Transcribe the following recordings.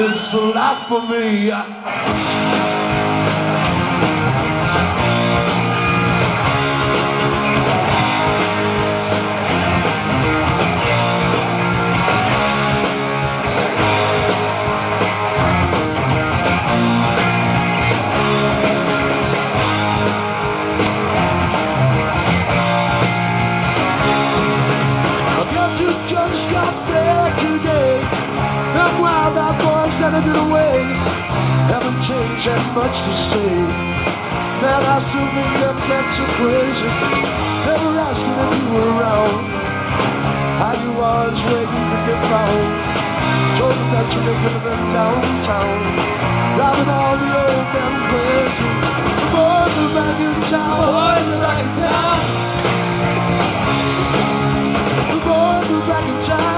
It's blasphemy. had much to say. That I soon be left back to crazy, never asking if you were around. I knew was waiting to get found. Told me that you were living downtown, driving all the old down crazy. Boys are back in town. Boys are back in town. Boys are back in town.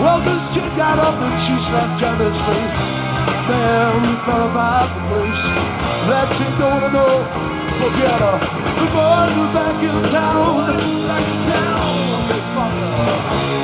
Well, this chick got up and she slapped Johnny's face. Down in front about the place. That she gonna know. Forget her. The boys are back in town. Back in town.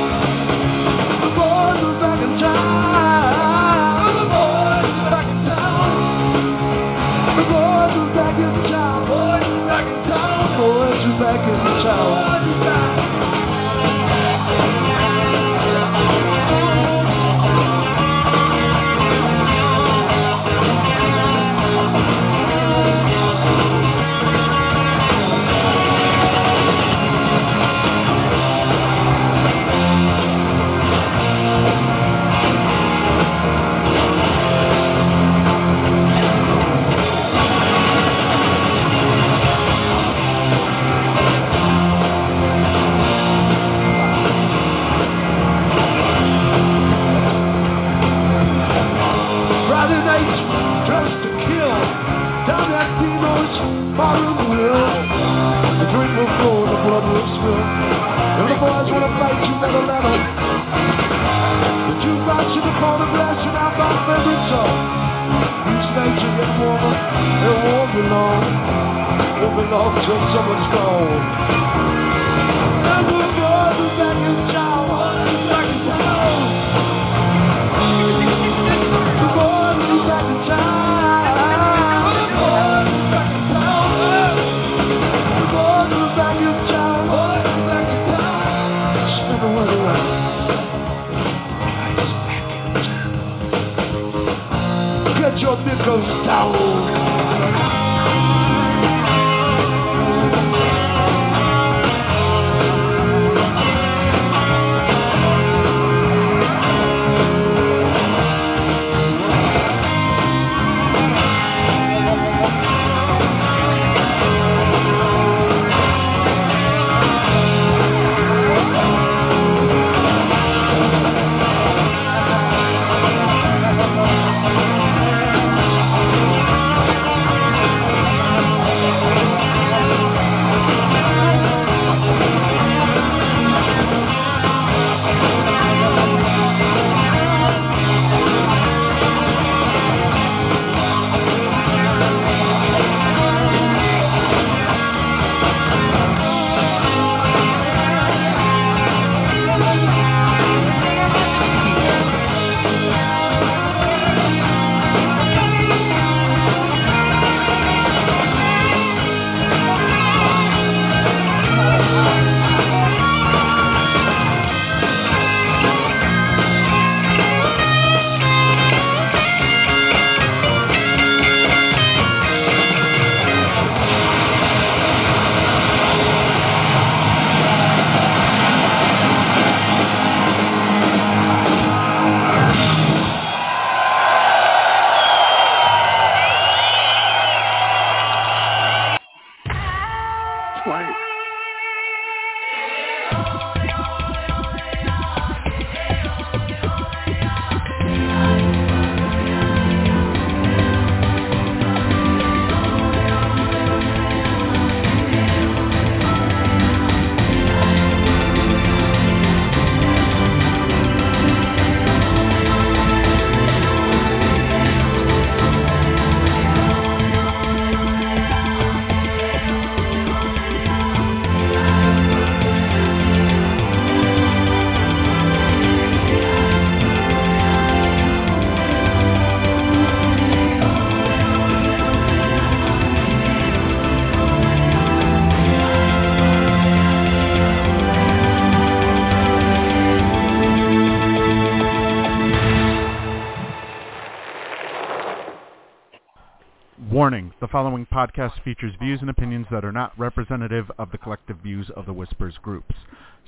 The following podcast features views and opinions that are not representative of the collective views of the Whispers groups.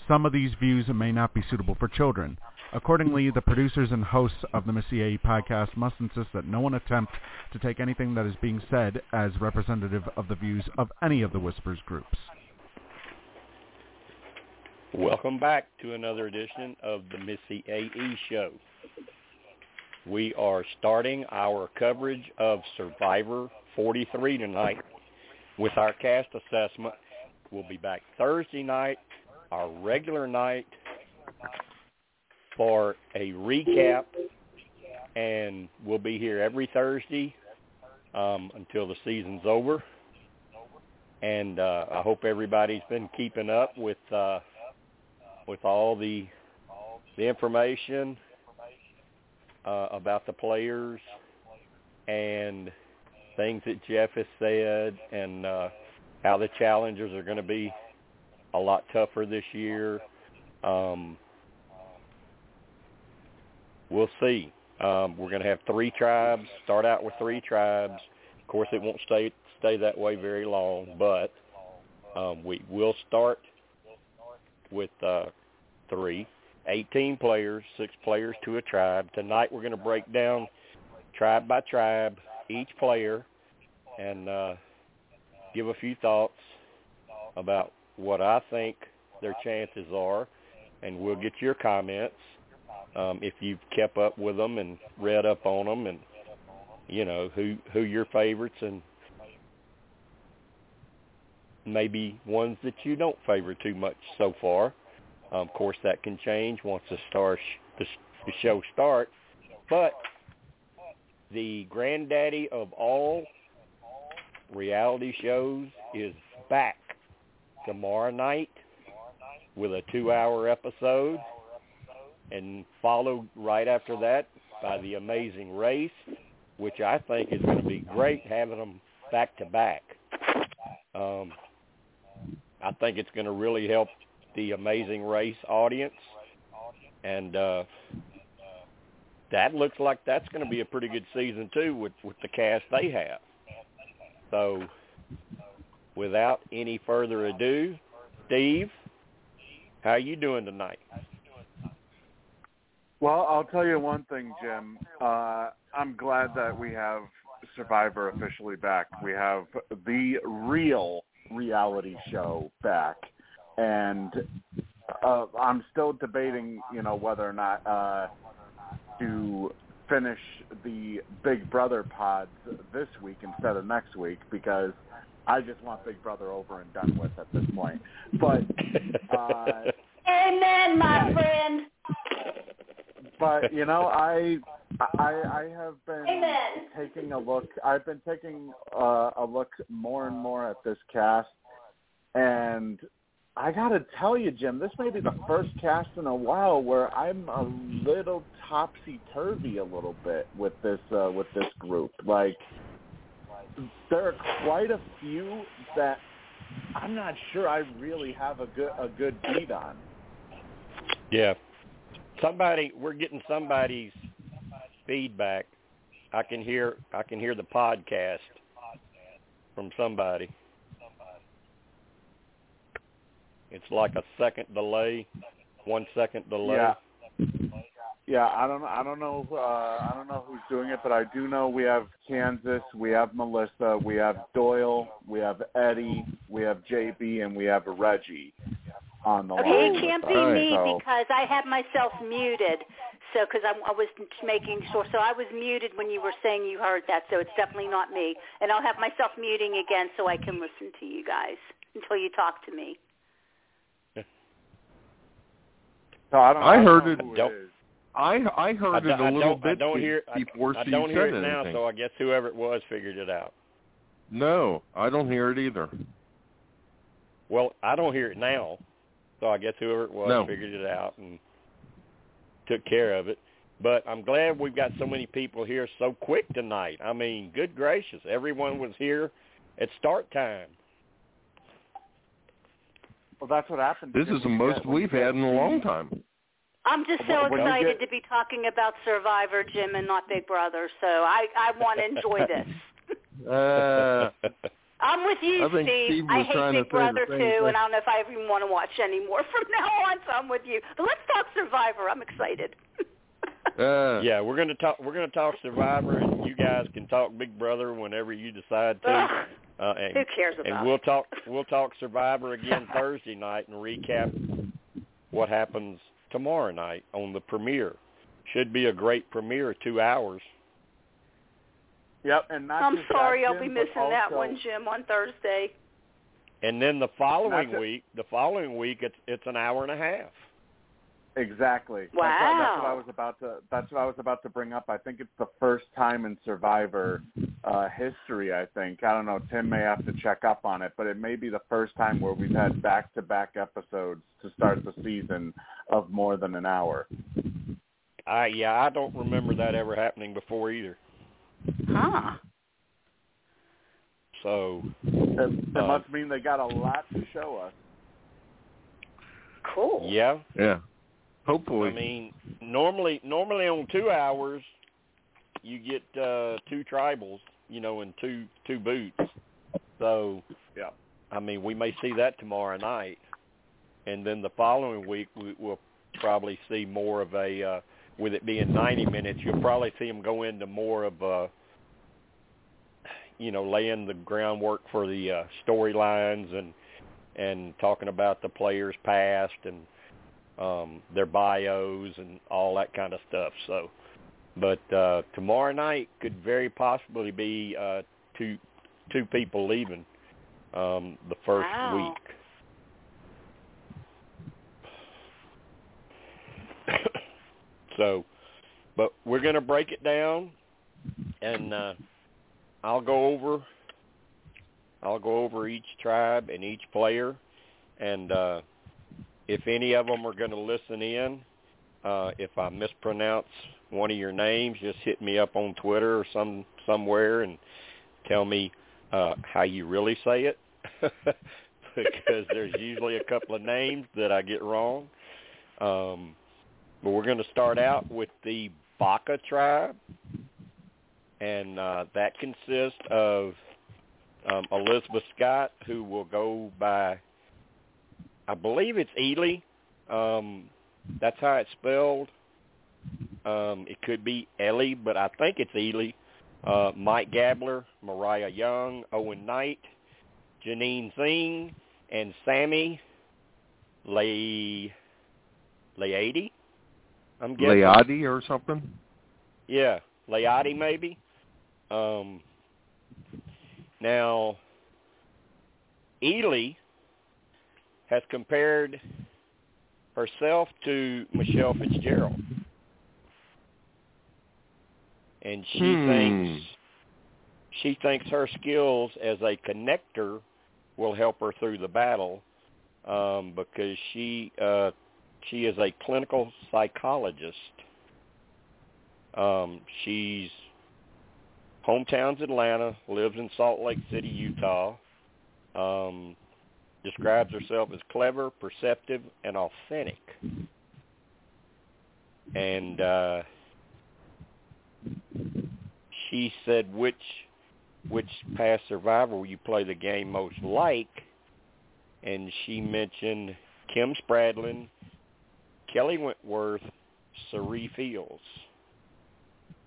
Some of these views may not be suitable for children. Accordingly, the producers and hosts of the Missy podcast must insist that no one attempt to take anything that is being said as representative of the views of any of the Whispers groups. Welcome back to another edition of the Missy AE Show. We are starting our coverage of Survivor 43 tonight with our cast assessment. We'll be back Thursday night, our regular night, for a recap, and we'll be here every Thursday um, until the season's over. And uh, I hope everybody's been keeping up with uh, with all the the information uh, about the players and things that Jeff has said and uh, how the challengers are going to be a lot tougher this year. Um, we'll see. Um, we're going to have three tribes. Start out with three tribes. Of course, it won't stay stay that way very long, but um, we will start with uh, three. 18 players, six players to a tribe. Tonight we're going to break down tribe by tribe, each player, and uh, give a few thoughts about what I think their chances are, and we'll get your comments um, if you've kept up with them and read up on them, and you know who who your favorites and maybe ones that you don't favor too much so far. Um, of course, that can change once the star sh- the, the show starts. But the granddaddy of all reality shows is back tomorrow night with a two-hour episode, and followed right after that by the Amazing Race, which I think is going to be great having them back to back. Um, I think it's going to really help the Amazing Race audience, and uh, that looks like that's going to be a pretty good season too with with the cast they have. So, without any further ado, Steve, how are you doing tonight? Well, I'll tell you one thing, Jim. Uh, I'm glad that we have Survivor officially back. We have the real reality show back and uh, I'm still debating, you know, whether or not uh, to finish the Big Brother pods this week instead of next week because I just want Big Brother over and done with at this point. But uh, amen, my friend. But you know, I I I have been Amen. taking a look. I've been taking uh, a look more and more at this cast, and I gotta tell you, Jim, this may be the first cast in a while where I'm a little topsy turvy a little bit with this uh, with this group. Like, there are quite a few that I'm not sure I really have a good a good beat on. Yeah, somebody we're getting somebody's feedback. I can hear I can hear the podcast from somebody. It's like a second delay, one second delay. Yeah. Yeah, I don't I don't know uh I don't know who's doing it, but I do know we have Kansas, we have Melissa, we have Doyle, we have Eddie, we have JB and we have Reggie on the Okay, line. it can't be us. me So- because I have myself muted. So, because I, I was making sure, so I was muted when you were saying you heard that. So it's definitely not me, and I'll have myself muting again so I can listen to you guys until you talk to me. So I don't. I don't heard know it- who Don't- is. I I heard I, it do- a I little don't, I bit don't be- hear I, before I she don't said hear it anything. now, so I guess whoever it was figured it out. no, I don't hear it either. Well, I don't hear it now, so I guess whoever it was No. figured it out and took care of it. But I'm glad we've got so many people here so quick tonight. I mean, good gracious, everyone was here at start time. Well, that's what happened. This is the most get- when you we've had in a the- long time. I'm just so When- when excited get- to be talking about Survivor, Jim, and not Big Brother. So I, I want to enjoy this. Uh, I'm with you, I think Steve. Steve I hate trying to Big Brother too, thing. and I don't know if I even want to watch anymore from now on. So I'm with you. But let's talk Survivor. I'm excited. uh, yeah, we're gonna talk. We're gonna talk Survivor, and you guys can talk Big Brother whenever you decide to. Ugh, Uh, and, who cares about? and we'll talk. We'll talk Survivor again Thursday night and recap what happens tomorrow night on the premiere. Should be a great premiere, two hours. Yep, and not I'm sorry, that, I'll be Jim, but missing that one, Jim, on Thursday. And then the following That's it. week, the following week, it's it's an hour and a half. Exactly. That's what, that's what I was about to. That's what I was about to bring up. I think it's the first time in Survivor uh, history. I think I don't know. Tim may have to check up on it, but it may be the first time where we've had back-to-back episodes to start the season of more than an hour. I yeah, I don't remember that ever happening before either. Huh. So It, it Uh, must mean they got a lot to show us. Cool. yeah, yeah. Hopefully. I mean, normally normally on two hours, you get uh two tribals, you know, and two two boots. So Yeah. I mean, we may see that tomorrow night, and then the following week we, we'll probably see more of a. uh With it being 90 minutes, you'll probably see them go into more of a, you know, laying the groundwork for the uh, storylines and and talking about the players' past and um, their bios and all that kind of stuff. So, but uh, tomorrow night could very possibly be uh, two two people leaving um, the first Wow. week. so, but we're going to break it down, and uh, I'll go over. I'll go over each tribe and each player, and uh, if any of them are going to listen in, uh, if I mispronounce one of your names, just hit me up on Twitter or some somewhere and tell me uh, how you really say it, because there's usually a couple of names that I get wrong. Um, but we're going to start out with the Baka tribe, and uh, that consists of um, Elizabeth Scott, who will go by, I believe it's Elie. Um, that's how it's spelled. Um, it could be Ellie, but I think it's Elie. Uh, Mike Gabler, Morriah Young, Owen Knight, Jeanine Singh, and Sammy Lay Layadi. I'm guessing. Leotti or something? Yeah, Layadi maybe. Um, now, Elie has compared herself to Michele Fitzgerald, and she Hmm. thinks she thinks her skills as a connector will help her through the battle um, because she uh, she is a clinical psychologist. Um, she's hometown's Atlanta, lives in Salt Lake City, Utah. Um, describes herself as clever, perceptive, and authentic. And uh, she said, "Which which past survivor will you play the game most like?" And she mentioned Kim Spradlin, Kelly Wentworth, Cirie Fields.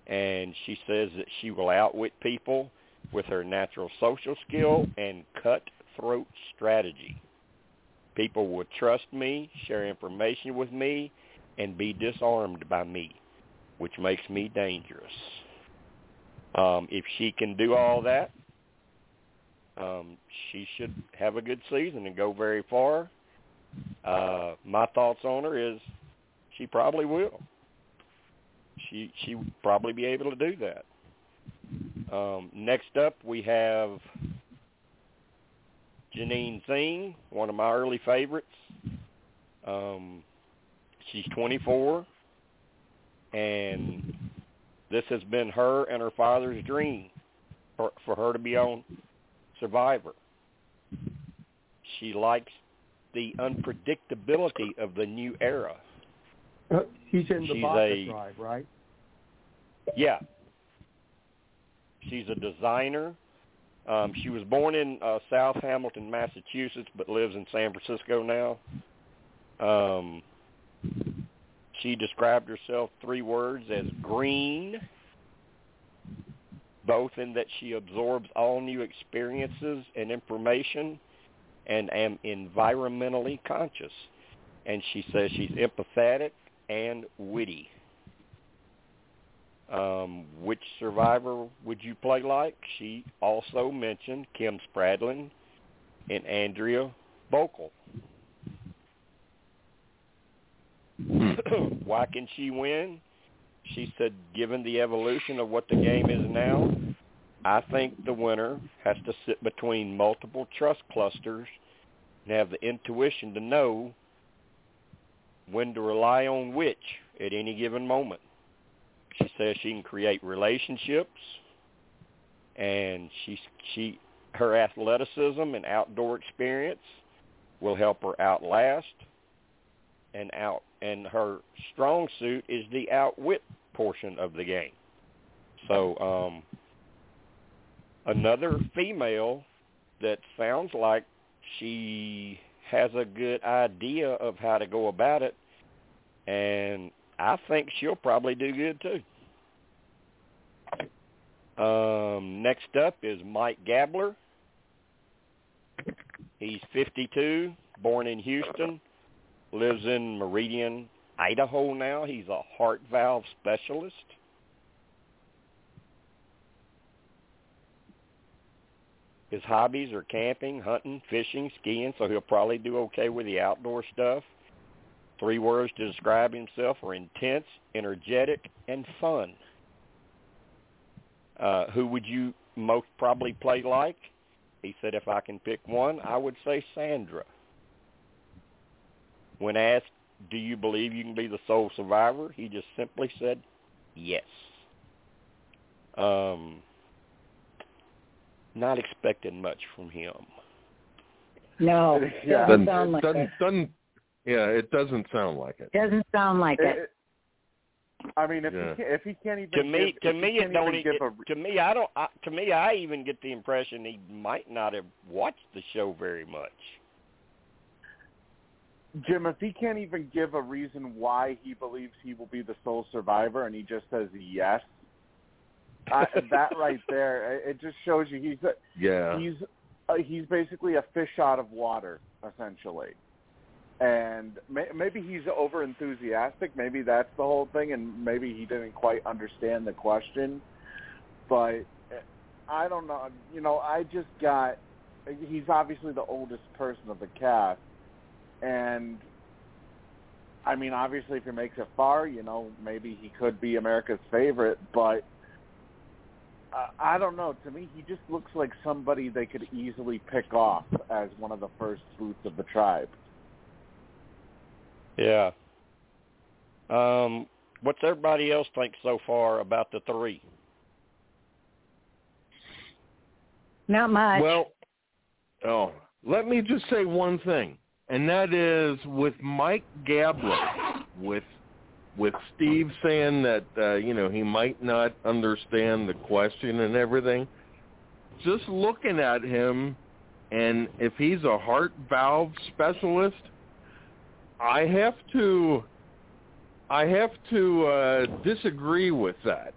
And she says that she will outwit people with her natural social skill and cutthroat strategy. People will trust me, share information with me, and be disarmed by me, which makes me dangerous. Um, if she can do all that, um, she should have a good season and go very far. Uh, my thoughts on her is she probably will. She she probably be able to do that. Um, next up, we have Jeanine Singh, one of my early favorites. Um, she's 24, and this has been her and her father's dream for, for her to be on Survivor. She likes the unpredictability of the new era. Uh, She's in the She's a- tribe, right? Yeah. She's a designer. Um, she was born in uh, South Hamilton, Massachusetts, but lives in San Francisco now. Um, she described herself three words as green, both in that she absorbs all new experiences and information and am environmentally conscious. And she says she's empathetic and witty. Um, which survivor would you play like? She also mentioned Kim Spradlin and Andrea Boehlke. Why can she win? She said, given the evolution of what the game is now, I think the winner has to sit between multiple trust clusters and have the intuition to know when to rely on which at any given moment. She says she can create relationships, and she she her athleticism and outdoor experience will help her outlast and out and her strong suit is the outwit portion of the game. So um another female that sounds like she has a good idea of how to go about it and I think she'll probably do good too. Um, next up is Mike Gabler. He's 52, born in Houston, lives in Meridian, Idaho now. He's a heart valve specialist. His hobbies are camping, hunting, fishing, skiing, so he'll probably do okay with the outdoor stuff. Three words to describe himself are intense, energetic, and fun. Uh, who would you most probably play like? He said, if I can pick one, I would say Sandra. When asked, do you believe you can be the sole survivor, he just simply said, yes. Um, not expecting much from him. No, Yeah. doesn't Doesn't, sound like doesn't, doesn't, yeah, it doesn't sound like it. Doesn't sound like it. It- I mean, if Yeah. he can, if he can't even To me, give, to me, it can't don't. even give it- a to me, I don't. I, to me, I even get the impression he might not have watched the show very much. Jim, if he can't even give a reason why he believes he will be the sole survivor, and he just says yes, I, that right there, it it just shows you he's a, Yeah. he's uh, he's basically a fish out of water, essentially. And may, maybe he's over enthusiastic. Maybe that's the whole thing, and maybe he didn't quite understand the question. But I don't know. You know, I just got. He's obviously the oldest person of the cast, and I mean, obviously, if he makes it far, you know, maybe he could be America's favorite. But I don't know. To me, he just looks like somebody they could easily pick off as one of the first boots of the tribe. Yeah. Um, what's everybody else think so far about the three? Not much. Well, oh, let me just say one thing, and that is with Mike Gabler, with with Steve saying that uh, you know he might not understand the question and everything. Just looking at him, and if he's a heart valve specialist, I have to I have to uh, disagree with that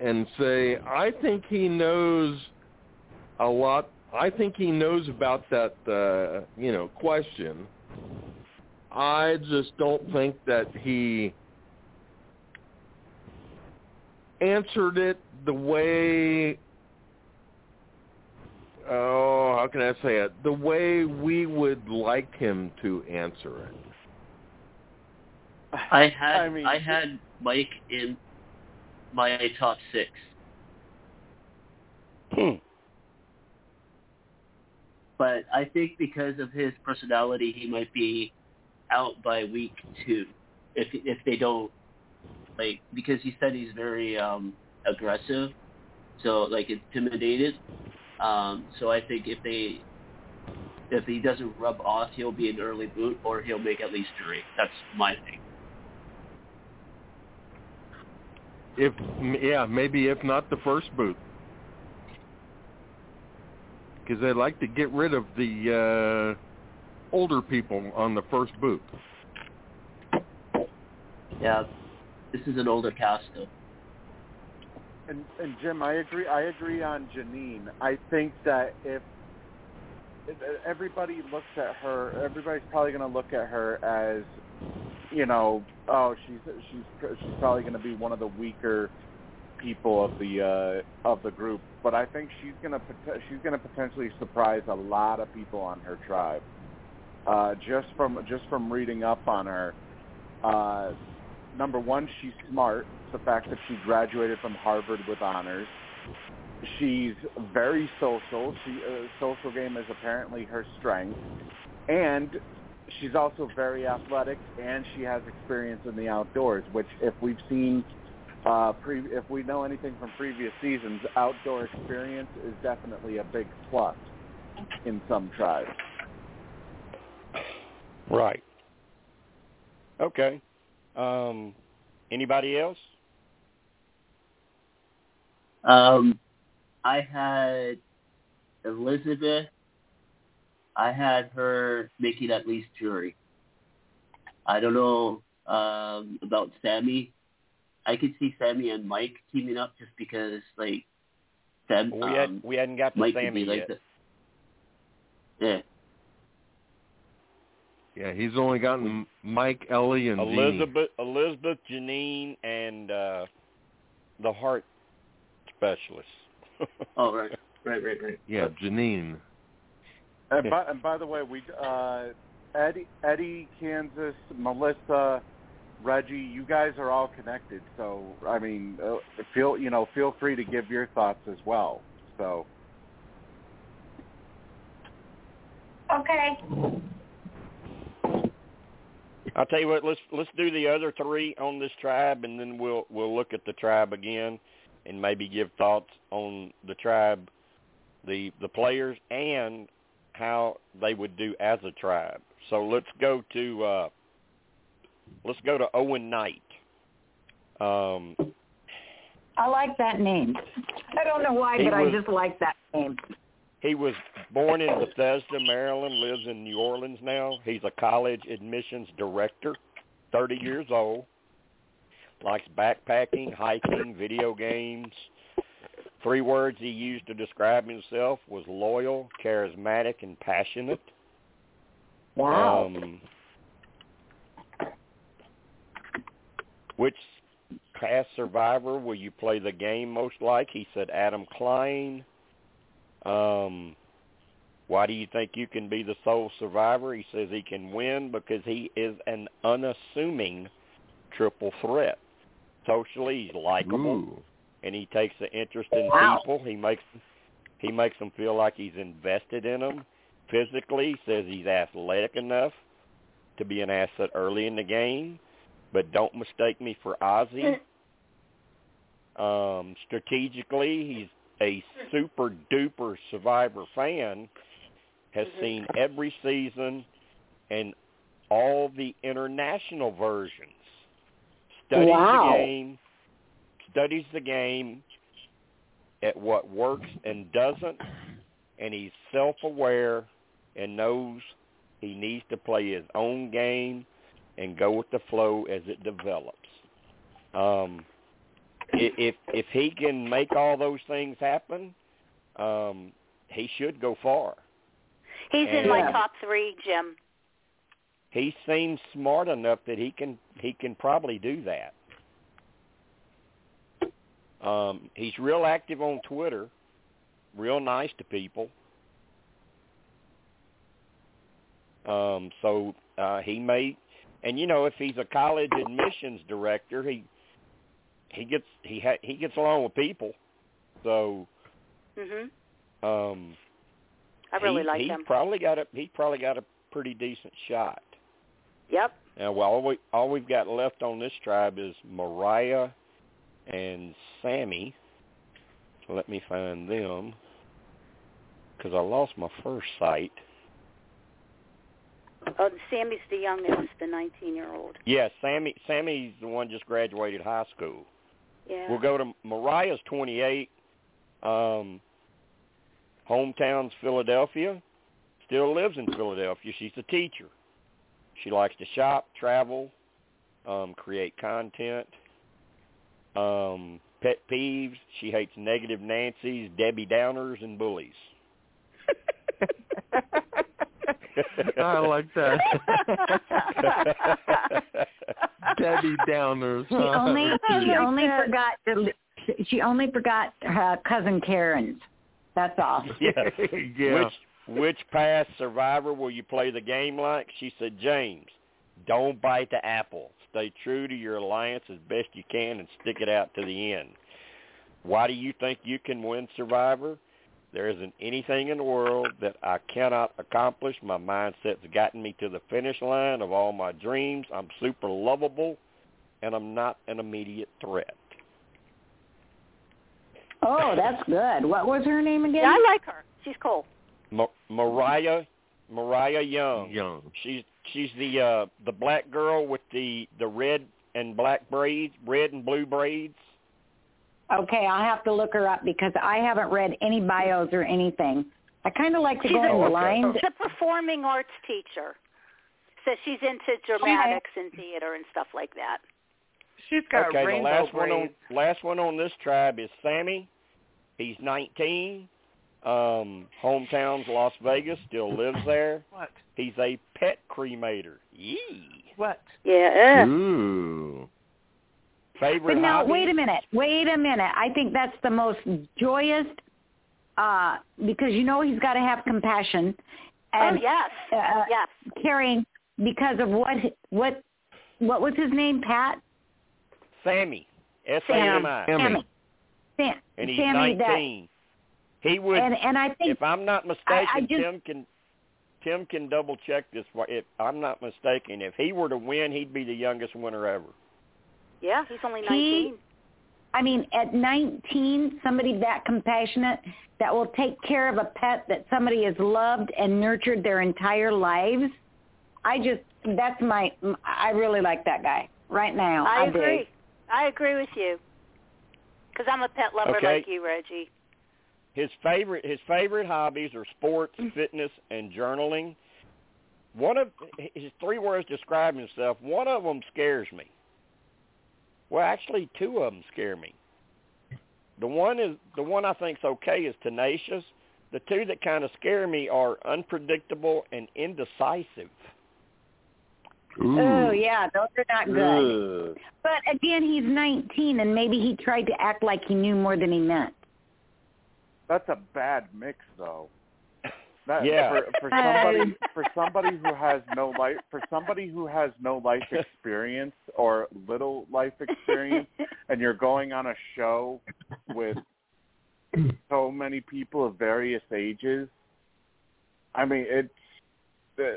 and say I think he knows a lot. I think he knows about that, uh, you know, question. I just don't think that he answered it the way. Oh, how can I say it? The way we would like him to answer it. I had I mean, I had Mike in my top six. Hmm. But I think because of his personality, he might be out by week two if if they don't like because he said he's very um aggressive, so like intimidated. Um, so I think if they if he doesn't rub off, he'll be an early boot or he'll make at least three. That's my thing. If yeah, maybe if not the first boot. because they like to get rid of the uh, older people on the first boot. Yeah, this is an older cast though. And, and Jim, I agree. I agree on Jeanine. I think that if, if everybody looks at her, everybody's probably going to look at her as, you know, oh, she's she's she's probably going to be one of the weaker people of the uh, of the group. But I think she's going to she's going to potentially surprise a lot of people on her tribe. Uh, just from just from reading up on her, uh, number one, she's smart. The fact that she graduated from Harvard with honors. She's very social. She uh, social game is apparently her strength, and she's also very athletic, and she has experience in the outdoors. Which, if we've seen, uh, pre- if we know anything from previous seasons, outdoor experience is definitely a big plus in some tribes. Right. Okay. Um, anybody else? Um, I had Elizabeth. I had her making at least jury. I don't know um, about Sammy. I could see Sammy and Mike teaming up just because, like, Sam. We had um, we hadn't got to Mike could Sammy be like yet. the, yeah. Yeah, he's only gotten Mike, Ellie, and Jeannie. Elizabeth, Elizabeth, Jeanine, and uh, the heart specialist. Oh right, right, right, right. Yeah, Jeanine. And by, and by the way, we uh, Eddie, Eddie, Kansas, Melissa, Reggie, you guys are all connected. So I mean, uh, feel you know feel free to give your thoughts as well. So Okay. I'll tell you what. Let's let's do the other three on this tribe, and then we'll we'll look at the tribe again, and maybe give thoughts on the tribe, the the players, and how they would do as a tribe. So let's go to uh, let's go to Owen Knight. Um, I like that name. I don't know why, but I just like that name. He was born in Bethesda, Maryland, lives in New Orleans now. He's a college admissions director, 30 years old. Likes backpacking, hiking, video games. Three words he used to describe himself was loyal, charismatic, and passionate. Wow. Um, which past survivor will you play the game most like? He said Adam Klein. Um, why do you think you can be the sole survivor? He says he can win because he is an unassuming triple threat. Socially, he's likable, Ooh. And he takes an interest in Wow. people. He makes he makes them feel like he's invested in them. Physically, says he's athletic enough to be an asset early in the game, but don't mistake me for Ozzy. Um, strategically, he's a super duper Survivor fan. Has Mhm. seen every season and all the international versions. Studies Wow. the game. Studies the game at what works and doesn't, and he's self-aware and knows he needs to play his own game and go with the flow as it develops. Um, if if he can make all those things happen, um, he should go far. He's in my top three, Jim. He seems smart enough that he can he can probably do that. Um, he's real active on Twitter, real nice to people. Um, so uh, he may, and you know, if he's a college admissions director, he he gets he ha- he gets along with people. So Mhm. um, I really he, like he's him. probably got a he's probably got a pretty decent shot. Yep. Now, well, all, we, all we've got left on this tribe is Morriah and Sammy. Let me find them because I lost my first site. Oh, Sammy's the youngest, the 19-year-old. Yeah, Sammy. Sammy's the one just graduated high school. Yeah. We'll go to Morriah's 28. Um, Hometowns Philadelphia, still lives in Philadelphia. She's a teacher. She likes to shop, travel, um, create content. Um, pet peeves, she hates negative Nancy's, Debbie Downers, and bullies. I like that. Debbie Downers. She huh? only she like only forgot to, she only forgot her cousin Karen's. That's all. yeah. yeah. Which which past survivor will you play the game like? She said, James, don't bite the apple. Stay true to your alliance as best you can and stick it out to the end. Why do you think you can win Survivor? There isn't anything in the world that I cannot accomplish. My mindset's gotten me to the finish line of all my dreams. I'm super lovable, and I'm not an immediate threat. Oh, that's good. What was her name again? Yeah, I like her. She's cool. Ma- Morriah Morriah Young. Young. She's she's the uh the black girl with the the red and black braids, red and blue braids. Okay, I'll have to look her up because I haven't read any bios or anything. I kind of like to She's go a, in okay. blind. she's a performing arts teacher. So she's into dramatics and theater and stuff like that. She's got okay, the rainbow last one on last one on this tribe is Sammy. He's 19. Um, hometown's Las Vegas. Still lives there. What? He's a pet cremator. Yee. What? Yeah. Ooh. Favorite But now, hobby? wait a minute. Wait a minute. I think that's the most joyous uh because you know he's got to have compassion and oh yes. uh, yes. caring because of what what what was his name? Pat. Sammy. S A M I. Sammy. Sammy. Sam, And he's Sammy, that- 19. He would and and I think if I'm not mistaken, I just- Tim can Tim can double check this. If I'm not mistaken, if he were to win, he'd be the youngest winner ever. Yeah, he's only He- 19. I mean, at 19, somebody that compassionate that will take care of a pet that somebody has loved and nurtured their entire lives. I just, that's my, I really like that guy right now. I I, agree. dig. I agree with you. Because I'm a pet lover Okay. like you, Reggie. His favorite his favorite hobbies are sports, mm. fitness, and journaling. One of his three words describe himself. One of them scares me. Well, actually, two of them scare me. The one is the one I think's okay is tenacious. The two that kind of scare me are unpredictable and indecisive. Ooh. Oh yeah, those are not good. Ugh. But again, he's 19, and maybe he tried to act like he knew more than he meant. That's a bad mix, though. That, Yeah. For, for somebody for somebody who has no life for somebody who has no life experience or little life experience, and you're going on a show with so many people of various ages. I mean, it's.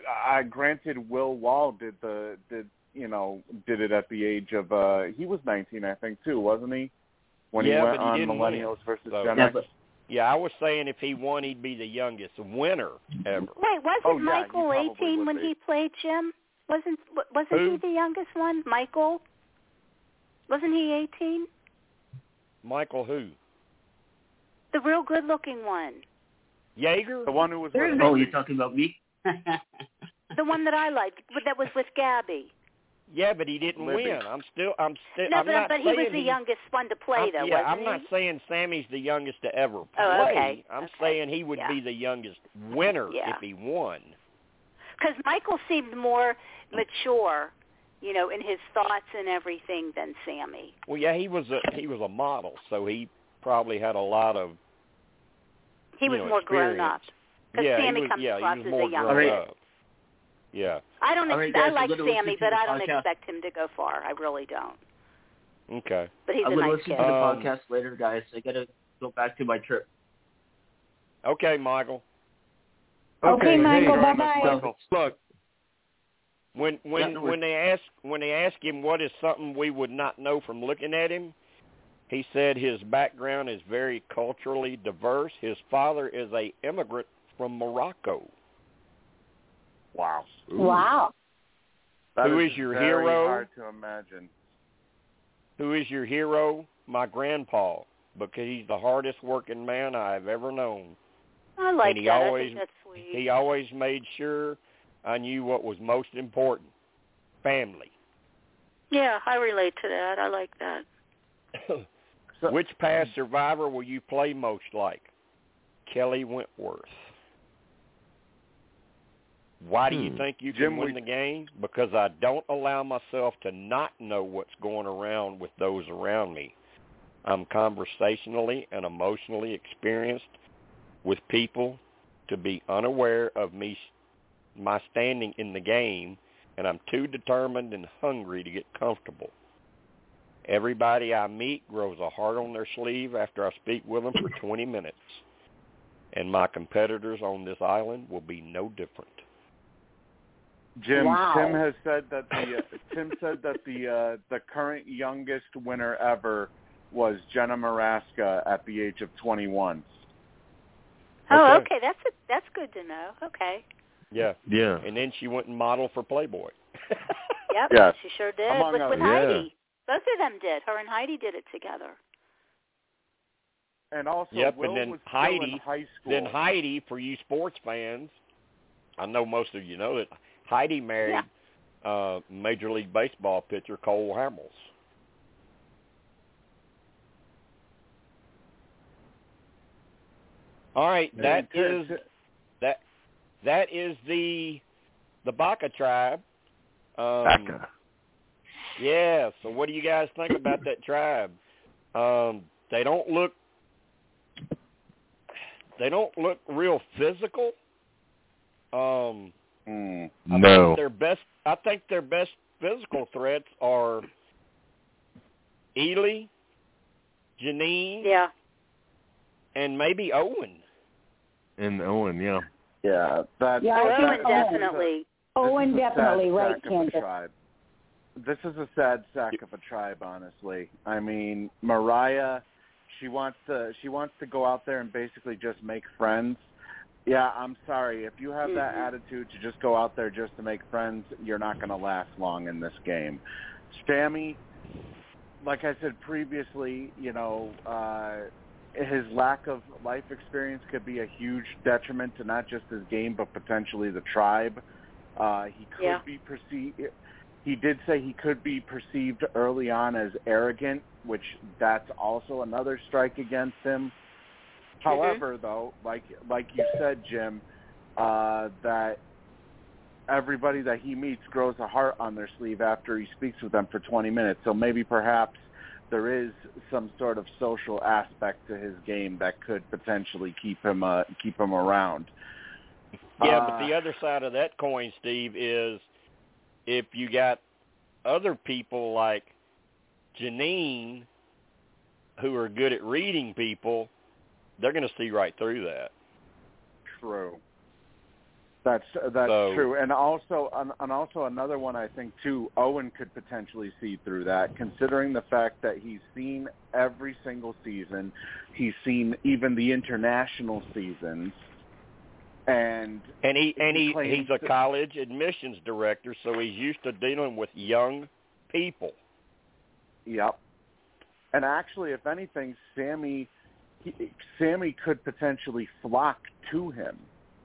I granted Will Wahl did the did you know did it at the age of uh he was 19 I think too wasn't he when Yeah, he went but he on Millennials win, versus so- Gen Yeah, X. but Yeah, I was saying if he won, he'd be the youngest winner ever. Wait, wasn't Oh, yeah, Michael you 18 when be. he played Jim? Wasn't wa- wasn't Who? he the youngest one? Michael? Wasn't he 18? Michael who? The real good-looking one. Yerger? The one who was There's with oh, you're talking about me? The one that I liked, that was with Gabby. Yeah, but he didn't Libby. win. I'm still. I'm still. No, I'm but, not but he was the he- youngest one to play, I'm- though, yeah, wasn't I'm he? not saying Sammy's the youngest to ever play. Oh, okay. I'm Okay. saying he would Yeah. be the youngest winner Yeah. if he won. Because Michael seemed more mature, you know, in his thoughts and everything than Sammy. Well, yeah, he was a he was a model, so he probably had a lot of. He was know, more grown up. Because yeah, Sammy he was, comes yeah, across he was as more a young grown Alright. Up. Yeah. I don't. All right, Ex- guys, I like Sammy, but I don't podcast. expect him to go far. I really don't. Okay. But he's I'm a gonna nice listen kid. to the Um, podcast later, guys. I gotta go back to my trip. Okay, Michael. Okay, Michael, hey, bye-bye. Michael. Look, when when Yeah, when they ask when they ask him what is something we would not know from looking at him, he said his background is very culturally diverse. His father is a immigrant from Morocco. Wow. Wow. That Who is your very hero? Hard to imagine. Who is your hero? My grandpa, because he's the hardest working man I've ever known. I like and he that. always I think that's sweet. he always made sure I knew what was most important. Family. Yeah, I relate to that. I like that. Which past survivor will you play most like? Kelly Wentworth. Why do you Hmm. think you Jim, can win we- the game? Because I don't allow myself to not know what's going around with those around me. I'm conversationally and emotionally experienced with people to be unaware of me my standing in the game and I'm too determined and hungry to get comfortable. Everybody I meet grows a heart on their sleeve after I speak with them for 20 minutes. And my competitors on this island will be no different. Jim Wow. Tim has said that the uh, Tim said that the uh, the current youngest winner ever was Jenna Morasca at the age of 21. Oh, Okay. okay. That's a, that's good to know. Okay. Yeah. Yeah. And then she went and modeled for Playboy. Yep. Yes. She sure did. Among with others. with Yeah. Heidi. Both of them did. Her and Heidi did it together. And also, Yep, Will and then was Heidi- high school. then Heidi, for you sports fans, I know most of you know that Heidi married uh Major League Baseball pitcher Cole Hamels. All right, that And is that that is the the Baka tribe. Um, Baka. Yeah. So, what do you guys think about that tribe? Um, they don't look they don't look real physical. Um, Hmm. I No. their best I think their best physical threats are Ely, Jeanine, Yeah. and maybe Owen. And Owen, yeah. Yeah, that, Yeah, that- Owen Owen- definitely. This Owen is a sad definitely right, sack Kansas. This is a sad sack of a tribe, honestly. I mean, Morriah, she wants to she wants to go out there and basically just make friends. Yeah, I'm sorry. If you have that Mhm. attitude to just go out there just to make friends, you're not going to last long in this game. Stammy, like I said previously, you know, uh his lack of life experience could be a huge detriment to not just his game but potentially the tribe. Uh, he could Yeah. be perceived. He did say he could be perceived early on as arrogant, which that's also another strike against him. However, though, like like you said, Jim, uh, that everybody that he meets grows a heart on their sleeve after he speaks with them for 20 minutes. So maybe perhaps there is some sort of social aspect to his game that could potentially keep him uh, keep him around. Yeah, Uh, but the other side of that coin, Steve, is if you got other people like Jeanine who are good at reading people, they're going to see right through that. True. That's that's So- true, and also and, and also another one I think too. Owen could potentially see through that, considering the fact that he's seen every single season, he's seen even the international seasons, and And he and He he claims he's a college admissions director, so he's used to dealing with young people. Yep. And actually, if anything, Sammy, he, Sammy could potentially flock to him.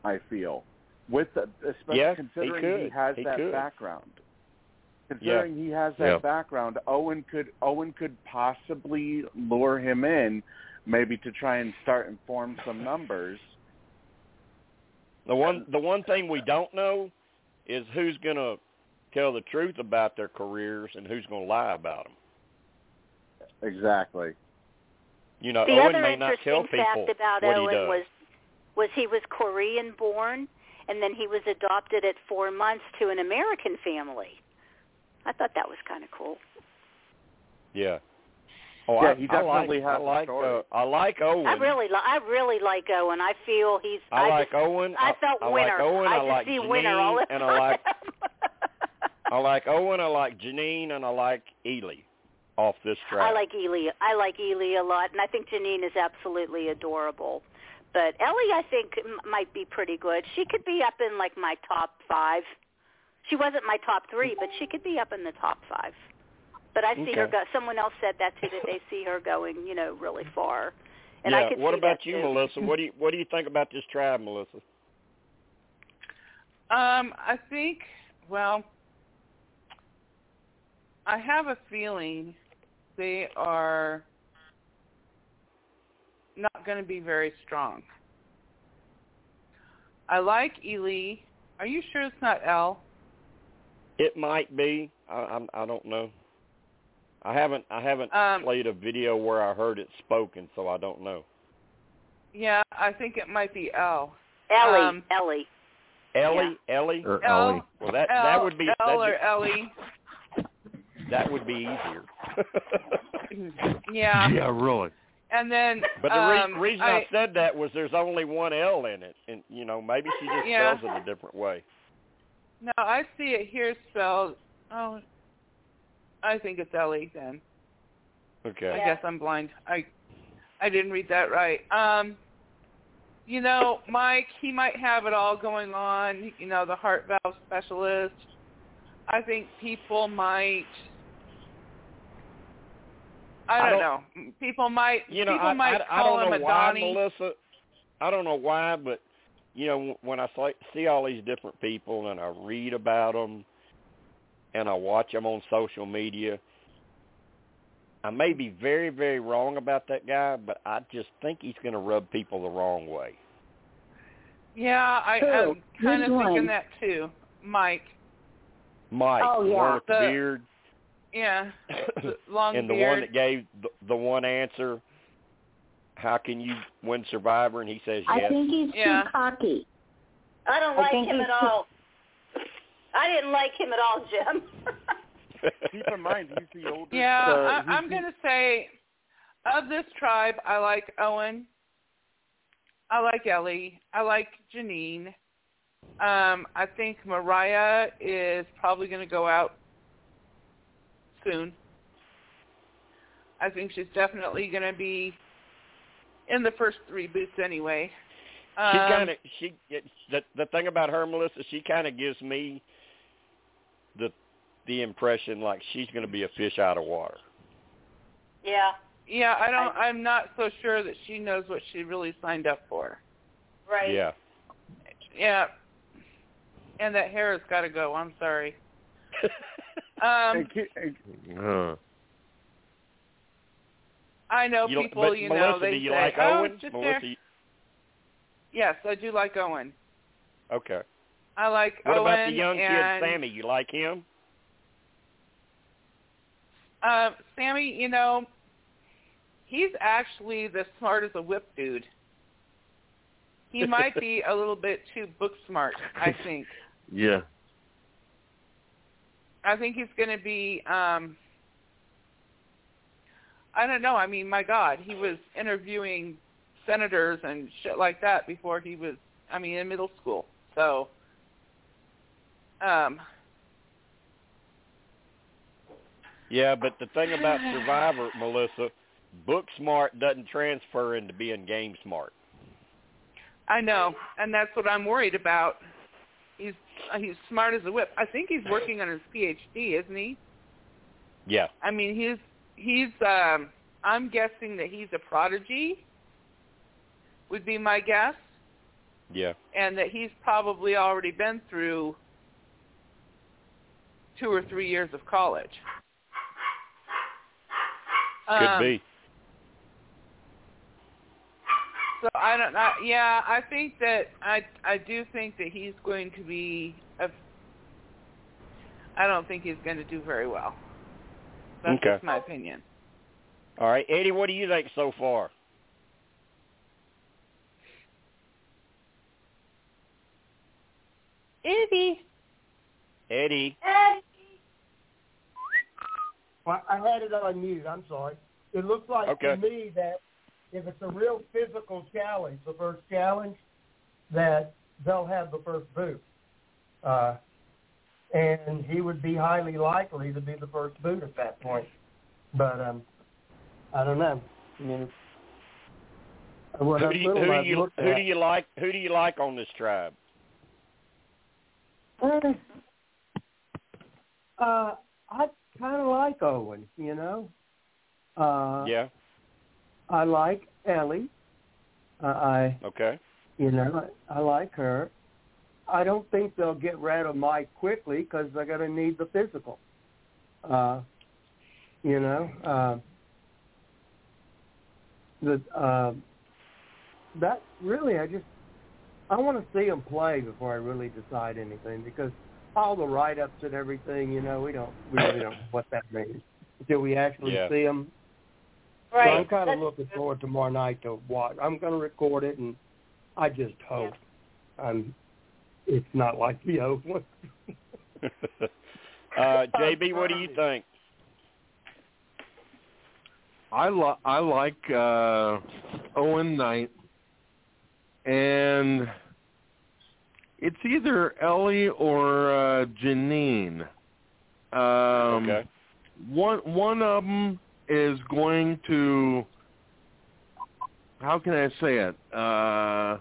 I feel, with the, especially Yeah, he considering could. has He that could. background. Considering he has that Yeah. background, Owen could Owen could possibly lure him in, maybe to try and start and form some numbers. The one the one thing we don't know is who's going to tell the truth about their careers and who's going to lie about them. Exactly. You know, the Owen other may not tell interesting people fact about what he Owen does. was was he was Korean born and then he was adopted at four months to an American family. I thought that was kind of cool. yeah. Oh, Yeah, I, he I definitely like, has I a like, story. Uh, I like Owen. I really li- I really like Owen. I feel he's I, like just, Owen. I felt I winner. like Owen. I, I, like see Jeanine, winner all the and time. I like I like Owen. I like Jeanine, and I like Ely off this track. I like Ely. I like Ely a lot, and I think Jeanine is absolutely adorable. But Ellie, I think, m- might be pretty good. She could be up in like my top five. She wasn't my top three, but she could be up in the top five. But I see her go. Someone else said that too, that they see her going, you know, really far And yeah. I could what see about that you, too. Melissa? What do you what do you think about this tribe, Melissa? Um, I think, well, I have a feeling they are not going to be very strong. I like Ely. Are you sure it's not L? It might be. I I'm, I don't know. I haven't I haven't Um, played a video where I heard it spoken, so I don't know. Yeah, I think it might be L. Ellie, Um, Ellie. Ellie, Ellie. Or L, Ellie. Well, that L, that would be L or that'd Ellie. Be, that would be easier. Yeah. Yeah, really. And then But the re- um, reason I, said that was there's only one L in it, and you know maybe she just Yeah. spells it a different way. No, I see it here spelled. Oh, I think it's Ellie then. Okay. I guess I'm blind. I I didn't read that right. Um, you know, Mike, he might have it all going on. You know, the heart valve specialist. I think people might. I I don't, don't- know. People might. You know, people I, might I, I call don't him know a why, Donnie. Melissa. I don't know why, but you know when I see- see all these different people and I read about them and I watch them on social media, I may be very, very wrong about that guy, but I just think he's going to rub people the wrong way. Yeah, I, Who? I'm kind of Which thinking one? that too. Mike. Mike, Oh, yeah. one the, The- beard, Yeah, the long and the beard. one that gave the, the one answer. How can you win Survivor? And he says I think he's Yeah. too cocky. I don't I like think him at all. I didn't like him at all, Jim. Keep in mind, he's the oldest. Yeah, uh, I, I'm going to say of this tribe, I like Owen. I like Ellie. I like Jeanine. Um, I think Morriah is probably going to go out soon. I think she's definitely going to be in the first three booths anyway. She Um, kind of she it, the the thing about her, Melissa, she kind of gives me the the impression like she's going to be a fish out of water. yeah, Yeah, I don't. I'm not so sure that she knows what she really signed up for. right. Yeah. Yeah. And that hair has got to go. I'm sorry. Um, Hey, ki- Uh, I know You, people. you Melissa, know, they do you say, like "Oh, Owen? just Melissa, hair." you- Yes, I do like Owen. okay. I like What Owen What about the young and, kid, Sammy? You like him? Uh, Sammy, you know, he's actually the smart as a whip dude. He might be a little bit too book smart. I think. yeah. I think he's going to be. um I don't know. I mean, my God, he was interviewing senators and shit like that before he was. I mean, in middle school. So, um, Yeah, but the thing about Survivor, Melissa, book smart doesn't transfer into being game smart. I know, and that's what I'm worried about. He's he's smart as a whip. I think he's working on his PhD, isn't he? Yeah. I mean, he's he's. um I'm guessing that he's a prodigy. Would be my guess, Yeah. and that he's probably already been through two or three years of college. Could Um, be. So I don't. I, yeah, I think that I I do think that he's going to be. A, I don't think he's going to do very well. That's Okay. just my opinion. All right, Eddie, what do you think so far? Eddie. Eddie. Well, I had it on mute. I'm sorry. It looks like Okay. to me that if it's a real physical challenge, the first challenge, that they'll have the first boot. Uh, and he would be highly likely to be the first boot at that point. But um, I don't know. I mean, what Who do you, who do you who at- do you like who do you like on this tribe? Uh, uh, I kind of like Owen, you know. Uh, Yeah. I like Ellie. Uh, I Okay. you know I, I like her. I don't think they'll get rid of Mike quickly because they're going to need the physical. Uh, you know, uh, the uh, that really I just I want to see them play before I really decide anything because all the write-ups and everything, you know, we don't we really don't know what that means until we actually Yeah. see them. Right. So I'm kind of That's looking true. forward tomorrow night to watch. I'm going to record it, and I just hope I'm. It's not like the old one. uh, JB, what do you think? I li- I like uh, Owen Knight, and it's either Ellie or uh, Jeanine. Um, okay. One one of them is going to how can I say it? Uh,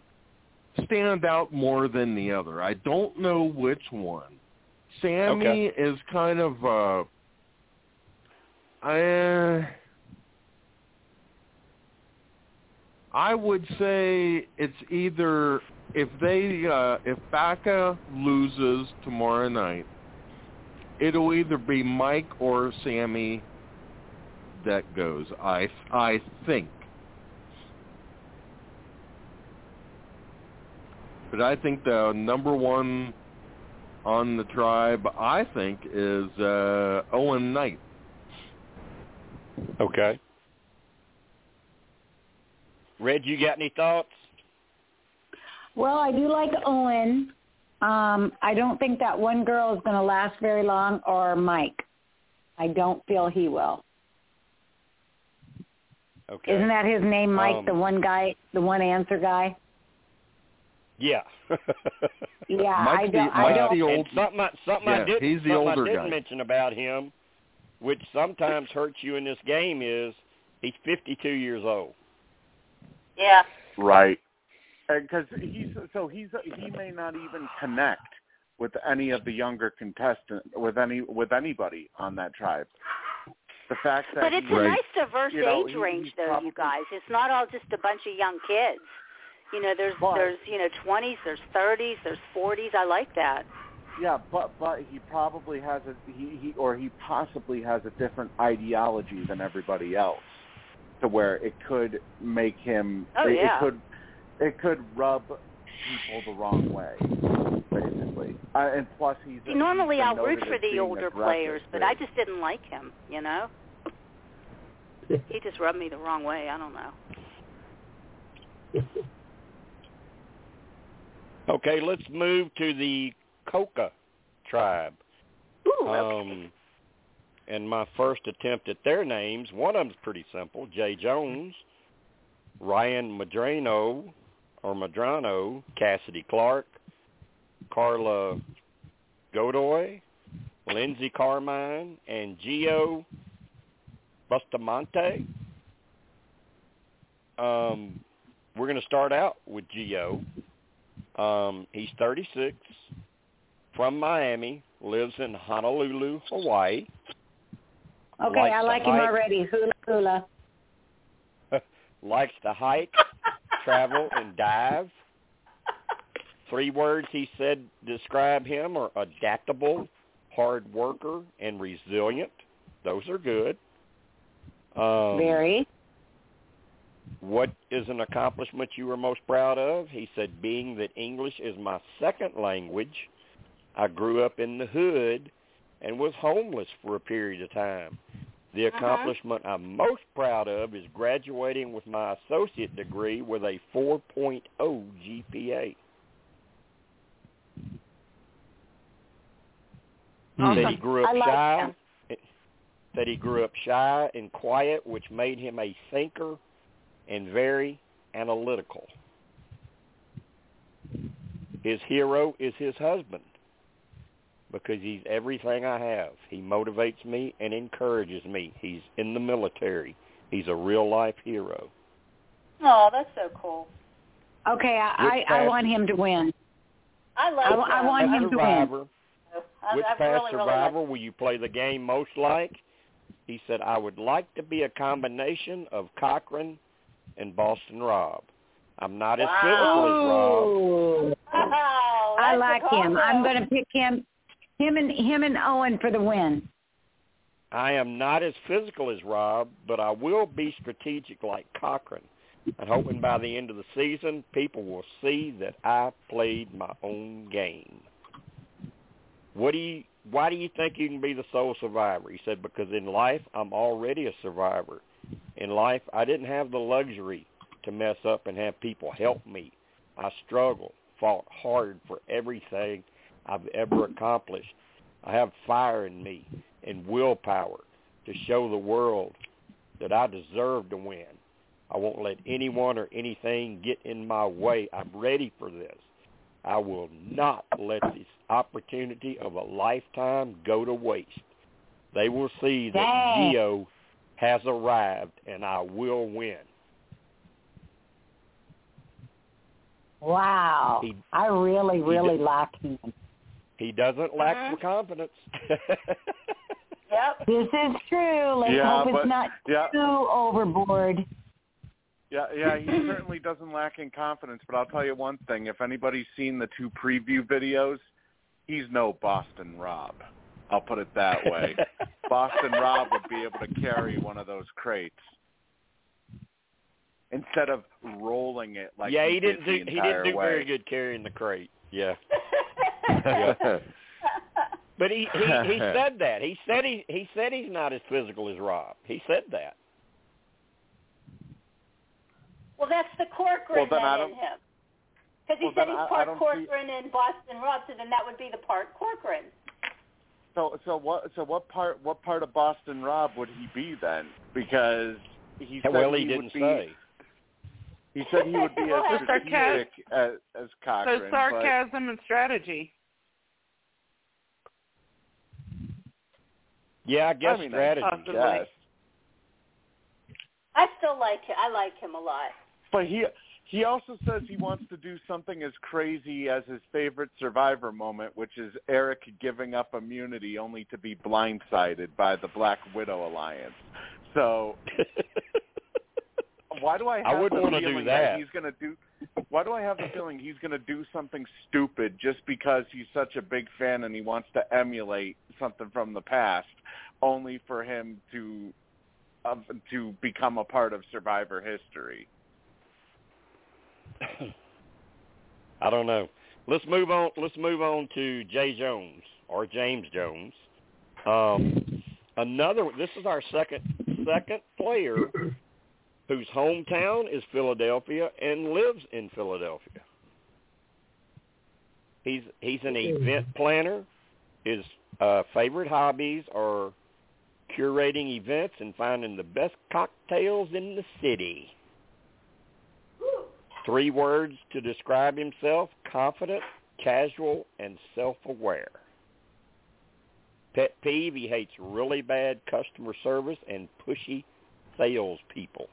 stand out more than the other. I don't know which one. Sammy Okay. is kind of uh, I I would say it's either if they uh, if Baka loses tomorrow night, it'll either be Mike or Sammy that goes. I I think. But I think the number one on the tribe, I think, is uh, Owen Knight. Okay. Red, you got any thoughts? Well, I do like Owen. Um, I don't think that one girl is going to last very long, or Mike. I don't feel he will. Okay. Isn't that his name, Mike? Um, the one guy, the one answer guy. Yeah. Yeah, I Mike's the- don't. I Mike's don't. the old- and something I, something I Yeah, did he's the something older I didn't guy. mention about him, which sometimes hurts you in this game, is he's 52 years old. Yeah. Right. Because he's so he's he may not even connect with any of the younger contestants with any with anybody on that tribe. The fact that But it's he, a nice diverse you know, age range, though, you guys. It's not all just a bunch of young kids. You know, there's But- there's you know twenties, there's thirties, there's forties. I like that. yeah, but but he probably has a he, he or he possibly has a different ideology than everybody else, to where it could make him Oh, it, yeah. it could it could rub people the wrong way, basically. Uh, and plus, he's See, normally he's I'll root for the older players, but. I just didn't like him. You know, he just rubbed me the wrong way. I don't know. Okay, let's move to the Coco tribe. Ooh, okay. Um, and my first attempt at their names, one of them's pretty simple: Jay Jones, Ryan Madrano or Madrano, Cassidy Clark, Karla Godoy, Lindsay Carmine, and Geo Bustamante. Um, we're going to start out with Geo. Um, he's 36, from Miami, lives in Honolulu, Hawaii. Okay, likes I like him hike. already. Hula hula. likes to hike, travel, and dive. Three words he said describe him are adaptable, hard worker, and resilient. Those are good. Um, Very. What is an accomplishment you were most proud of? He said, being that English is my second language, I grew up in the hood and was homeless for a period of time. The Uh-huh. accomplishment I'm most proud of is graduating with my associate degree with a 4.0 GPA. Said he grew up I like shy. him. Said he grew up shy and quiet, which made him a thinker and very analytical. His hero is his husband because he's everything I have. He motivates me and encourages me. He's in the military. He's a real life hero. Oh, that's so cool. Okay, I I, I want him to win. I love. I I want him to win. Survivor, I, which past really, really survivor like. will you play the game most like? He said, I would like to be a combination of Cochran and Boston Rob. I'm not as physical as Rob. Ooh. Oh, I like him. I'm going to pick him, him and him and Owen for the win. I am not as physical as Rob, but I will be strategic like Cochran. I'm hoping by the end of the season, people will see that I played my own game. What do you? Why do you think you can be the sole survivor? He said, because in life, I'm already a survivor. In life, I didn't have the luxury to mess up and have people help me. I struggled, fought hard for everything I've ever accomplished. I have fire in me and willpower to show the world that I deserve to win. I won't let anyone or anything get in my way. I'm ready for this. I will not let this opportunity of a lifetime go to waste. They will see that Dang. Geo has arrived and I will win. Wow. He- I really, really did- like him. He doesn't lack mm-hmm. for confidence. Yep. This is true. Let's Yeah, hope but- it's not yeah. too overboard. Yeah, yeah, he certainly doesn't lack in confidence. But I'll tell you one thing: if anybody's seen the two preview videos, he's no Boston Rob. I'll put it that way. Boston Rob would be able to carry one of those crates instead of rolling it like yeah, he, he didn't did do the he didn't do way. very good carrying the crate. Yeah. Yeah. But he, he he said that. He said he he said he's not as physical as Rob. He said that. Well, that's the Corcoran Well, then I in don't- him. Because he well, said then he's I- I part see- Corcoran and Boston Rob, so then that would be the part Corcoran. So so what so what part what part of Boston Rob would he be then? Because he said well, he, he didn't would be, say. He said he would be as that's sarcasm. strategic as, as Cochran. So but- sarcasm and strategy. Yeah, I guess I mean, strategy. Possibly. Yes. I still like him. I like him a lot. But he he also says he wants to do something as crazy as his favorite Survivor moment, which is Eric giving up immunity only to be blindsided by the Black Widow Alliance. So why do I have I wouldn't the wanna do feeling that. he's going to do? Why do I have the feeling he's going to do something stupid just because he's such a big fan and he wants to emulate something from the past, only for him to of to become a part of Survivor history? I don't know. Let's move on. Let's move on to Jay Jones or James Jones. Um, another. This is our second second player whose hometown is Philadelphia and lives in Philadelphia. He's he's an event planner. His uh, favorite hobbies are curating events and finding the best cocktails in the city. Three words to describe himself, confident, casual, and self-aware. Pet peeve, he hates really bad customer service and pushy salespeople.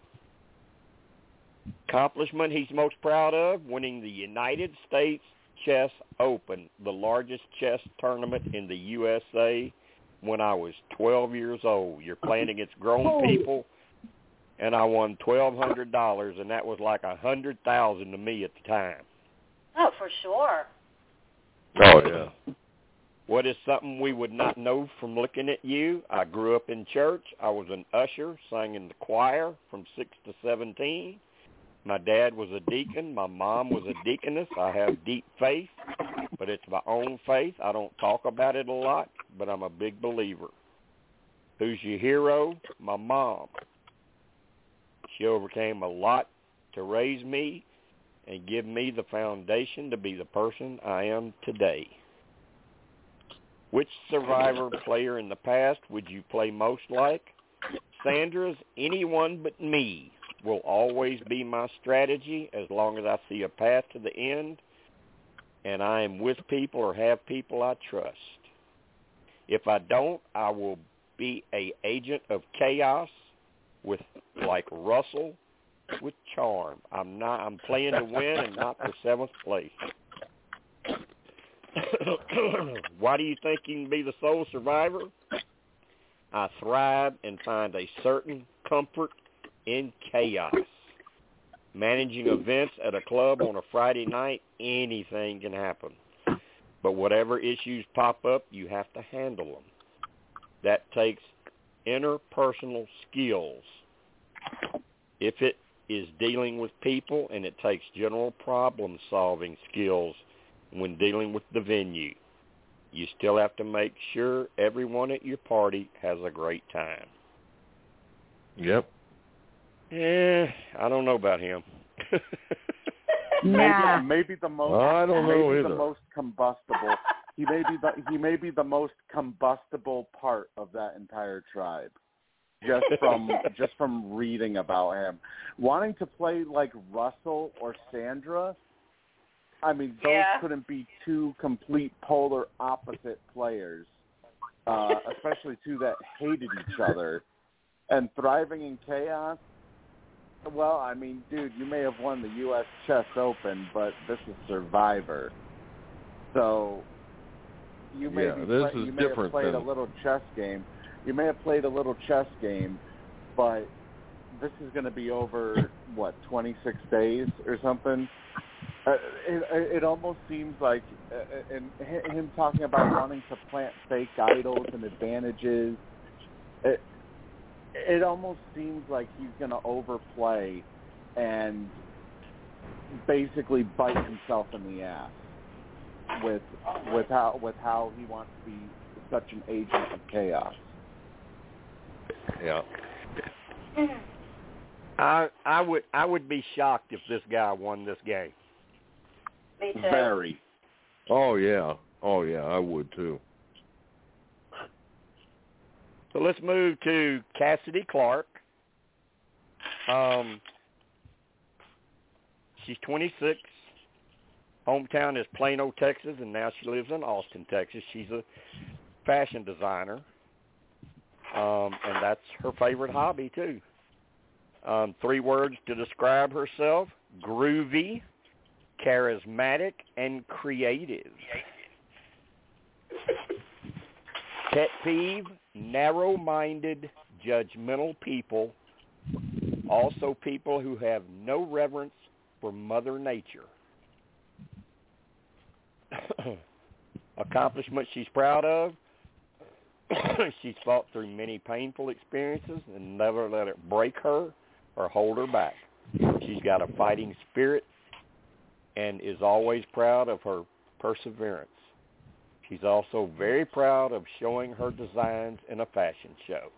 Accomplishment he's most proud of, winning the United States Chess Open, the largest chess tournament in the USA when I was 12 years old. You're playing against grown oh. people and I won twelve hundred dollars, and that was like a hundred thousand to me at the time. Oh, for sure. Oh yeah. What is something we would not know from looking at you? I grew up in church. I was an usher, sang in the choir from six to seventeen. My dad was a deacon. My mom was a deaconess. I have deep faith, but it's my own faith. I don't talk about it a lot, but I'm a big believer. Who's your hero? My mom. She overcame a lot to raise me and give me the foundation to be the person I am today. Which survivor player in the past would you play most like? Sandra's anyone but me will always be my strategy as long as I see a path to the end and I am with people or have people I trust. If I don't, I will be a agent of chaos with like Russell with charm. I'm not I'm playing to win and not for seventh place. Why do you think you can be the sole survivor? I thrive and find a certain comfort in chaos. managing events at a club on a Friday night, anything can happen. But whatever issues pop up, you have to handle them. That takes interpersonal skills. If it is dealing with people and it takes general problem solving skills when dealing with the venue. You still have to make sure everyone at your party has a great time. Yep. Yeah, I don't know about him. Nah. maybe, maybe the most I don't know maybe either. the most combustible. He may be the he may be the most combustible part of that entire tribe. Just from just from reading about him, wanting to play like Russell or Sandra. I mean, those Yeah. couldn't be two complete polar opposite players, uh, especially two that hated each other. And thriving in chaos. Well, I mean, dude, you may have won the U.S. Chess Open, but this is Survivor, so you may Yeah, be this play- is you may different have played than- a little chess game. You may have played a little chess game, but this is going to be over what 26 days or something. Uh, it, it almost seems like, uh, and him talking about wanting to plant fake idols and advantages. It, it almost seems like he's going to overplay and basically bite himself in the ass with with how with how he wants to be such an agent of chaos. Yeah. I I would I would be shocked if this guy won this game. Me too. Very. Oh yeah. Oh yeah. I would too. So let's move to Cassidy Clark. Um, she's 26. Hometown is Plano, Texas, and now she lives in Austin, Texas. She's a fashion designer, um, and that's her favorite hobby too. Um, three words to describe herself: groovy, charismatic, and creative. Pet peeve, narrow-minded, judgmental people, also people who have no reverence for Mother Nature. Accomplishments she's proud of. she's fought through many painful experiences and never let it break her or hold her back. She's got a fighting spirit and is always proud of her perseverance. She's also very proud of showing her designs in a fashion show.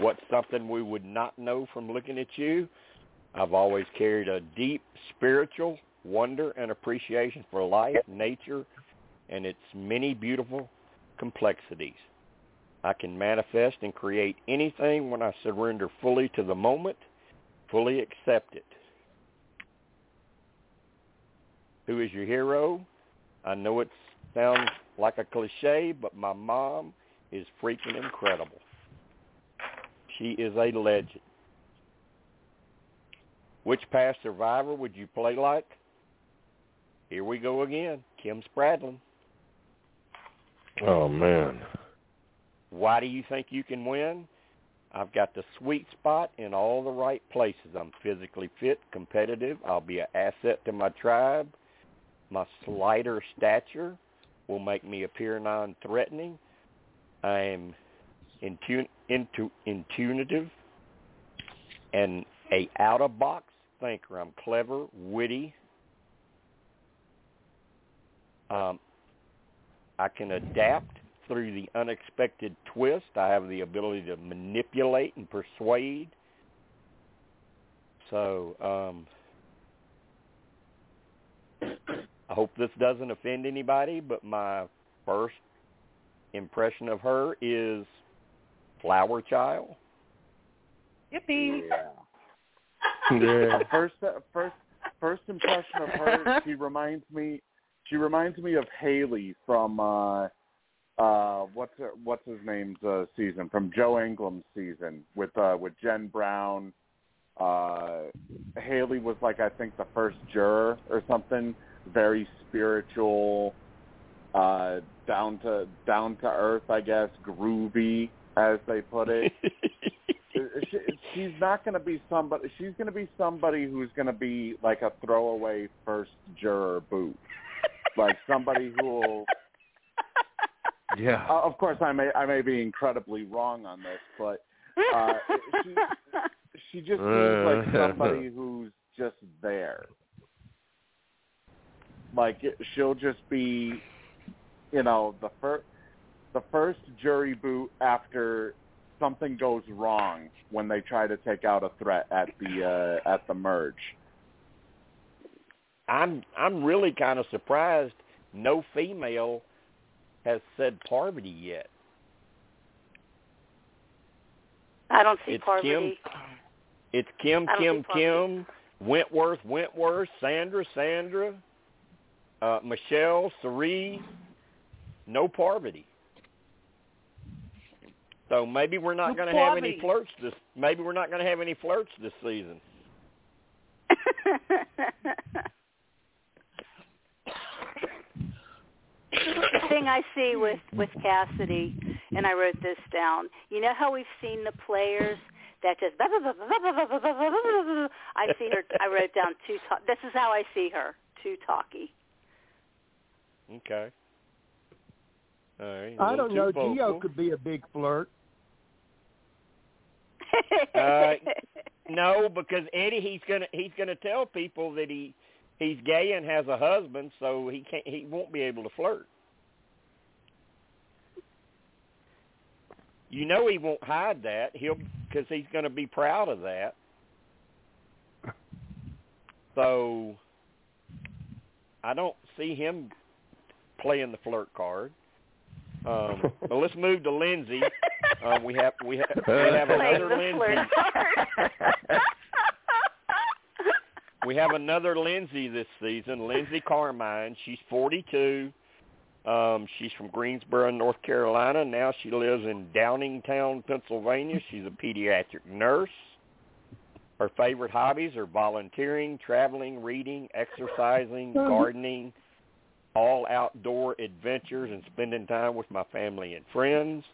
What's something we would not know from looking at you? I've always carried a deep spiritual wonder and appreciation for life, nature, and its many beautiful complexities. I can manifest and create anything when I surrender fully to the moment, fully accept it. Who is your hero? I know it sounds like a cliche, but my mom is freaking incredible. She is a legend. Which past survivor would you play like? Here we go again. Kim Spradlin. Oh man. Why do you think you can win? I've got the sweet spot in all the right places. I'm physically fit, competitive. I'll be an asset to my tribe. My slighter stature will make me appear non-threatening. I am intun- intu- intuitive and a out-of-box thinker. I'm clever, witty. Um, I can adapt through the unexpected twist. I have the ability to manipulate and persuade. So um, I hope this doesn't offend anybody, but my first impression of her is flower child. Yippee. Yeah. Uh, first, first, first impression of her, she reminds me. She reminds me of Hali from uh, uh, what's her, what's his name's uh, season from Joe Anglim's season with uh, with Jenn Brown. Uh, Hali was like I think the first juror or something. Very spiritual, uh, down to down to earth, I guess, groovy as they put it. she, she's not going to be somebody. She's going to be somebody who's going to be like a throwaway first juror boot, like somebody who will. Yeah. Uh, of course, I may I may be incredibly wrong on this, but uh, she she just seems like somebody who's just there. Like she'll just be, you know, the first the first jury boot after something goes wrong when they try to take out a threat at the uh, at the merge. I'm I'm really kind of surprised no female has said Parvati yet. I don't see It's Parvati. Kim. It's Kim, Kim. Kim, Wentworth, Wentworth, Sandra, Sandra, uh, Michele, Cirie. No Parvati. So maybe we're not No going to have any flirts this. Maybe we're not going to have any flirts this season. thing I see with with Cassidy, and I wrote this down. You know how we've seen the players that just. I've seen her. I wrote down too. Talk, this is how I see her. Too talky. Okay. All right. a I little don't know. too Geo vocal. could be a big flirt. Uh, no, because Eddie, he's gonna he's gonna tell people that he he's gay and has a husband, so he can't he won't be able to flirt. You know he won't hide that. He'll because he's going to be proud of that. So I don't see him playing the flirt card. Um, but let's move to Lindsay. Um, we have we have we have another the Lindsay. We have another Lindsay this season, Lindsay Carmine. She's 42. Um, she's from Greensboro, North Carolina. Now she lives in Downingtown, Pennsylvania. She's a pediatric nurse. Her favorite hobbies are volunteering, traveling, reading, exercising, gardening, all outdoor adventures, and spending time with my family and friends.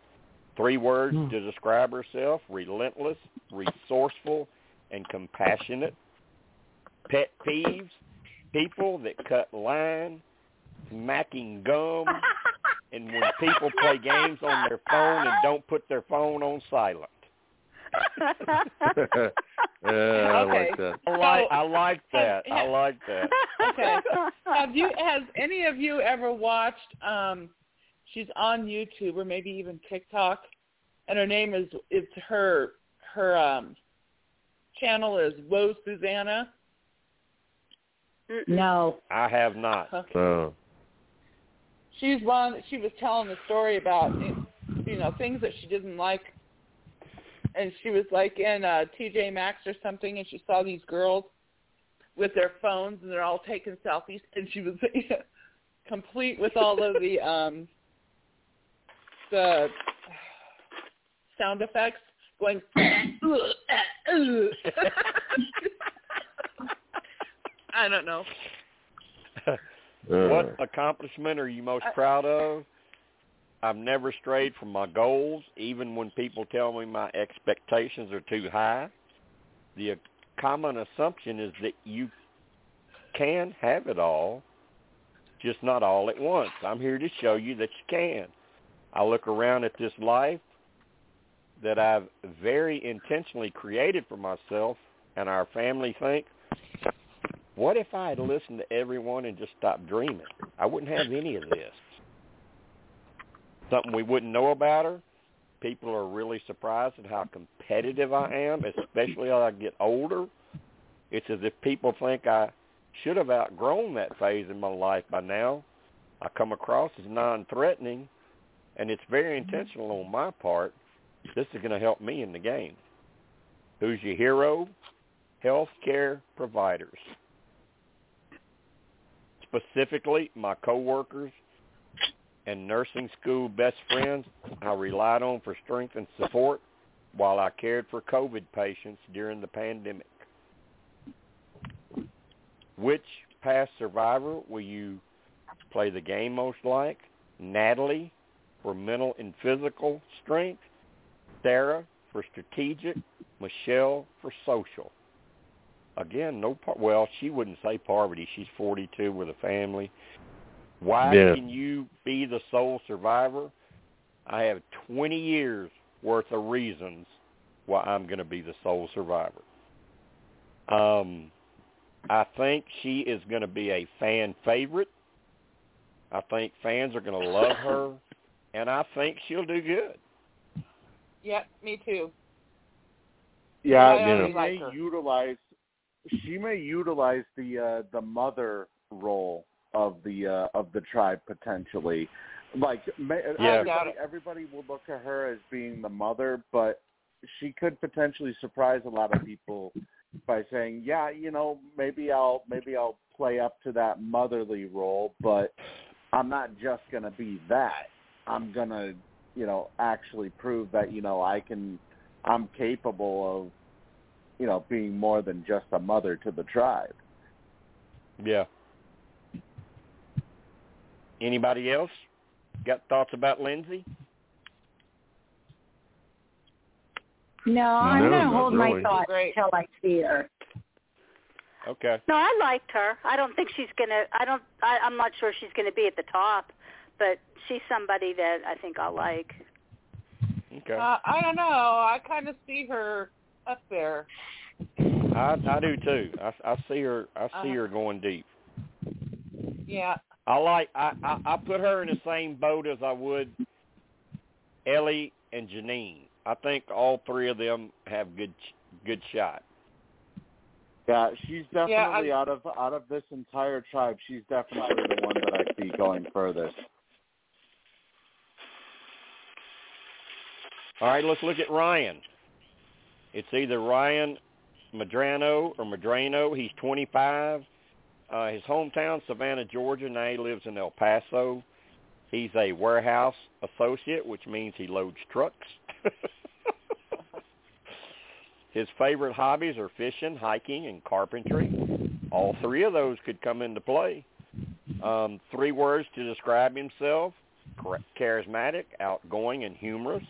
Three words to describe herself, relentless, resourceful, and compassionate. Pet peeves, people that cut line, smacking gum, and when people play games on their phone and don't put their phone on silent. yeah, I Okay. like that. I like, I like that. I like that. Okay. Have you? Has any of you ever watched? Um, she's on YouTube or maybe even TikTok, and her name is it's her her um channel is Whoa Susanna. No. I have not. Okay. Oh. She's one. She was telling the story about you know things that she didn't like, and she was like in uh, TJ Maxx or something, and she saw these girls with their phones and they're all taking selfies, and she was complete with all of the um the sound effects going. I don't know. what accomplishment are you most proud of? I've never strayed from my goals, even when people tell me my expectations are too high. The uh, common assumption is that you can have it all, just not all at once. I'm here to show you that you can. I look around at this life that I've very intentionally created for myself and our family think, what if I had listened to everyone and just stopped dreaming? I wouldn't have any of this. Something we wouldn't know about her. People are really surprised at how competitive I am, especially as I get older. It's as if people think I should have outgrown that phase in my life by now. I come across as non-threatening, and it's very intentional on my part. This is going to help me in the game. Who's your hero? Healthcare providers specifically my coworkers and nursing school best friends I relied on for strength and support while I cared for COVID patients during the pandemic. Which past survivor will you play the game most like? Natalie for mental and physical strength, Sarah for strategic, Michelle for social. Again, no par- well, she wouldn't say poverty. She's 42 with a family. Why Yeah. can you be the sole survivor? I have 20 years worth of reasons why I'm going to be the sole survivor. Um, I think she is going to be a fan favorite. I think fans are going to love her, and I think she'll do good. Yep, me too. Yeah, I she always may utilize she may utilize the uh, the mother role of the uh, of the tribe potentially. Like may, Yeah. everybody, everybody will look at her as being the mother, but she could potentially surprise a lot of people by saying, "Yeah, you know, maybe I'll maybe I'll play up to that motherly role, but I'm not just going to be that. I'm going to, you know, actually prove that, you know, I can I'm capable of, you know, being more than just a mother to the tribe." Yeah. Anybody else got thoughts about Lindsay? No, I'm No, going to not hold my thoughts Great. until I see her. Okay. No, I liked her. I don't think she's gonna. I don't. I, I'm not sure she's gonna be at the top, but she's somebody that I think I'll like. Okay. Uh, I don't know. I kind of see her up there. I I do too. I I see her I see Uh-huh. her going deep. Yeah. I like I, I I put her in the same boat as I would Elie and Jeanine. I think all three of them have good good shot. Yeah, she's definitely Yeah, I- out of out of this entire tribe. She's definitely the one that I see going furthest. All right, let's look at Ryan. It's either Ryan Madrano or Madrano. He's 25. Uh, his hometown, Savannah, Georgia. Now he lives in El Paso. He's a warehouse associate, which means he loads trucks. his favorite hobbies are fishing, hiking, and carpentry. All three of those could come into play. Um, three words to describe himself: charismatic, outgoing, and humorous.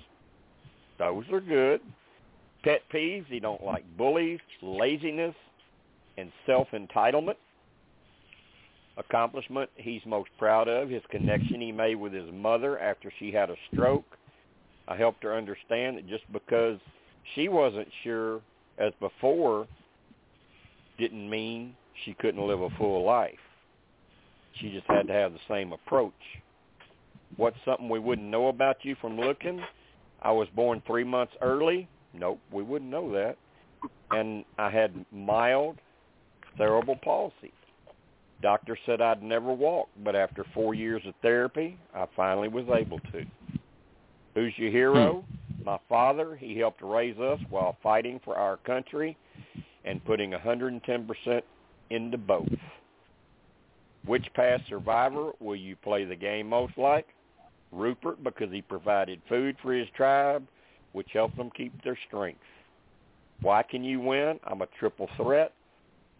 Those are good. Pet peeves, he don't like bullies, laziness, and self-entitlement. Accomplishment he's most proud of, his connection he made with his mother after she had a stroke. I helped her understand that just because she wasn't sure as before didn't mean she couldn't live a full life. She just had to have the same approach. What's something we wouldn't know about you from looking? I was born three months early. Nope, we wouldn't know that. And I had mild cerebral palsy. Doctor said I'd never walk, but after four years of therapy, I finally was able to. Who's your hero? Hmm. My father. He helped raise us while fighting for our country and putting 110% into both. Which past survivor will you play the game most like? Rupert because he provided food for his tribe, which helped them keep their strength. Why can you win? I'm a triple threat.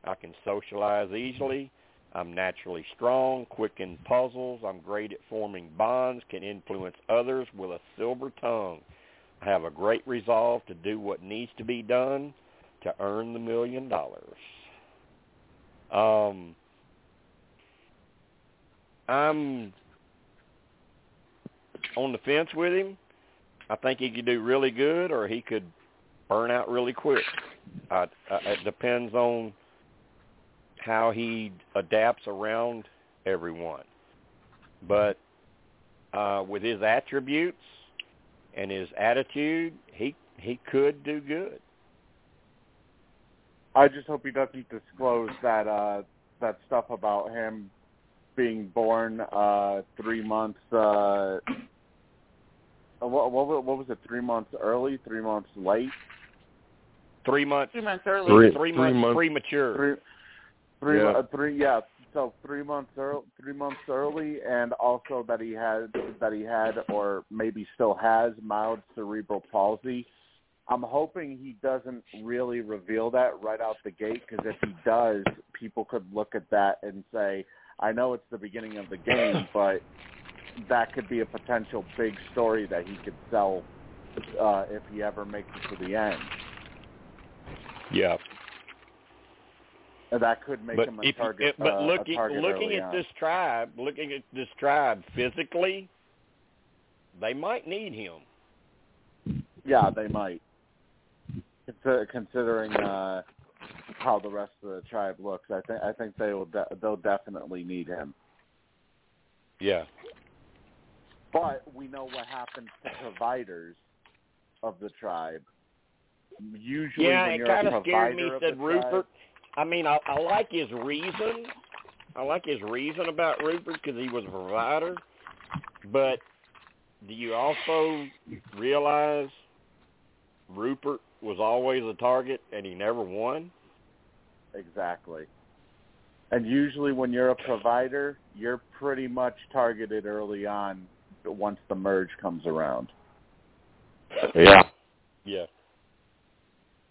I can socialize easily. I'm naturally strong, quick in puzzles. I'm great at forming bonds, can influence others with a silver tongue. I have a great resolve to do what needs to be done to earn the million dollars. Um, I'm on the fence with him. I think he could do really good, or he could burn out really quick. Uh, uh, it depends on how he adapts around everyone. But uh, with his attributes and his attitude, he he could do good. I just hope he doesn't disclose that uh that stuff about him being born uh three months uh what what, what was it three months early three months late Three months, Three months early. three, Three- months, months. premature. three three Yeah. uh, three yeah so three months early three months early and also that he had that he had or maybe still has mild cerebral palsy i'm hoping he doesn't really reveal that right out the gate because if he does people could look at that and say i know it's the beginning of the game but that could be a potential big story that he could sell uh, if he ever makes it to the end. Yeah. And that could make but him a target. if, but uh, looking looking at on. this tribe, looking at this tribe physically, they might need him. Yeah, they might. Considering uh, how the rest of the tribe looks, I think I think they will de- they'll definitely need him. Yeah. But we know what happens to providers of the tribe. Usually, yeah, when it you're kind a of scared me. Said the tribe, Rupert. I mean, I, I like his reason. I like his reason about Rupert because he was a provider. But do you also realize Rupert was always a target and he never won? Exactly. And usually when you're a provider, you're pretty much targeted early on once the merge comes around. Yeah. Yeah.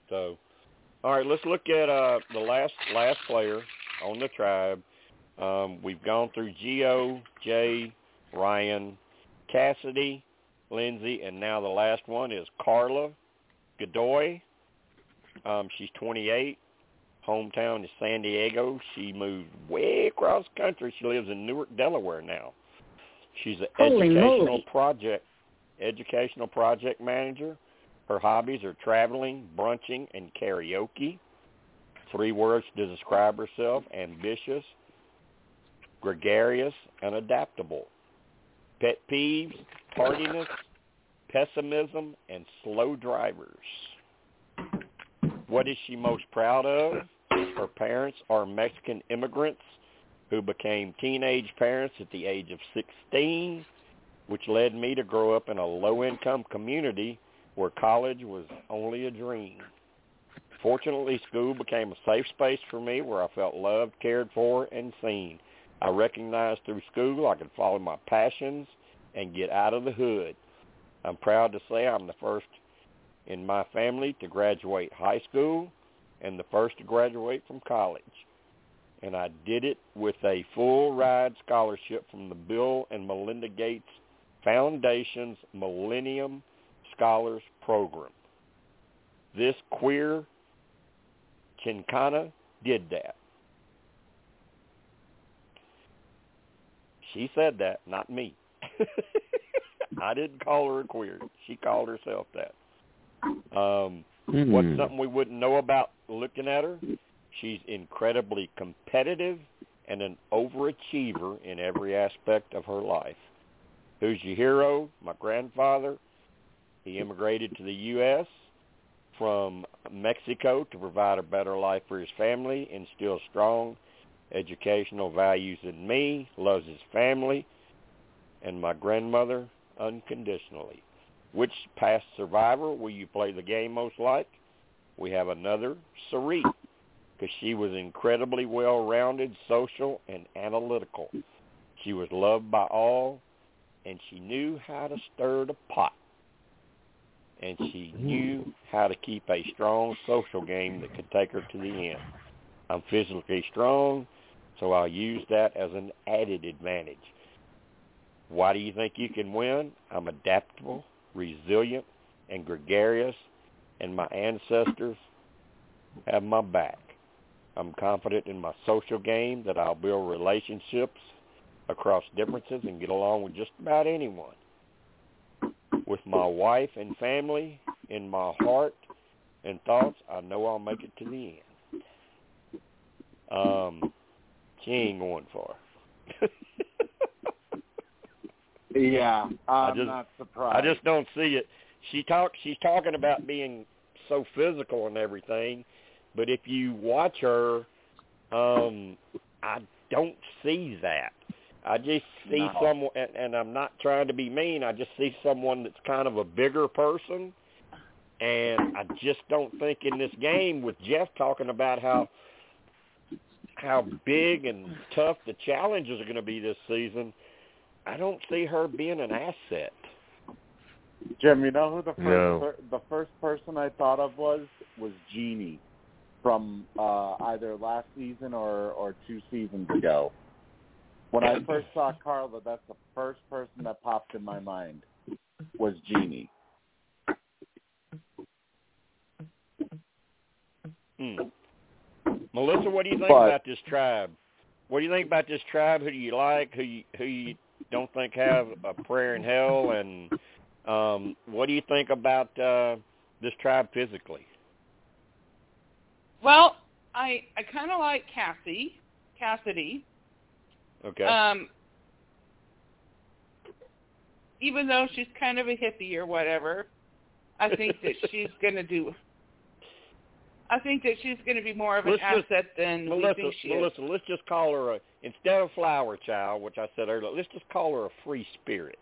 So, all right, let's look at uh, the last last player on the tribe. Um, we've gone through Geo, Jay, Ryan, Cassidy, Lindsay, and now the last one is Karla Godoy. Um, she's 28. Hometown is San Diego. She moved way across country. She lives in Newark, Delaware now. She's an Holy educational moly. project educational project manager. Her hobbies are traveling, brunching, and karaoke. Three words to describe herself, ambitious, gregarious, and adaptable. Pet peeves, tardiness, pessimism, and slow drivers. What is she most proud of? Her parents are Mexican immigrants who became teenage parents at the age of 16, which led me to grow up in a low-income community where college was only a dream. Fortunately, school became a safe space for me where I felt loved, cared for, and seen. I recognized through school I could follow my passions and get out of the hood. I'm proud to say I'm the first in my family to graduate high school and the first to graduate from college. And I did it with a full ride scholarship from the Bill and Melinda Gates Foundation's Millennium Scholars Program. This queer Chicana did that. She said that, not me. I didn't call her a queer. She called herself that. Um, Hmm. What's something we wouldn't know about looking at her? She's incredibly competitive and an overachiever in every aspect of her life. Who's your hero? My grandfather. He immigrated to the U.S. from Mexico to provide a better life for his family, instill strong educational values in me, loves his family, and my grandmother unconditionally. Which past survivor will you play the game most like? We have another, Sarit, because she was incredibly well-rounded, social, and analytical. She was loved by all, and she knew how to stir the pot. And she knew how to keep a strong social game that could take her to the end. I'm physically strong, so I'll use that as an added advantage. Why do you think you can win? I'm adaptable, resilient, and gregarious, and my ancestors have my back. I'm confident in my social game that I'll build relationships across differences and get along with just about anyone. With my wife and family in my heart and thoughts, I know I'll make it to the end. Um, she ain't going far. Yeah, I I'm just- not surprised. I just don't see it. She talk she's talking about being so physical and everything, but if you watch her, um, I don't see that. I just see No. someone, and, and I'm not trying to be mean. I just see someone that's kind of a bigger person, and I just don't think in this game with Jeff talking about how how big and tough the challenges are going to be this season. I don't see her being an asset. Jim, you know who the first No. per- the first person I thought of was was Genie from uh, either last season or, or two seasons ago. When I first saw Karla, that's the first person that popped in my mind was Genie. Hmm. Melissa, what do you think but, about this tribe? What do you think about this tribe? Who do you like? Who you, who you don't think have a prayer in hell? And um, what do you think about uh, this tribe physically? Well, I I kind of like Cassie, Cassidy. Okay. Um, even though she's kind of a hippie or whatever, I think that she's going to do. I think that she's going to be more of an Let's just- asset than we think she Melissa, is. let's just call her a instead of flower child, which I said earlier. Let's just call her a free spirit.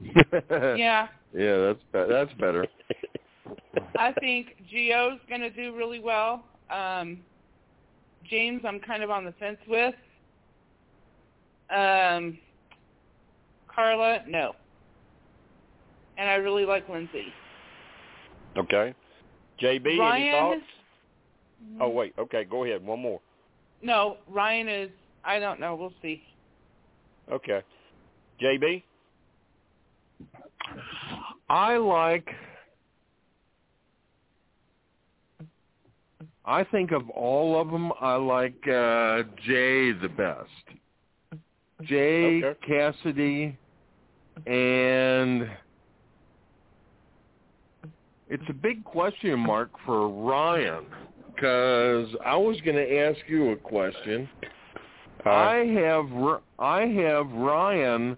Yeah, Yeah, that's that's better. I think Geo's going to do really well. Um, James, I'm kind of on the fence with. Um, Karla, no. And I really like Lindsay. Okay. JB, any thoughts? Oh wait, okay, go ahead. One more. no, Ryan is. I don't know. We'll see. Okay. JB. I like. I think of all of them, I like uh, Jay the best. Jay Okay. Cassidy, and it's a big question mark for Ryan because I was going to ask you a question. I have R- I have Ryan,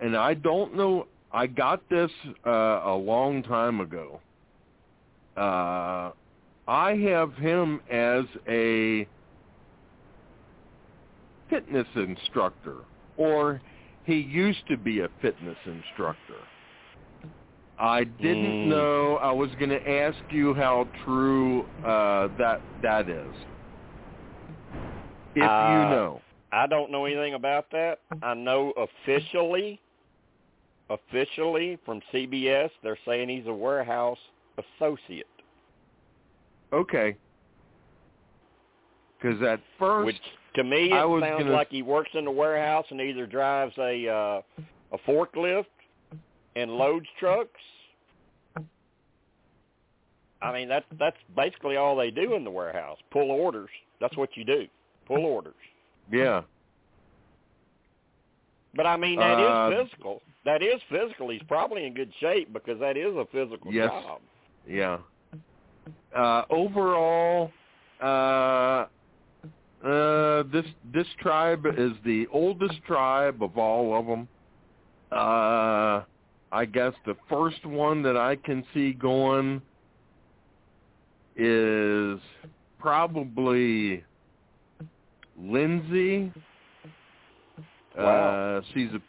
and I don't know. I got this uh, a long time ago. Uh, I have him as a fitness instructor, or he used to be a fitness instructor. I didn't Mm. know. I was going to ask you how true uh, that that is. If Uh, you know. I don't know anything about that. I know officially, officially from CBS, they're saying he's a warehouse associate, Okay. Because at first, which to me I it was sounds gonna- like he works in the warehouse and either drives a uh, a forklift and loads trucks. I mean that's that's basically all they do in the warehouse. Pull orders. That's what you do. Pull orders. yeah, But I mean that is Uh, physical. That is physical. He's probably in good shape because that is a physical Yes. job. yeah. Uh, overall, uh, uh, this this tribe is the oldest tribe of all of them. Uh, I guess the first one that I can see going is probably Lindsay. Wow. Uh, she's a,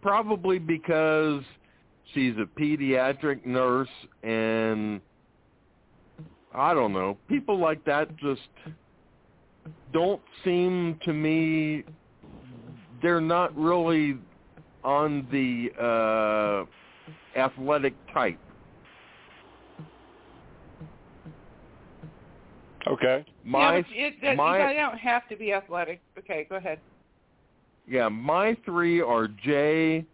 probably because she's a pediatric nurse and I don't know. People like that just don't seem to me they're not really on the uh athletic type. Okay. My yeah, but it, my you don't have to be athletic. Okay, go ahead. yeah, my three are Jay,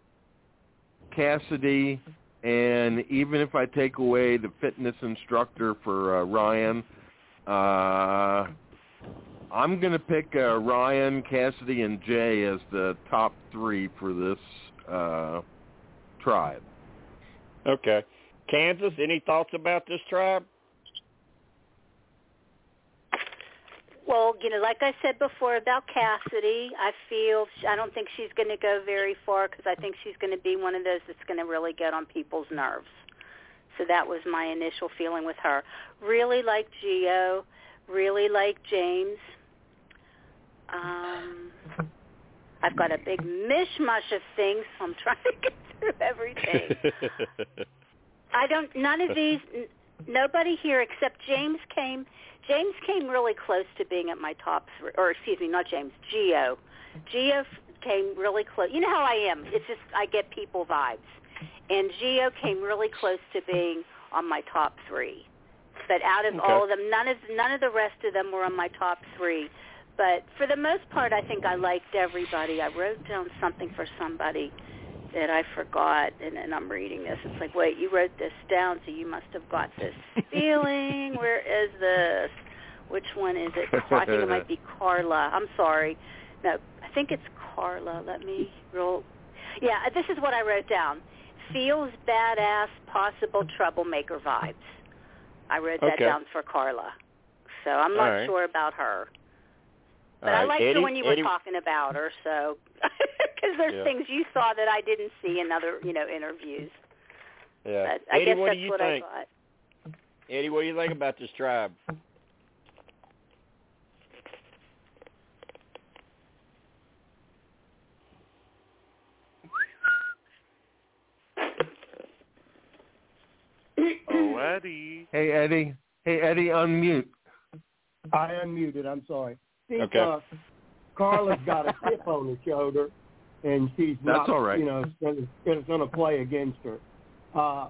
Cassidy, and even if I take away the fitness instructor for uh, Ryan, uh, I'm going to pick uh, Ryan, Cassidy, and Jay as the top three for this uh, tribe. Okay. Kansas, any thoughts about this tribe? Well, you know, like I said before about Cassidy, I feel I don't think she's going to go very far because I think she's going to be one of those that's going to really get on people's nerves. So that was my initial feeling with her. Really like Geo, really like James. Um, I've got a big mishmash of things, so I'm trying to get through everything. I don't. None of these. Nobody here except James came. James came really close to being at my top three, or excuse me, not James. Geo. Geo came really close. You know how I am. It's just I get people vibes, and Geo came really close to being on my top three. But out of Okay. all of them, none of none of the rest of them were on my top three. But for the most part, I think I liked everybody. I wrote down something for somebody. That I forgot, and, and I'm reading this. It's like, wait, you wrote this down, so you must have got this feeling. Where is this? Which one is it? I think it might be Karla. I'm sorry. No, I think it's Karla. Let me roll. Yeah, this is what I wrote down. Feels badass, possible troublemaker vibes. I wrote that Okay. down for Karla. So I'm not right. sure about her. But All I right, liked Eddie, her when you were Eddie, talking about her, so because there's Yeah. things you saw that I didn't see in other, you know, interviews. Yeah. But I Eddie, guess what that's do you what think? I thought. Eddie, what do you think about this tribe? Oh, Eddie. Hey, Eddie. Hey, Eddie, unmute. I unmuted. I'm sorry. Think, Okay. uh, Karla's got a chip on her shoulder, and she's That's not, all right. you know, it's going to play against her. Uh,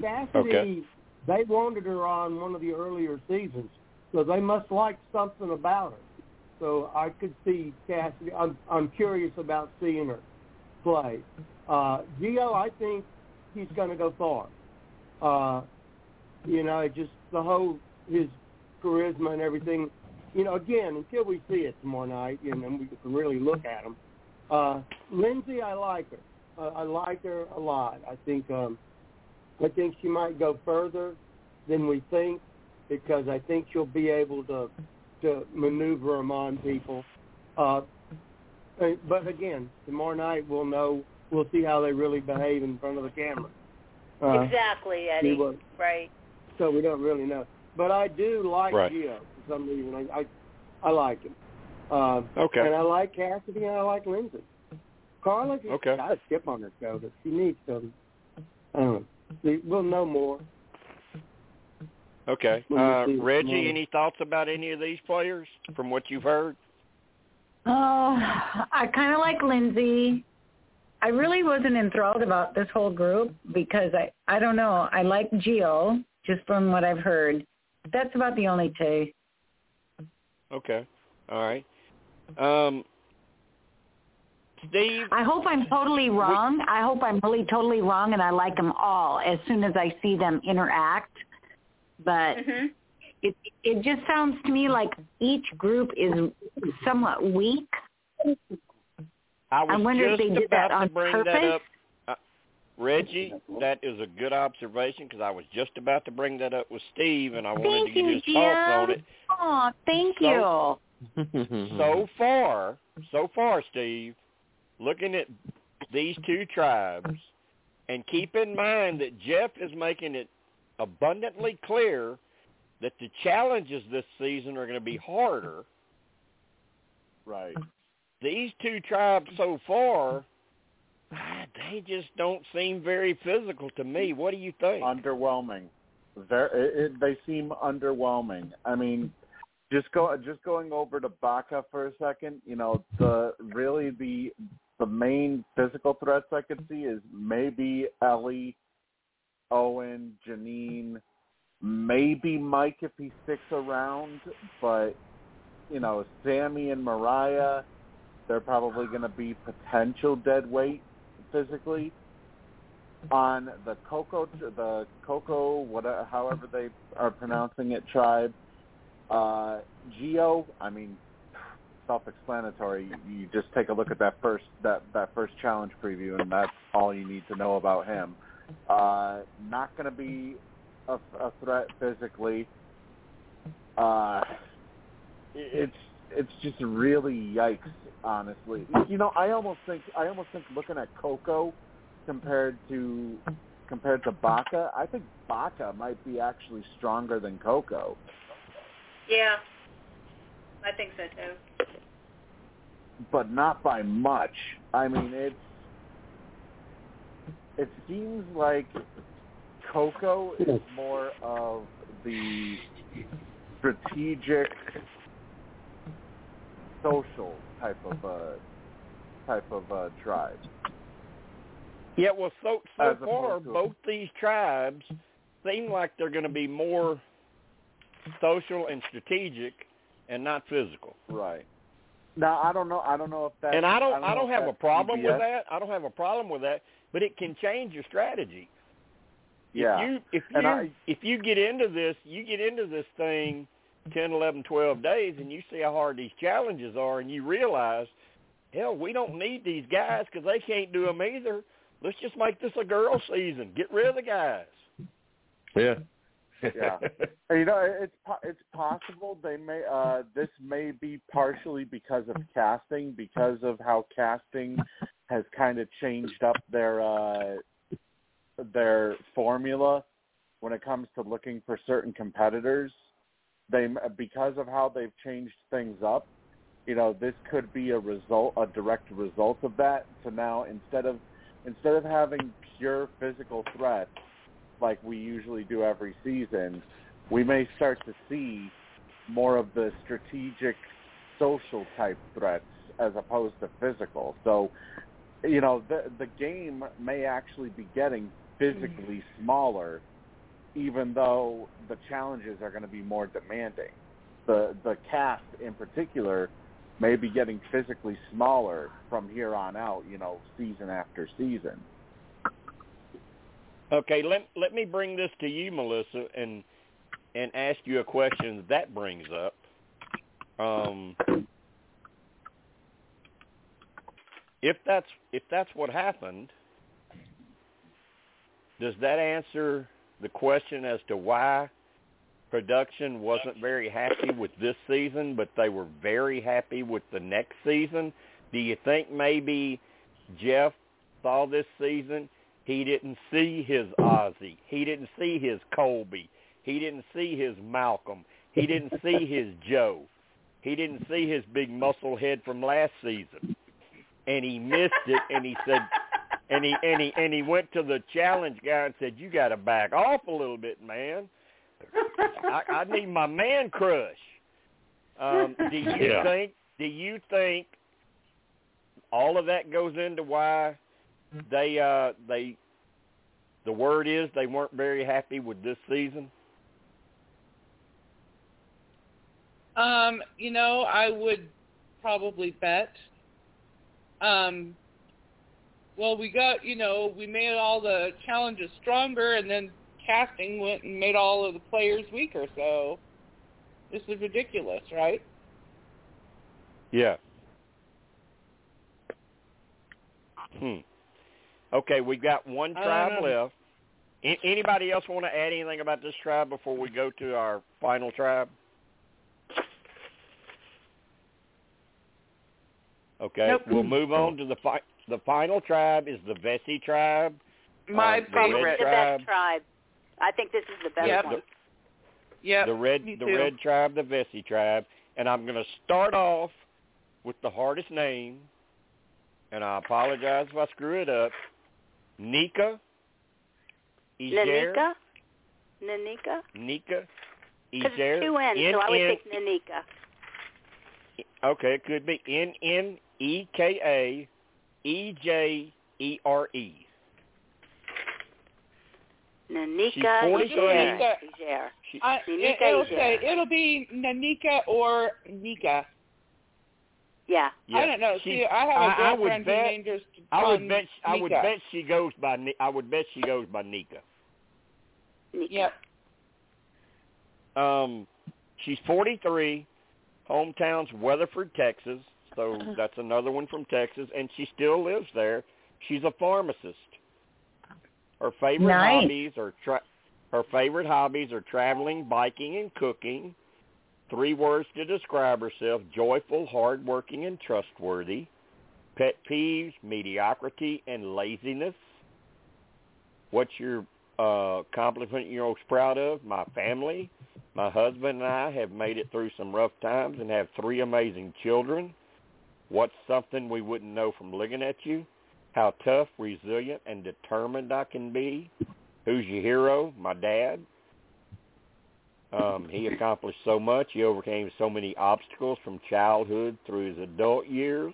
Cassidy, Okay. they wanted her on one of the earlier seasons, so they must like something about her. So I could see Cassidy. I'm I'm curious about seeing her play. Uh, Geo, I think he's going to go far. Uh, you know, just the whole his charisma and everything. You know, again, until we see it tomorrow night, and then we can really look at him. Uh, Lindsay, I like her. Uh, I like her a lot. I think um, I think she might go further than we think because I think she'll be able to to maneuver among people. Uh, but again, tomorrow night we'll know. We'll see how they really behave in front of the camera. Uh, exactly, Eddie. Right. so we don't really know. But I do like Right. Geo for some reason. I I, I like him. Uh, Okay. And I like Cassidy and I like Lindsay. Karla just Okay. got a chip on her shoulder. She needs some. I don't know. We'll know more. Okay. Uh, Reggie, any thoughts about any of these players from what you've heard? Oh, I kind of like Lindsay. I really wasn't enthralled about this whole group because I I don't know. I like Geo just from what I've heard. That's about the only two. Okay. All right. Um, Steve, I hope I'm totally wrong. I hope I'm really totally wrong, and I like them all as soon as I see them interact. But hmm it it just sounds to me like each group is somewhat weak. I was I wonder if they did that on to bring that purpose. up. Uh, Reggie, that is a good observation because I was just about to bring that up with Steve, and I wanted Thank to get you, his thoughts on it. Oh, thank So- you. So far, so far, Steve, looking at these two tribes, and keep in mind that Jeff is making it abundantly clear that the challenges this season are going to be harder. Right. These two tribes so far, Ah, they just don't seem very physical to me. What do you think? Underwhelming. It, they seem underwhelming. I mean, just go just going over to Baka for a second. You know, the really the the main physical threats I could see is maybe Elie, Owen, Jeanine, maybe Mike if he sticks around, but you know, Sami and Morriah, they're probably going to be potential dead weight physically. On the Coco, the Coco, whatever, however they are pronouncing it, tribe, uh, Geo. I mean, self-explanatory. You, just take a look at that first that that first challenge preview, and that's all you need to know about him. Uh, not going to be a, a threat physically. Uh, it's it's just really yikes, honestly. You know, I almost think I almost think looking at Coco compared to compared to Baka, I think Baka might be actually stronger than Coco. Yeah. I think so too. but not by much. I mean, it's it seems like Coco is more of the strategic, social type of uh, type of uh, tribe. Yeah, well, so so far, both these tribes seem like they're going to be more social and strategic, and not physical. Right. Now I don't know. I don't know if that. and I don't, I don't, know don't have a problem with that. I don't have a problem with that but it can change your strategy. Yeah. If you if you I- if you get into this, you get into this thing 10, 11, 12 days, and you see how hard these challenges are, and you realize, hell, we don't need these guys because they can't do them either. Let's just make this a girl season. Get rid of the guys. Yeah. Yeah. And, you know, it's it's possible they may uh this may be partially because of casting, because of how casting has kind of changed up their uh their formula when it comes to looking for certain competitors. They because of how they've changed things up, you know, this could be a result a direct result of that. So now instead of instead of having pure physical threats like we usually do every season, we may start to see more of the strategic social type threats as opposed to physical. So, you know, the the game may actually be getting physically mm-hmm. smaller even though the challenges are going to be more demanding. The the cast in particular may be getting physically smaller from here on out, you know, season after season. Okay, let let me bring this to you, Melissa, and and ask you a question that brings up. Um, if that's if that's what happened, does that answer the question as to why production wasn't very happy with this season, but they were very happy with the next season? Do you think maybe Jeff saw this season? He didn't see his Ozzy. He didn't see his Colby. He didn't see his Malcolm. He didn't see his Joe. He didn't see his big muscle head from last season. And he missed it and he said and he and he and he went to the challenge guy and said, "You got to back off a little bit, man. I, I need my man crush." Um, do you Yeah. think? Do you think all of that goes into why they uh they the word is they weren't very happy with this season? Um, you know, I would probably bet. Um, well, we got, you know, we made all the challenges stronger, and then casting went and made all of the players weaker. So this is ridiculous, right? Yeah. Hmm. Okay, we've got one tribe know. left. A- anybody else want to add anything about this tribe before we go to our final tribe? Okay, Nope. we'll move on to the fi- the final tribe is the Vesi tribe. My Um, the favorite. red the tribe, best tribe. I think this is the best Yep. one. Yep. the red me the too. red tribe, the Vesi tribe, and I'm going to start off with the hardest name, and I apologize if I screw it up. Nika. Ijer, Nanika? Nanika? Nika. Because Ijer, it's two N's, so I would N- think Nanika. Okay, it could be N N E K A E J E R E. Nanika She's 43. Ijer. Ijer. She- I, Nanika it, it'll say it'll be Nanika or Nika. Yeah. yeah, I don't know. she- See, I have a I- I would girlfriend who bet- named her. I would bet I would bet she goes by Ni- I would bet she goes by Nika. Nika. Yep. Um, she's 43, hometown's Weatherford, Texas. So that's another one from Texas, and she still lives there. She's a pharmacist. Her favorite Nice. hobbies are tra- her favorite hobbies are traveling, biking, and cooking. Three words to describe herself: joyful, hardworking, and trustworthy. Pet peeves: mediocrity and laziness. What's your uh, accomplishment you're most proud of? My family. My husband and I have made it through some rough times and have three amazing children. What's something we wouldn't know from looking at you? How tough, resilient, and determined I can be. Who's your hero? My dad. Um, he accomplished so much. He overcame so many obstacles from childhood through his adult years.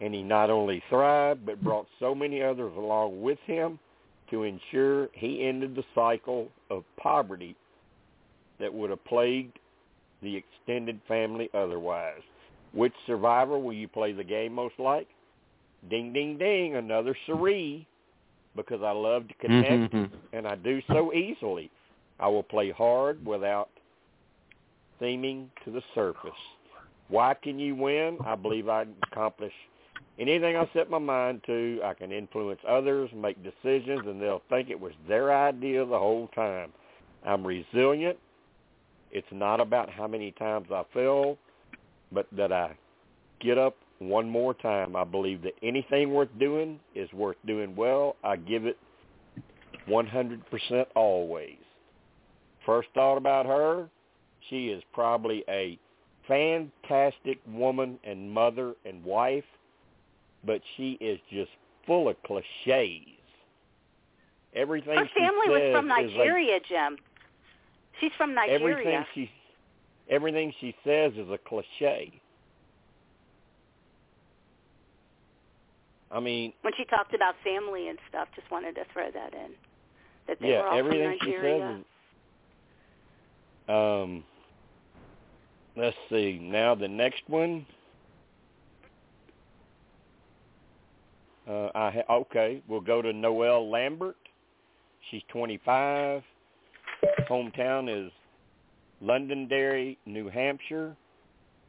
And he not only thrived, but brought so many others along with him to ensure he ended the cycle of poverty that would have plagued the extended family otherwise. Which survivor will you play the game most like? ding, ding, ding, another Sari, because I love to connect, Mhm. and I do so easily. I will play hard without seeming to the surface. Why can you win? I believe I can accomplish anything I set my mind to. I can influence others, make decisions, and they'll think it was their idea the whole time. I'm resilient. It's not about how many times I fail, but that I get up one more time. I believe that anything worth doing is worth doing well. I give it 100% always. First thought about her, she is probably a fantastic woman and mother and wife, but she is just full of cliches. Everything Her family was from is like- Nigeria, Jim. She's from Nigeria. everything she everything she says is a cliche. I mean, when she talked about family and stuff, just wanted to throw that in. That they yeah, were all everything from she Nigeria. says is um let's see. Now the next one uh I ha- okay, we'll go to Noelle Lambert. She's 25. Hometown is Londonderry, New Hampshire.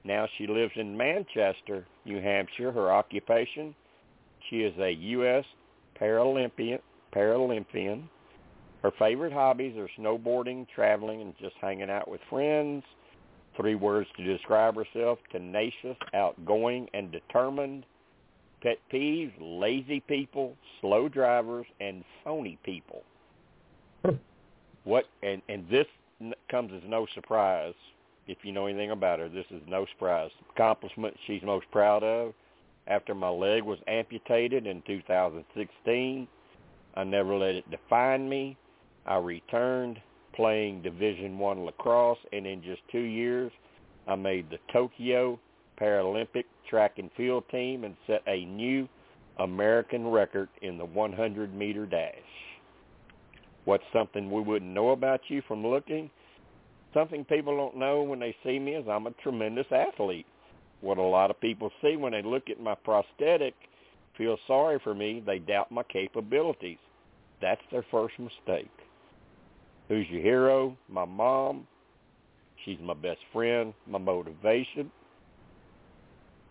Now she lives in Manchester, New Hampshire. Her occupation, she is a U.S. Paralympian. Paralympian. Her favorite hobbies are snowboarding, traveling, and just hanging out with friends. Three words to describe herself, tenacious, outgoing, and determined. Pet peeves, lazy people, slow drivers, and phony people. Hmm. What and and this comes as no surprise if you know anything about her. This is no surprise. Accomplishment she's most proud of. After my leg was amputated in 2016, I never let it define me. I returned playing Division One lacrosse, and in just two years, I made the Tokyo Paralympic track and field team and set a new American record in the 100 meter dash. What's something we wouldn't know about you from looking? Something people don't know when they see me is I'm a tremendous athlete. What a lot of people see when they look at my prosthetic, feel sorry for me, they doubt my capabilities. That's their first mistake. Who's your hero? My mom. She's my best friend, my motivation,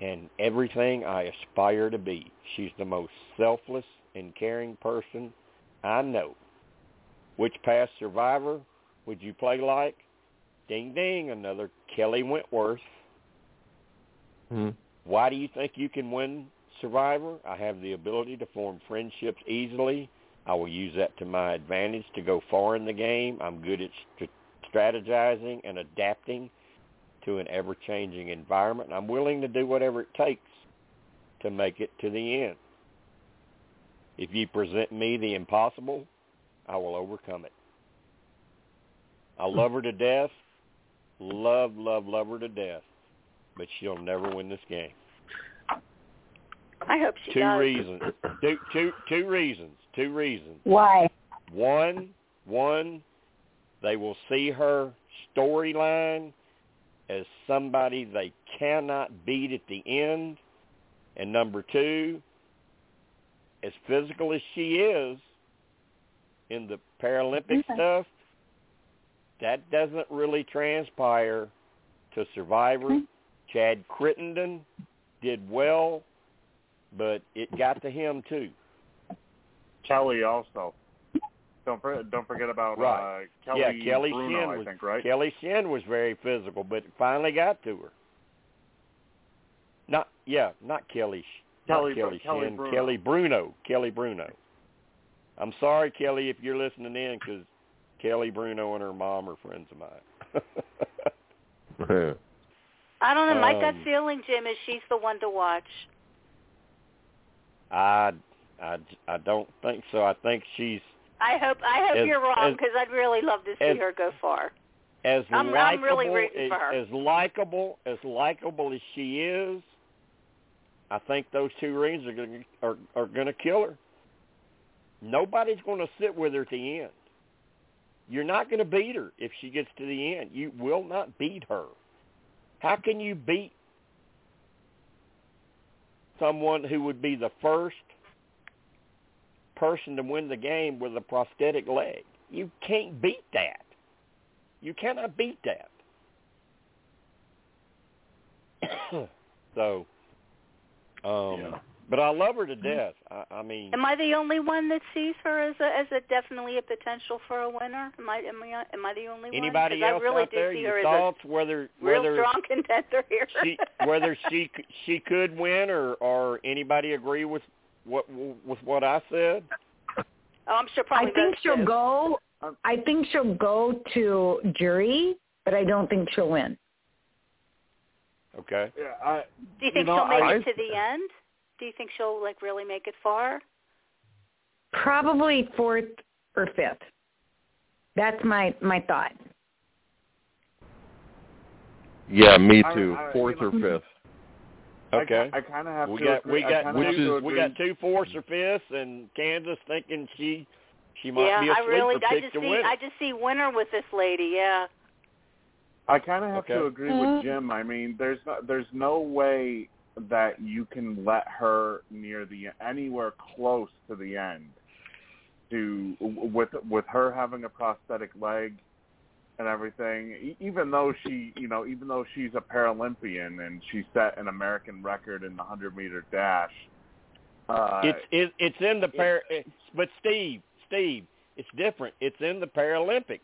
and everything I aspire to be. She's the most selfless and caring person I know. Which past survivor would you play like? Ding ding, another Kelley Wentworth. Hmm. Why do you think you can win Survivor? I have the ability to form friendships easily. I will use that to my advantage to go far in the game. I'm good at st- strategizing and adapting to an ever-changing environment. I'm willing to do whatever it takes to make it to the end. If you present me the impossible, I will overcome it. I love her to death. Love, love, love her to death. But she'll never win this game. I hope she two does. reasons. Two, two, two reasons. Two reasons. Why? One, one, they will see her storyline as somebody they cannot beat at the end. And number two, as physical as she is in the Paralympic Okay. stuff, that doesn't really transpire to Survivor. Okay. Chad Crittenden did well, but it got to him too. Kelly also. Don't for, don't forget about Right. uh, Kelly yeah, Kelly Bruno, Shin I was think, right? Kelly Shin was very physical, but it finally got to her. Not yeah, not Kelly. Sh- Kelly not Kelly, Kelly Shin, Bruno. Kelly Bruno. Kelly Bruno. I'm sorry, Kelly, if you're listening in, because Kelly Bruno and her mom are friends of mine. I don't know. My gut Um, feeling, Jim, is she's the one to watch. I, I, I don't think so. I think she's I hope I hope As- you're wrong because I'd really love to see as- her go far. as I'm- I'm likable really rooting as, for her. as likable as likable as she is. I think those two rings are going to are, are going to kill her. Nobody's going to sit with her at the end. You're not going to beat her if she gets to the end. You will not beat her. How can you beat someone who would be the first person to win the game with a prosthetic leg. You can't beat that. You cannot beat that. so, um, Yeah. But I love her to mm-hmm. death. I, I mean, Am I the only one that sees her as a as a definitely a potential for a winner? Am I am I am I the only one? anybody one? 'Cause else I really out do there? see Your her thoughts? Whether as a real whether strong contender here. she whether she she could win or or anybody agree with what with what I said? oh, I'm sure I think she'll two. go. I think she'll go to jury, but I don't think she'll win. Okay. Yeah, I, Do you think know, she'll make I- it to the end? Do you think she'll like really make it far? Probably fourth or fifth. That's my my thought. Yeah, me I- too. I- Fourth you or fifth. Okay. I, I kind of have we to. got agree, we got kinda have to two agree. we got two fourths or fifths, and Kansas thinking she she might yeah, be a I really sleeper I pick just to see win. I just see winner with this lady. Yeah. I kind of have Okay. to agree with mm-hmm. Jim. I mean, there's no, there's no way that you can let her near the anywhere close to the end. To with with her having a prosthetic leg and everything, e- even though she, you know, even though she's a Paralympian and she set an American record in the hundred meter dash. Uh, it's it, it's in the par. It's, but Steve, Steve, it's different. It's in the Paralympics.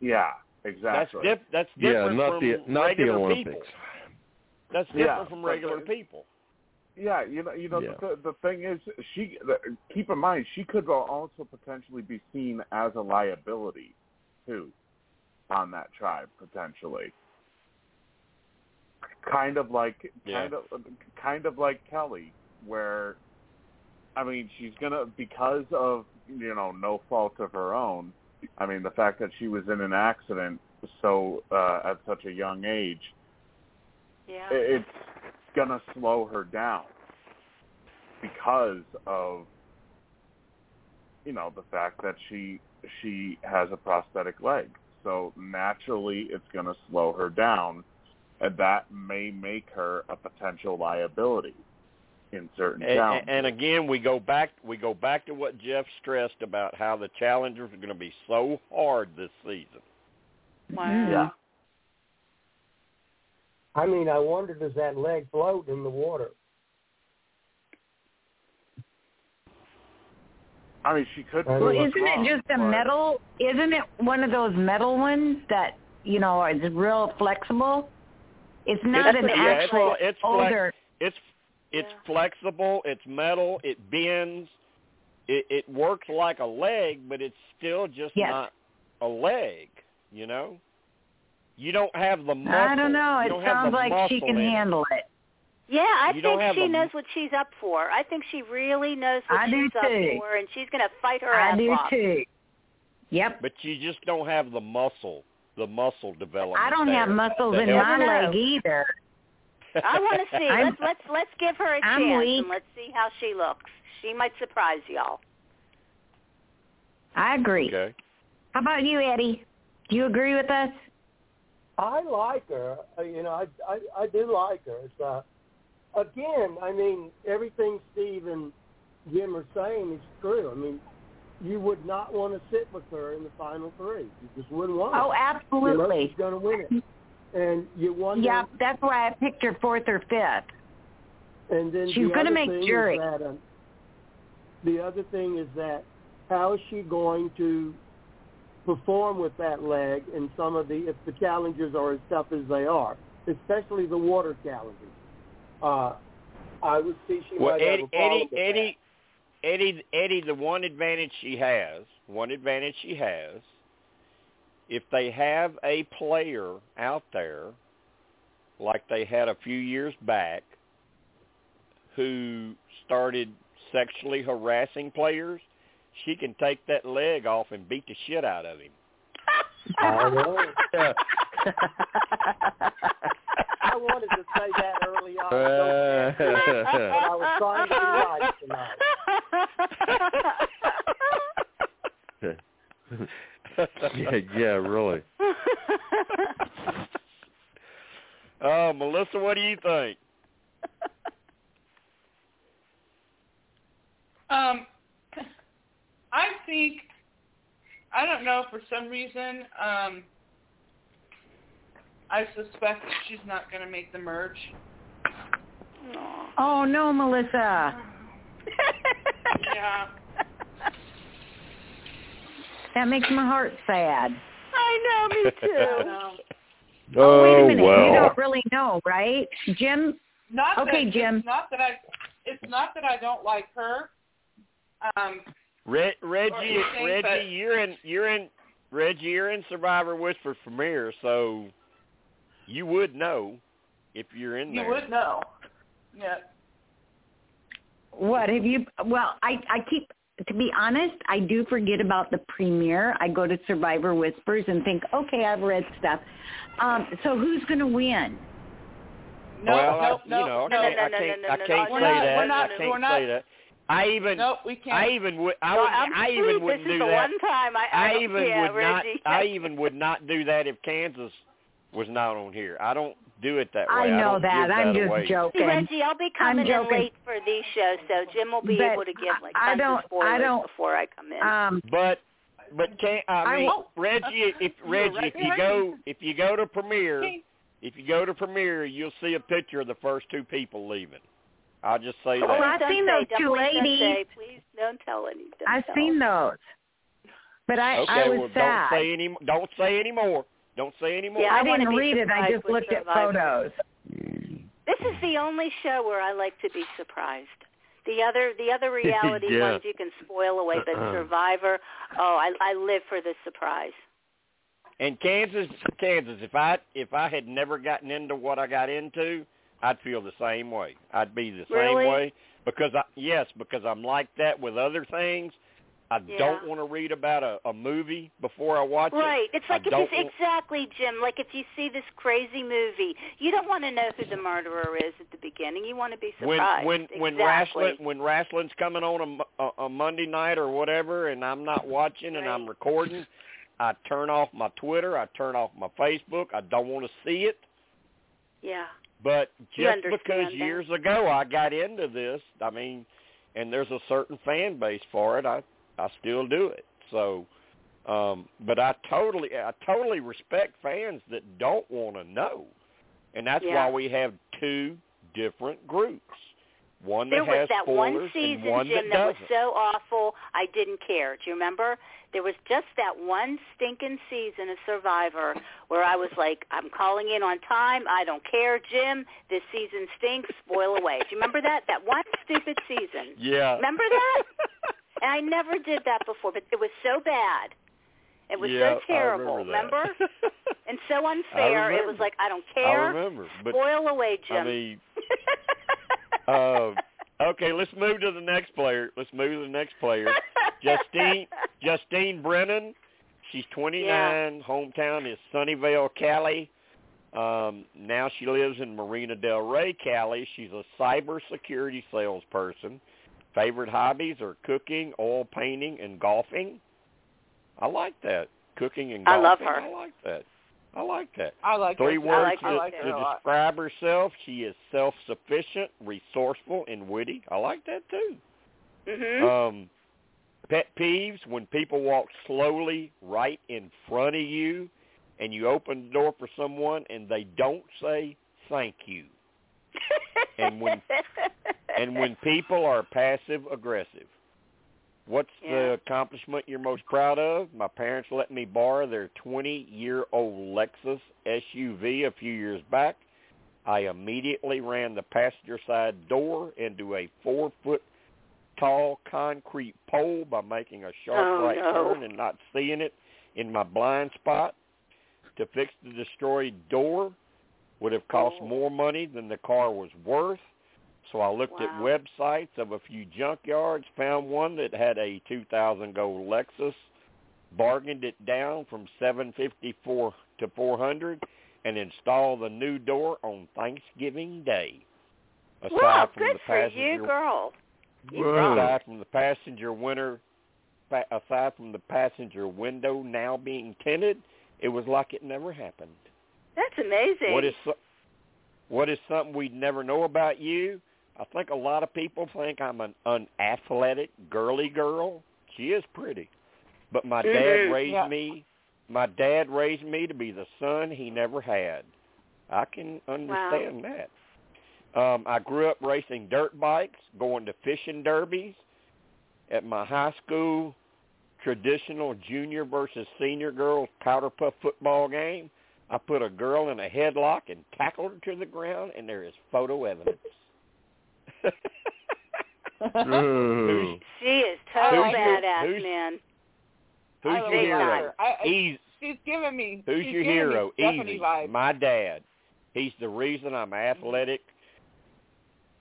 yeah, That's exactly. diff, That's Yeah, not from the not the Olympics. people. That's different Yeah, from regular the- people. Yeah, you know, you know, Yeah. the, the thing is, she the, keep in mind she could also potentially be seen as a liability too on that tribe potentially. Kind of like, Yeah. kind of, kind of like Kelly, where, I mean, she's gonna because of you know no fault of her own. I mean, the fact that she was in an accident so uh, at such a young age Yeah. it's gonna slow her down because of you know the fact that she she has a prosthetic leg so naturally it's gonna slow her down and that may make her a potential liability in certain And, challenges and again, we go back we go back to what Jeff stressed about how the challengers are going to be so hard this season. Wow. yeah I mean, I wonder does that leg float in the water? I mean she could Well, isn't it just a metal? Isn't it one of those metal ones that you know is real flexible? It's not It's- an yeah, actual fle- it's flex- It's it's Yeah. flexible, it's metal, it bends. It it works like a leg, but it's still just Yes. not a leg, you know? You don't have the muscle. I don't know. It don't sounds like she can handle it. Yeah, I You think she a- knows what she's up for. I think she really knows what I do she's up too. for, and she's going to fight her ass off. I ass do off. too. Yep. But you just don't have the muscle, the muscle development. I don't there have muscles to in my know. leg either. I want to see. Let's let's let's give her a I'm chance weak. and let's see how she looks. She might surprise y'all. I agree. Okay. How about you, Eddie? Do you agree with us? I like her. Uh, You know, I I, I do like her. It's, uh, again, I mean, everything Steve and Jim are saying is true. I mean, you would not want to sit with her in the final three. You just wouldn't want. Oh, to. You know, absolutely. she's going to win it. And you wonder. Yeah, that's why I picked her fourth or fifth. And then She's the gonna make thing jury. That, um, the other thing is that how is she going to perform with that leg in some of the if the challenges are as tough as they are, especially the water challenges. Uh, I would see she Well, might have Eddie, a problem Eddie, Eddie, Eddie, Eddie, the one advantage she has, one advantage she has, if they have a player out there, like they had a few years back, who started sexually harassing players, she can take that leg off and beat the shit out of him. I know. I wanted to say that early on, uh, but I was trying to be nice tonight. yeah, yeah, really. Uh, Melissa, what do you think? Um, think I don't know for some reason. Um, I suspect that she's not going to make the merge. Oh no, Melissa. yeah. That makes my heart sad. I know, me too. No. Oh, wait a minute. You don't really know, right? Jim, Not Okay, that, Jim. It's not that I. It's not that I don't like her. Um, Re- Reggie, you Reggie, that- you're in, you're in, Reggie, you're in Survivor Whisper Premiere, so you would know if you're in there. you would know. Yeah. what have you? Well, I I keep to be honest, I do forget about the premiere. I go to Survivor Whispers and think, okay, I've read stuff. Um, so who's going to win? No, well, no, I, no, you know, no, I no, can't, no, I no, can't, no, I no, can't no, no, say we're not- that. we're not- I can't we're not- say that. I even, Nope, we can't. I even would, I No, would, I'm I even wouldn't this do is the that. one time I, I, I don't- even yeah, would not. I even would not do that if Kansas was not on here. I don't do it that way. I know don't that. I'm that just away. See, joking. Reggie, I'll be coming in late for these shows, so Jim will be But able to give like I tons don't- I don't- before I come in. Um, But but can I I mean won't- Reggie if Reggie right if you go if you go to premiere if you go to premiere you'll see a picture of the first two people leaving. I'll just say Oh, that. I've Don't seen those don't- two ladies. say, please don't tell any. Don't I've tell. seen those, but I okay, I was well sad. don't say any don't say any more. Don't say any more. Yeah, I, I didn't read it. I just with looked at photos. Mm. This is the only show where I like to be surprised. The other the other reality Yeah. ones you can spoil away, but uh-uh. Survivor, oh, I I live for the surprise. And Kansas, Kansas. If I if I had never gotten into what I got into, I'd feel the same way. I'd be the Really? same way because I yes because I'm like that with other things. I Yeah. don't want to read about a, a movie before I watch Right. it. Right. It's like I if you exactly, Jim. Like if you see this crazy movie, you don't want to know who the murderer is at the beginning. You want to be when surprised. when when exactly. wrestling when wrestling's coming on a a, a Monday night or whatever, and I'm not watching and I'm recording, I turn off my Twitter, I turn off my Facebook. I don't want to see it. Yeah. But just because that. years ago I got into this, I mean, and there's a certain fan base for it, I I still do it. So, um, but I totally I totally respect fans that don't want to know, and that's Yeah. why we have two different groups. One There was that one season, one Jim, that that was so awful. I didn't care. Do you remember? There was just that one stinking season of Survivor where I was like, I'm calling in on time. I don't care, Jim. This season stinks. Spoil away. Do you remember that? That one stupid season. yeah. Remember that? And I never did that before, but it was so bad. It was yeah, so terrible. I remember? And so unfair. It was like, I don't care. I remember, but Spoil away, Jim. I mean, uh, okay, let's move to the next player. Let's move to the next player. Justine Justine Brennan. She's 29. Hometown is Sunnyvale, Cali. Um, now she lives in Marina Del Rey, Cali. She's a cybersecurity salesperson. Favorite hobbies are cooking, oil painting, and golfing. I like that. Cooking and I love her. I like that. I like that. I like Three her. words I like, to, to describe herself. She is self-sufficient, resourceful, and witty. I like that too. mhm. Um, pet peeves when people walk slowly right in front of you, and you open the door for someone and they don't say thank you. and when- And when people are passive aggressive. What's Yeah. the accomplishment you're most proud of? My parents let me borrow their 20-year-old Lexus SUV a few years back. I immediately ran the passenger side door into a four-foot tall concrete pole by making a sharp Oh, right no. turn and not seeing it in my blind spot. To fix the destroyed door would have cost Oh. more money than the car was worth. So I looked at websites of a few junkyards, found one that had a 2000 gold Lexus, bargained it down from 754 to 400 and installed the new door on Thanksgiving Day. Aside wow, from good the for passenger you, girl. aside from the passenger winter aside from the passenger window now being tinted, it was like it never happened. That's amazing. What is what is something we'd never know about you? I think a lot of people think I'm an unathletic girly girl. She is pretty. But my Mhm. dad raised Yeah. me my dad raised me to be the son he never had. I can understand that. Um, I grew up racing dirt bikes, going to fishing derbies. At my high school traditional junior versus senior girls powder puff football game, I put a girl in a headlock and tackled her to the ground, and there is photo evidence. She is total Who's your- badass, who's- man. Who's your hero? I, Easy. she's giving me. Who's your hero? Easy. vibes. My dad. He's the reason I'm mm-hmm. athletic,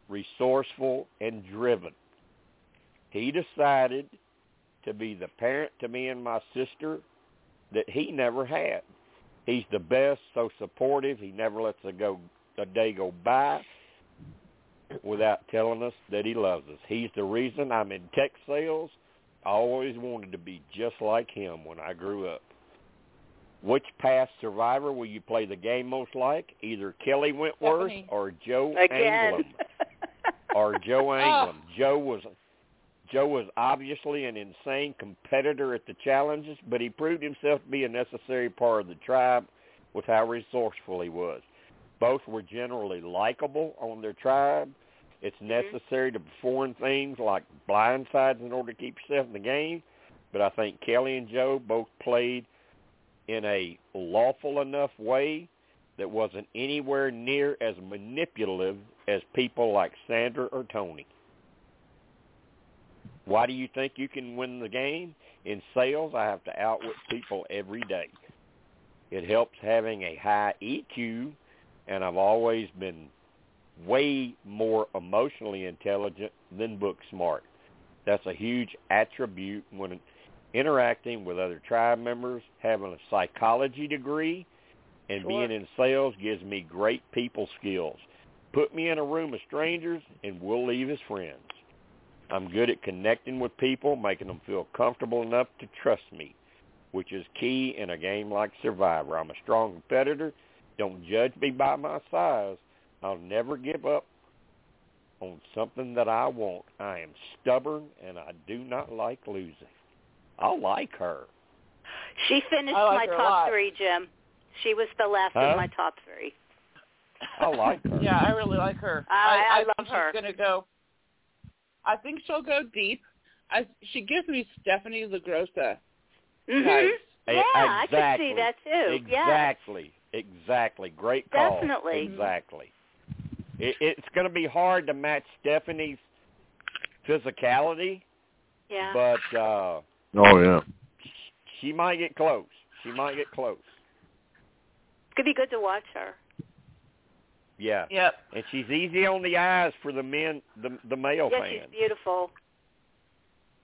resourceful, and driven. He decided to be the parent to me and my sister that he never had. He's the best, so supportive. He never lets a go a day go by without telling us that he loves us. He's the reason I'm in tech sales. I always wanted to be just like him when I grew up. Which past survivor will you play the game most like? Either Kelley Wentworth Stephanie. or Joe Again. Anglim. Or Joe oh. Anglim. Joe was Joe was obviously an insane competitor at the challenges, but he proved himself to be a necessary part of the tribe with how resourceful he was. Both were generally likable on their tribe. It's mm-hmm. necessary to perform things like blindsides in order to keep yourself in the game, but I think Kelley and Joe both played in a lawful enough way that wasn't anywhere near as manipulative as people like Sandra or Tony. Why do you think you can win the game? In sales, I have to outwit people every day. It helps having a high EQ, and I've always been way more emotionally intelligent than book smart. That's a huge attribute when interacting with other tribe members, having a psychology degree, and Sure. being in sales gives me great people skills. Put me in a room of strangers, and we'll leave as friends. I'm good at connecting with people, making them feel comfortable enough to trust me, which is key in a game like Survivor. I'm a strong competitor. Don't judge me by my size. I'll never give up on something that I want. I am stubborn, and I do not like losing. I like her. She finished like my top lot. three, Jim. She was the last Huh? of my top three. I like her. Yeah, I really like her. I- I love think her. She's gonna go. I think she'll go deep. I she gives me Stephanie LaGrossa. hmm Nice. Yeah, I could exactly. see that too. Yeah. Exactly. Exactly. Great call. Definitely. Exactly. It, it's going to be hard to match Stephanie's physicality, Yeah. but uh Oh yeah. she might get close. She might get close. Could be good to watch her. Yeah. Yep. And she's easy on the eyes for the men, the the male yeah, fans. she's beautiful.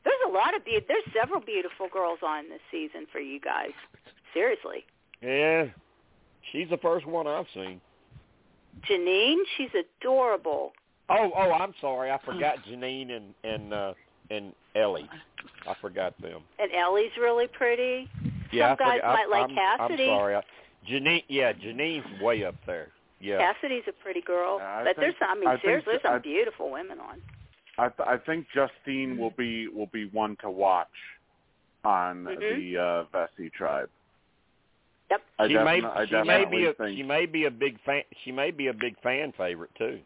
There's a lot of be- there's several beautiful girls on this season for you guys. Seriously. Yeah. She's the first one I've seen. Jeanine, she's adorable. Oh, oh, I'm sorry. I forgot Jeanine and and uh and Elie. I forgot them. And Elie's really pretty. Yeah, Some I guys forgot. might like I'm, Cassidy. I'm sorry. I, Jeanine, yeah, Jeanine's way up there. Yeah. Cassidy's a pretty girl. I but there's think- some, I mean I think there's some I- beautiful women on. I, th- I think Justine will be will be one to watch on Mhm. the uh, Vesi tribe. Yep. I she may she may be a think she may be a big fan she may be a big fan favorite too.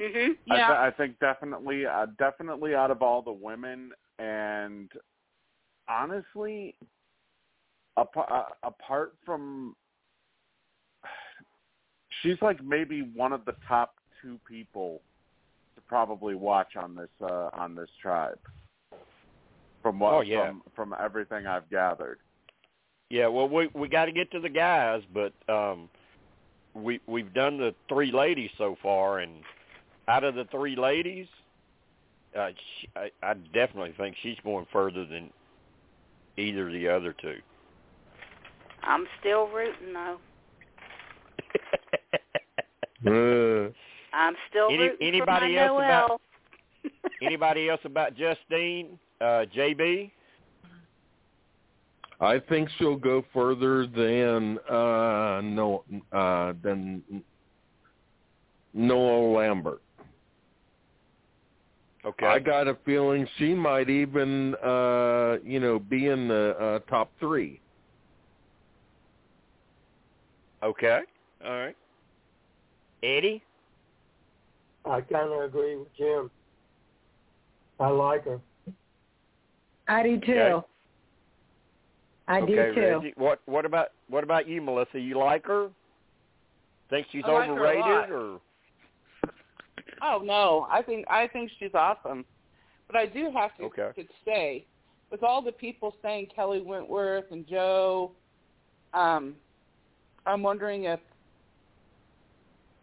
Mhm. I, Yeah. th- I think definitely, uh, definitely out of all the women, and honestly, apart, uh, apart from, she's like maybe one of the top two people to probably watch on this uh, on this tribe. From what Oh, yeah. from from everything I've gathered. Yeah, well we we got to get to the guys, but um we we've done the three ladies so far and out of the three ladies uh she, I, I definitely think she's going further than either of the other two. I'm still rooting though. Uh, I'm still Any- rooting anybody for my else about- Noelle. Anybody else about Justine? Uh JB? I think she'll go further than uh no uh than Noelle Lambert. Okay. I got a feeling she might even, uh, you know, be in the uh, top three. Okay. All right. Eddie. I kind of agree with Jim. I like her. I do too. Okay. I do okay, too. Reggie. What what about what about you, Melissa? You like her? Think she's I like her a overrated lot. or Oh no, I think I think she's awesome, but I do have to, Okay. to say, with all the people saying Kelley Wentworth and Joe, um, I'm wondering if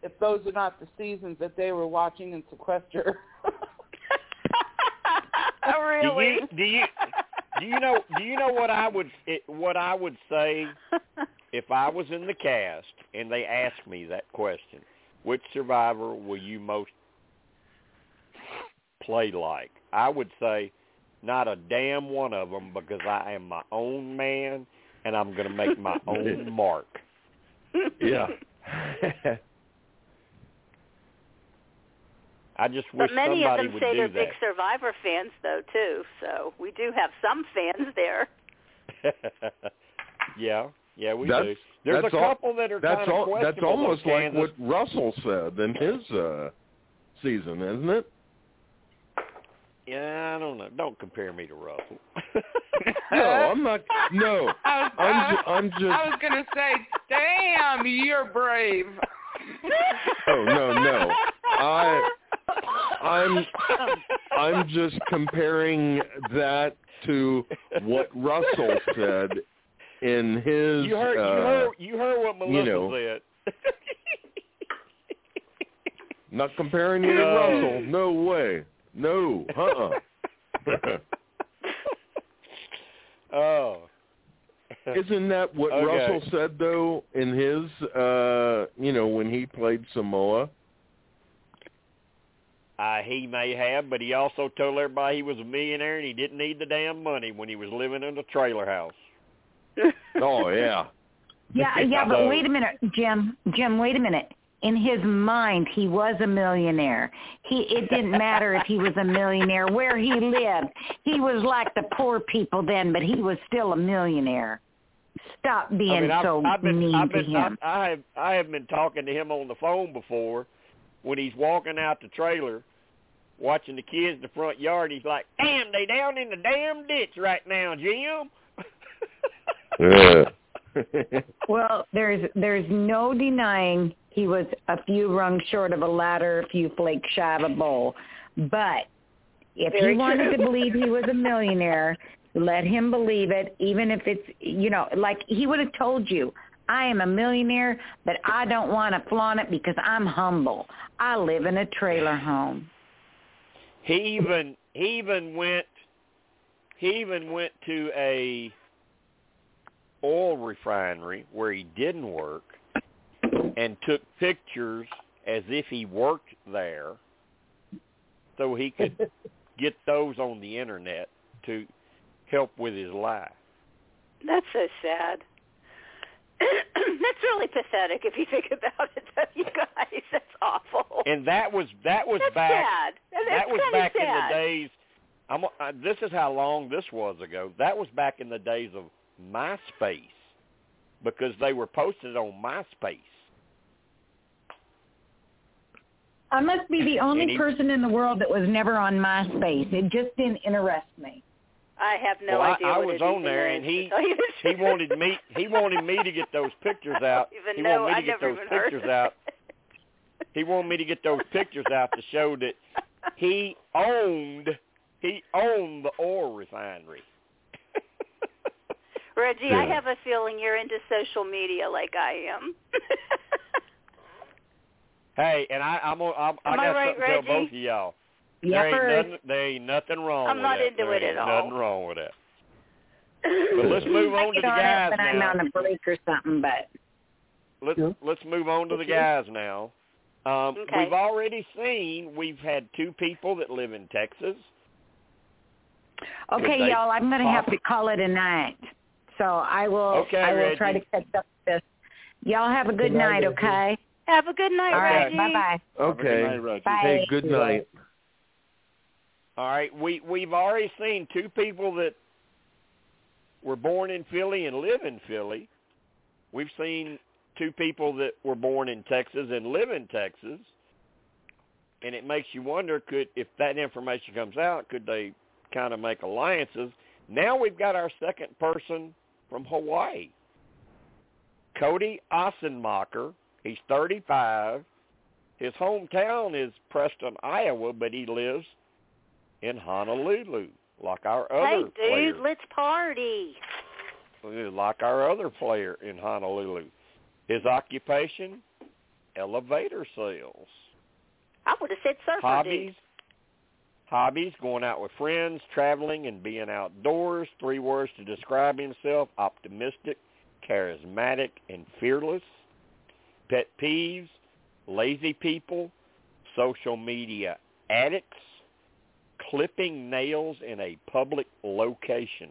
if those are not the seasons that they were watching in sequester. really? Do you do you do you know do you know what I would it, what I would say if I was in the cast and they asked me that question? Which survivor will you most play like? I would say not a damn one of them because I am my own man and I'm going to make my own mark. Yeah. I just wish But many of them say they're that. big Survivor fans, though, too. So we do have some fans there. yeah, yeah, we That's- do. There's a al- couple that are that's kind of questionable. that's almost like Kansas. what Russell said in his uh season, isn't it? Yeah, I don't know. Don't compare me to Russell. No, I'm not. No, I was, I'm I, ju- I'm just. I was gonna say, damn, you're brave. Oh no, no. I I'm I'm just comparing that to what Russell said in his. you heard, uh, you heard, you heard what Melissa know. said. Not comparing you to No. Russell. No way. No. Uh-uh. oh. Isn't that what Okay. Russell said though in his uh you know when he played Samoa? Uh, he may have, but he also told everybody he was a millionaire and he didn't need the damn money when he was living in a trailer house. Oh yeah. Yeah, yeah, but wait a minute, Jim. Jim, wait a minute. In his mind, he was a millionaire. He it didn't matter if he was a millionaire where he lived. He was like the poor people then, but he was still a millionaire. Stop being I mean, I've, so I've been, mean I've to him. I, I have, I have been talking to him on the phone before when he's walking out the trailer, watching the kids in the front yard. He's like, "Damn, they down in the damn ditch right now, Jim." Yeah. Well, there's there's no denying he was a few rungs short of a ladder, a few flakes shy of a bowl. But if Very he wanted true. to believe he was a millionaire, let him believe it, even if it's you know, like he would have told you, I am a millionaire, but I don't want to flaunt it because I'm humble. I live in a trailer home. He even he even went he even went to a oil refinery where he didn't work and took pictures as if he worked there so he could get those on the internet to help with his life. That's so sad. That's really pathetic if you think about it, though, you guys. That's awful. And that was that was That's back sad. That- that was kinda back in the days I'm uh, this is how long this was ago. That was back in the days of MySpace because they were posted on MySpace. I must be the only he- person in the world that was never on MySpace. It just didn't interest me. I have no well, idea I, I what was it on there, and he the he wanted me he wanted me to get those pictures I out. don't even He know. wanted me I to get those pictures out. He wanted me to get those pictures out to show that he owned he owned the oil refinery. Reggie, I have a feeling you're into social media like I am. Hey, and I I'm, on- I'm I Am I got right, something to tell both of y'all. Yep, there ain't nothing there ain't nothing wrong I'm with not that. into there it ain't at all. Nothing wrong with that. But let's move on to the it guys when I'm on a break or something, but Let's Yeah. let's move on to the guys now. Um, Okay. We've already seen we've had two people that live in Texas. Okay, y'all, I'm going to have to call it a night. So I will Okay, I will try to catch up with this. Y'all have a good Good night, night, okay? have a good night, All right, Reggie. bye-bye. Okay. Reggie. Bye. Hey, good night. All right, we we've already seen two people that were born in Philly and live in Philly. We've seen two people that were born in Texas and live in Texas. And it makes you wonder could if that information comes out, could they kind of make alliances? Now we've got our second person from Hawaii. Cody Assenmacher. He's 35. His hometown is Preston, Iowa, but he lives in Honolulu, like our other hey, dude, player. let's party. Like our other player in Honolulu. His occupation, elevator sales. I would have said surfer Hobbies, dude. hobbies, going out with friends, traveling and being outdoors. Three words to describe himself, optimistic, charismatic, and fearless. Pet peeves, lazy people, social media addicts, clipping nails in a public location.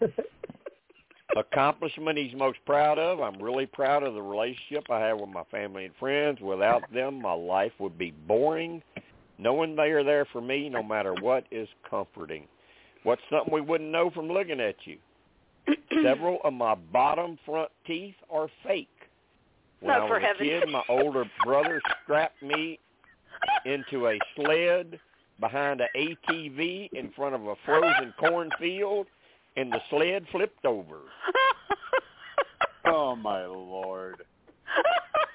Accomplishment he's most proud of. I'm really proud of the relationship I have with my family and friends. Without them, my life would be boring. Knowing they are there for me no matter what is comforting. What's something we wouldn't know from looking at you? Several of my bottom front teeth are fake. When Oh, I for was a kid, my older brother strapped me into a sled behind an ATV in front of a frozen cornfield, and the sled flipped over. Oh my lord.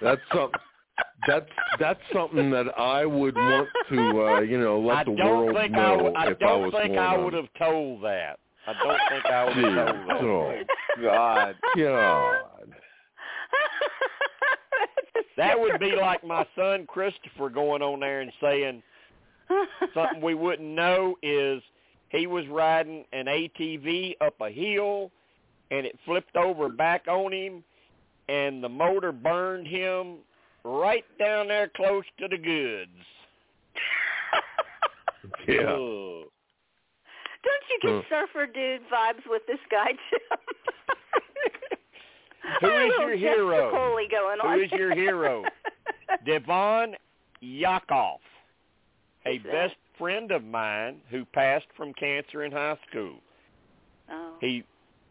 That's something. That's that's something that I would want to, uh, you know, let I the don't world think I, know w- I if I don't was think I would have told that. I don't think I would have told that. Oh, God. God. That would be like my son Christopher going on there and saying something we wouldn't know is he was riding an ATV up a hill and it flipped over back on him and the motor burned him right down there close to the goods. Yeah. Ugh. Don't you get Huh. surfer dude vibes with this guy, Jim? Who A is little your hero? Jeff Spicoli going on. Who is your hero? Devon Yakov, a best friend of mine who passed from cancer in high school. Oh. He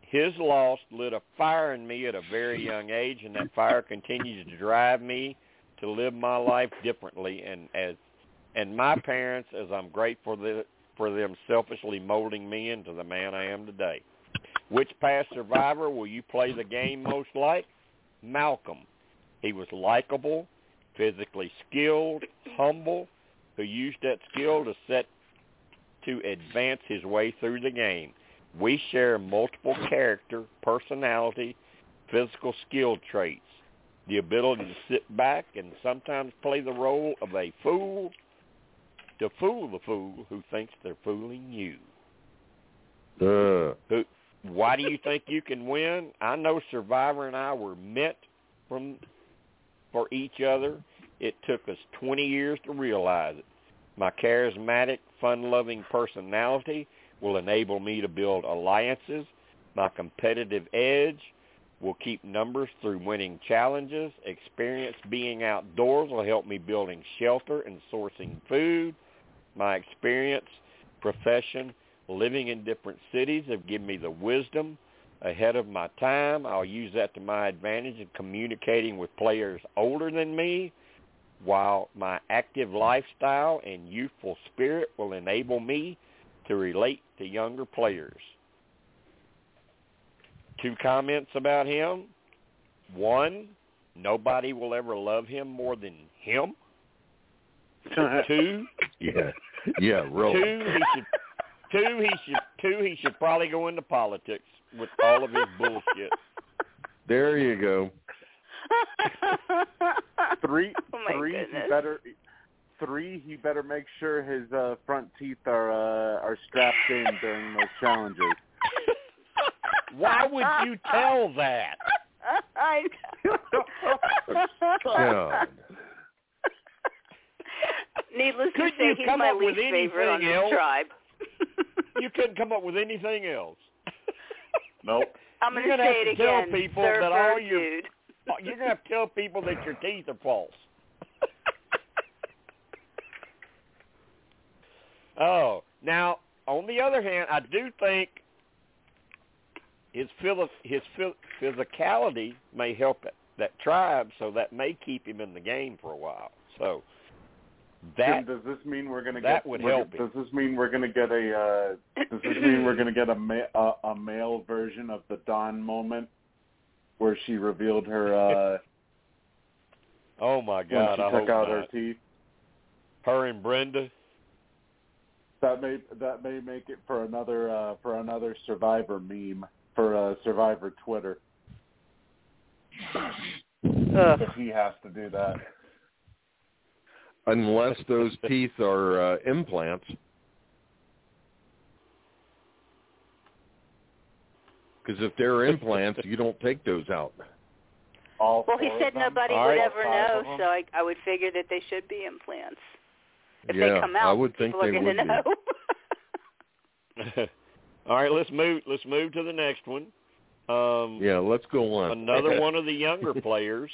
his loss lit a fire in me at a very young age and that fire continues to drive me to live my life differently and as and my parents as I'm grateful the, for them selfishly molding me into the man I am today. Which past survivor will you play the game most like? Malcolm. He was likable, physically skilled, humble, who used that skill to set to advance his way through the game. We share multiple character, personality, physical skill traits, the ability to sit back and sometimes play the role of a fool to fool the fool who thinks they're fooling you. Uh, Who why do you think you can win? I know Survivor and I were meant from for each other. It took us 20 years to realize it. My charismatic, fun-loving personality will enable me to build alliances. My competitive edge will keep numbers through winning challenges. Experience being outdoors will help me building shelter and sourcing food. My experience, profession, living in different cities have given me the wisdom ahead of my time. I'll use that to my advantage in communicating with players older than me, while my active lifestyle and youthful spirit will enable me to relate to younger players. Two comments about him. One, nobody will ever love him more than him. Two, yeah. Yeah, really. two, he should two he should two he should probably go into politics with all of his bullshit. There you go. Three, Oh, three. goodness. He better. Three. He better make sure his uh, front teeth are uh, are strapped in during those challenges. Why would you tell that? I God. Needless to Couldn't say, you he's my least favorite on else? tribe. You couldn't come up with anything else. Nope. I'm going to say have it to tell again. people that all dude. You're gonna have to tell people that your teeth are false. Oh, now on the other hand, I do think his his phys- physicality may help it, that tribe, so that may keep him in the game for a while. So that Jim, does this mean we're going to that get? would help. Does this mean we're going to get a? Uh, does this mean we're going to get a, ma- a a male version of the Dawn moment, where she revealed her uh, oh my God! when she I took hope out not. her teeth? Her and Brenda. That may that may make it for another uh, for another Survivor meme for uh, Survivor Twitter. Ugh. If he has to do that. Unless those teeth are uh, implants. Because if they're implants, you don't take those out. All Well, he said nobody would right. ever know, so I, I would figure that they should be implants. If yeah, they come out, I would think people are they going would to know. All right, let's move. Let's move to the next one. Um. Yeah, let's go on. another one of the younger players,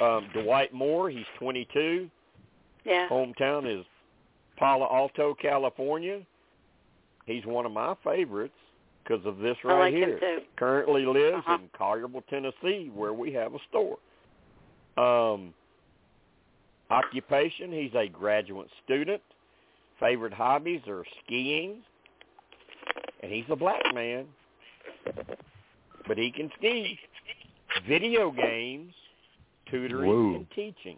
um, Dwight Moore. He's 22. yeah. Hometown is Palo Alto, California. He's one of my favorites because of this I right like here. him too. Currently lives Uh-huh. in Collierville, Tennessee, where we have a store. Um, occupation: He's a graduate student. Favorite hobbies are skiing, and he's a black man, but he can ski. Video games, tutoring, Whoa. and teaching.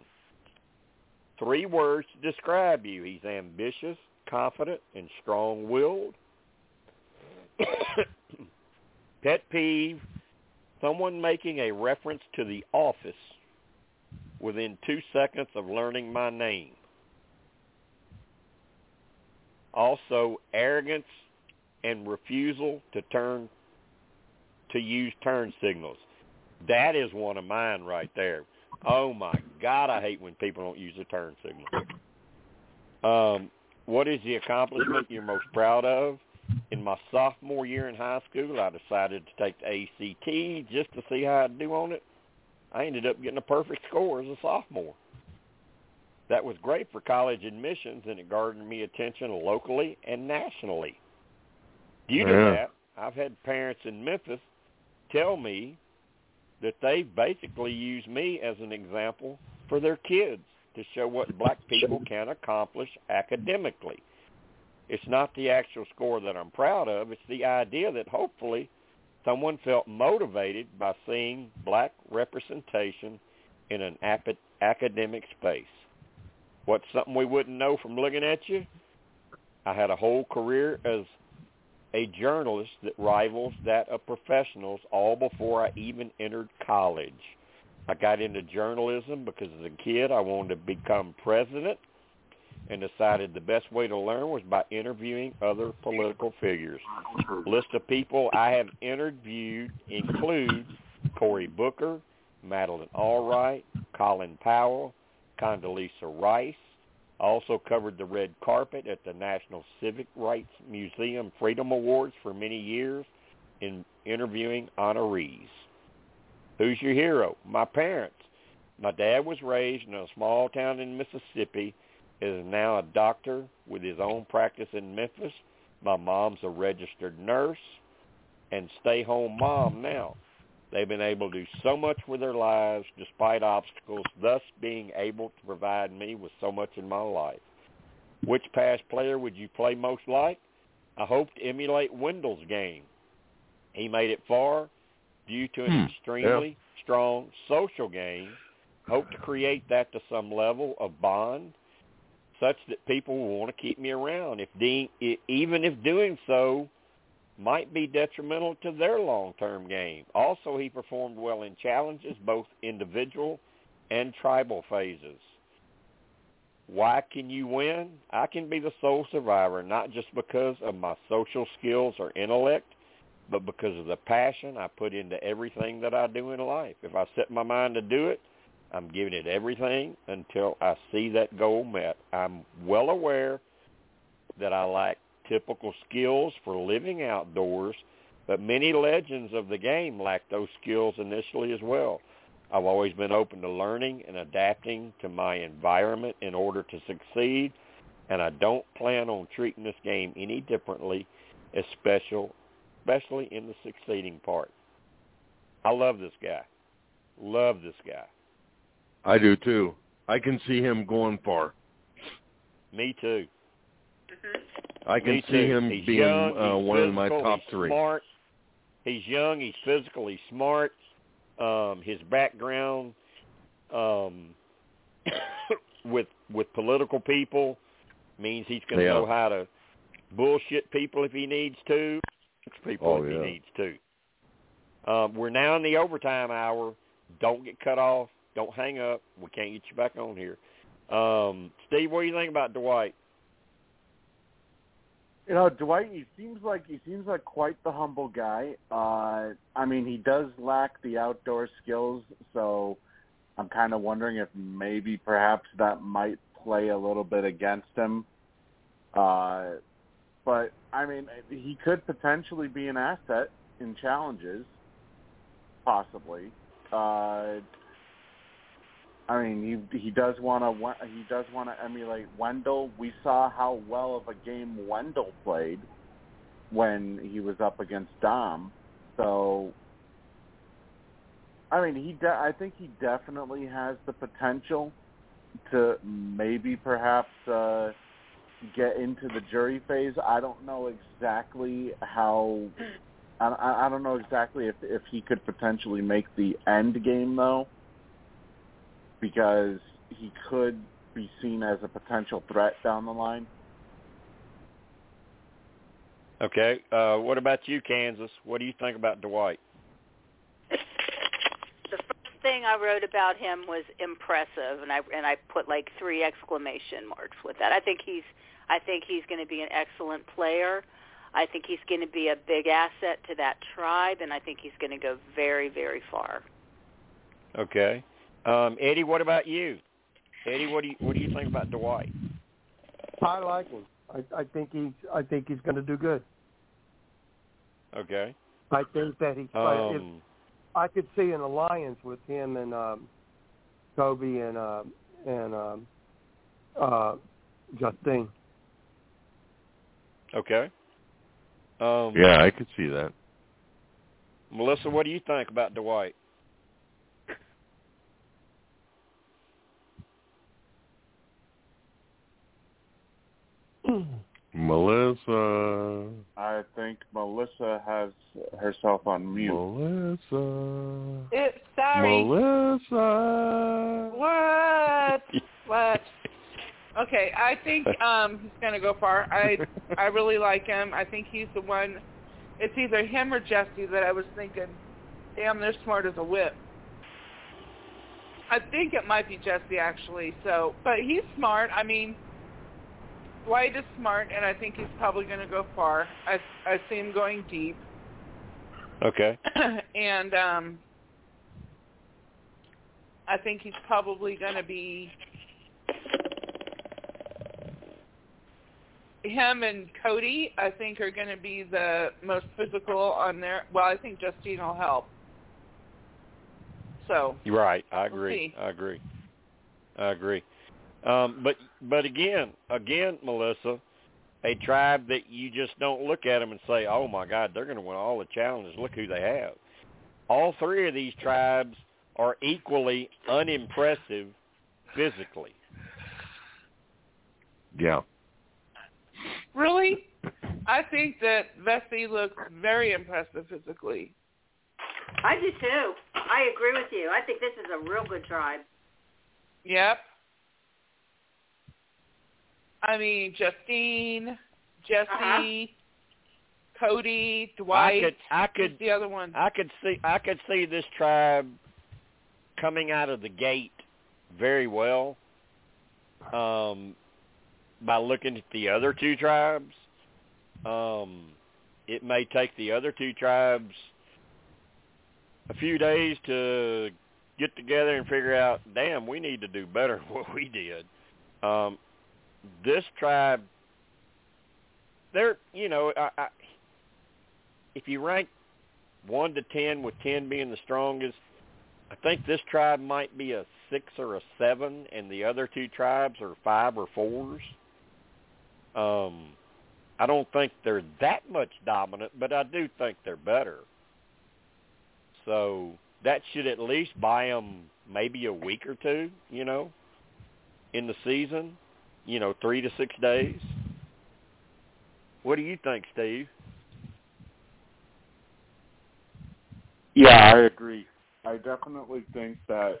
Three words to describe you. He's ambitious, confident, and strong-willed. Pet peeve, someone making a reference to the office within two seconds of learning my name. Also, arrogance and refusal to turn to use turn signals. That is one of mine right there. Oh my God, I hate when people don't use a turn signal. Um, what is the accomplishment you're most proud of? In my sophomore year in high school, I decided to take the ACT just to see how I'd do on it. I ended up getting a perfect score as a sophomore. That was great for college admissions, and it garnered me attention locally and nationally. Due to Yeah. that, I've had parents in Memphis tell me that they basically use me as an example for their kids to show what black people can accomplish academically. It's not the actual score that I'm proud of. It's the idea that hopefully someone felt motivated by seeing black representation in an ap- academic space. What's something we wouldn't know from looking at you? I had a whole career as a journalist that rivals that of professionals all before I even entered college. I got into journalism because as a kid I wanted to become president and decided the best way to learn was by interviewing other political figures. List of people I have interviewed include Cory Booker, Madeleine Albright, Colin Powell, Condoleezza Rice. Also covered the red carpet at the National Civil Rights Museum Freedom Awards for many years in interviewing honorees. Who's your hero? My parents. My dad was raised in a small town in Mississippi, is now a doctor with his own practice in Memphis. My mom's a registered nurse and stay-home mom now. They've been able to do so much with their lives despite obstacles, thus being able to provide me with so much in my life. Which past player would you play most like? I hope to emulate Wendell's game. He made it far due to an Hmm, extremely strong social game. Hope to create that to some level of bond such that people will want to keep me around. If de- even if doing so might be detrimental to their long-term game. Also, he performed well in challenges, both individual and tribal phases. Why can you win? I can be the sole survivor, not just because of my social skills or intellect, but because of the passion I put into everything that I do in life. If I set my mind to do it, I'm giving it everything until I see that goal met. I'm well aware that I lack typical skills for living outdoors, but many legends of the game lack those skills initially as well. I've always been open to learning and adapting to my environment in order to succeed. and I don't plan on treating this game any differently, especially especially in the succeeding part. I love this guy. Love this guy. I do too. I can see him going far. Me too. I can Me see too. him he's being young, uh, he's one of my top he's three. Smart. He's young. He's physical. He's smart. Um, his background um, with with political people means he's going to Yeah. know how to bullshit people if he needs to, people Oh, if yeah. he needs to. Um, we're now in the overtime hour. Don't get cut off. Don't hang up. We can't get you back on here. Um, Steve, what do you think about Dwight? You know, Dwight. He seems like he seems like quite the humble guy. Uh, I mean, he does lack the outdoor skills, so I'm kind of wondering if maybe perhaps that might play a little bit against him. Uh, but I mean, he could potentially be an asset in challenges, possibly. Uh, I mean, he he does want to he does want to emulate Wendell. We saw how well of a game Wendell played when he was up against Dom. So, I mean, he de- I think he definitely has the potential to maybe perhaps uh, get into the jury phase. I don't know exactly how. I, I I don't know exactly if if he could potentially make the end game though because he could be seen as a potential threat down the line. Okay. Uh, what about you, Kansas? What do you think about Dwight? The first thing I wrote about him was impressive, and I and I put like three exclamation marks with that. I think he's I think he's going to be an excellent player. I think he's going to be a big asset to that tribe, and I think he's going to go very very far. Okay. Um, Eddie, what about you? Eddie, what do you what do you think about Dwight? I like him. I, I think he's I think he's going to do good. Okay. I think that he's. if, Um, I could see an alliance with him and um, Kobe and uh, and um, uh, Justine. okay. Um, Yeah, I could see that. Melissa, what do you think about Dwight? Melissa. I think Melissa has herself on mute. Melissa. It, sorry. Melissa. What? what? Okay, I think um he's gonna go far. I I really like him. I think he's the one. It's either him or Jesse that I was thinking. Damn, they're smart as a whip. I think it might be Jesse actually. So, but he's smart. I mean, Dwight is smart, and I think he's probably going to go far. I I see him going deep, Okay. and um, I think he's probably going to be him and Cody. I think are going to be the most physical on there. Well, I think Justine will help. So You're right. I We'll agree. I agree. I agree. Um, but but again, again, Melissa, a tribe that you just don't look at them and say, "Oh my God, they're going to win all the challenges. Look who they have." All three of these tribes are equally unimpressive physically. Yeah. really, I think that Vesi looks very impressive physically. I do too. I agree with you. I think this is a real good tribe. Yep. I mean, Justine, Jesse, Uh-huh. Cody, Dwight. I could I could the other one. I could see I could see this tribe coming out of the gate very well um, by looking at the other two tribes. Um, it may take the other two tribes a few days to get together and figure out, damn, we need to do better than what we did. Um, this tribe, they're, you know, I, I, if you rank one to ten, with ten being the strongest, I think this tribe might be a six or a seven, and the other two tribes are five or fours. Um, I don't think they're that much dominant, but I do think they're better. So that should at least buy them maybe a week or two, you know, in the season, you know, three to six days. What do you think, Steve? Yeah, I agree. I definitely think that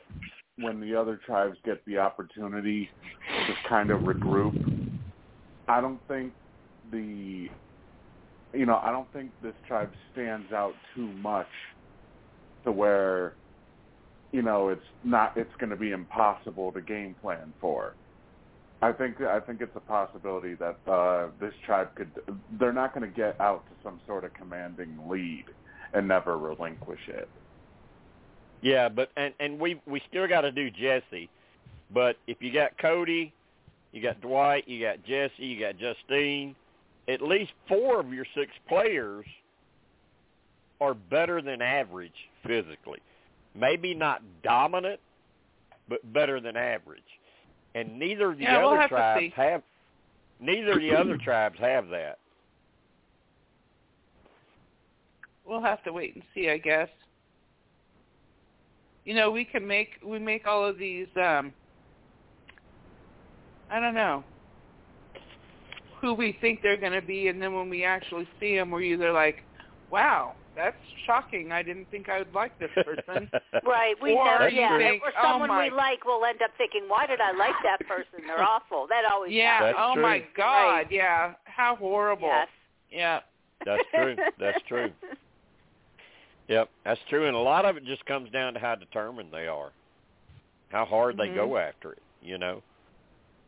when the other tribes get the opportunity to kind of regroup, I don't think the you know, I don't think this tribe stands out too much to where you know, it's not it's going to be impossible to game plan for. I think I think it's a possibility that uh this tribe could they're not going to get out to some sort of commanding lead and never relinquish it. Yeah, but and and we we still got to do Jesse. But if you got Cody, you got Dwight, you got Jesse, you got Justine, at least four of your six players are better than average physically. Maybe not dominant, but better than average. And neither of the Yeah, we'll other have tribes have neither of the other tribes have that. We'll have to wait and see, I guess. You know, we can make we make all of these um I don't know who we think they're going to be and then when we actually see them we're either like, "Wow, that's shocking. I didn't think I would like this person." Right, we Or never, yeah. think, or "Oh someone my- we like, we'll end up thinking, "Why did I like that person? They're awful." That always yeah, happens. oh my god, Right. yeah. How horrible. Yes. Yeah. That's true. That's true. Yep, that's true, and a lot of it just comes down to how determined they are, how hard they Mhm. go after it. You know.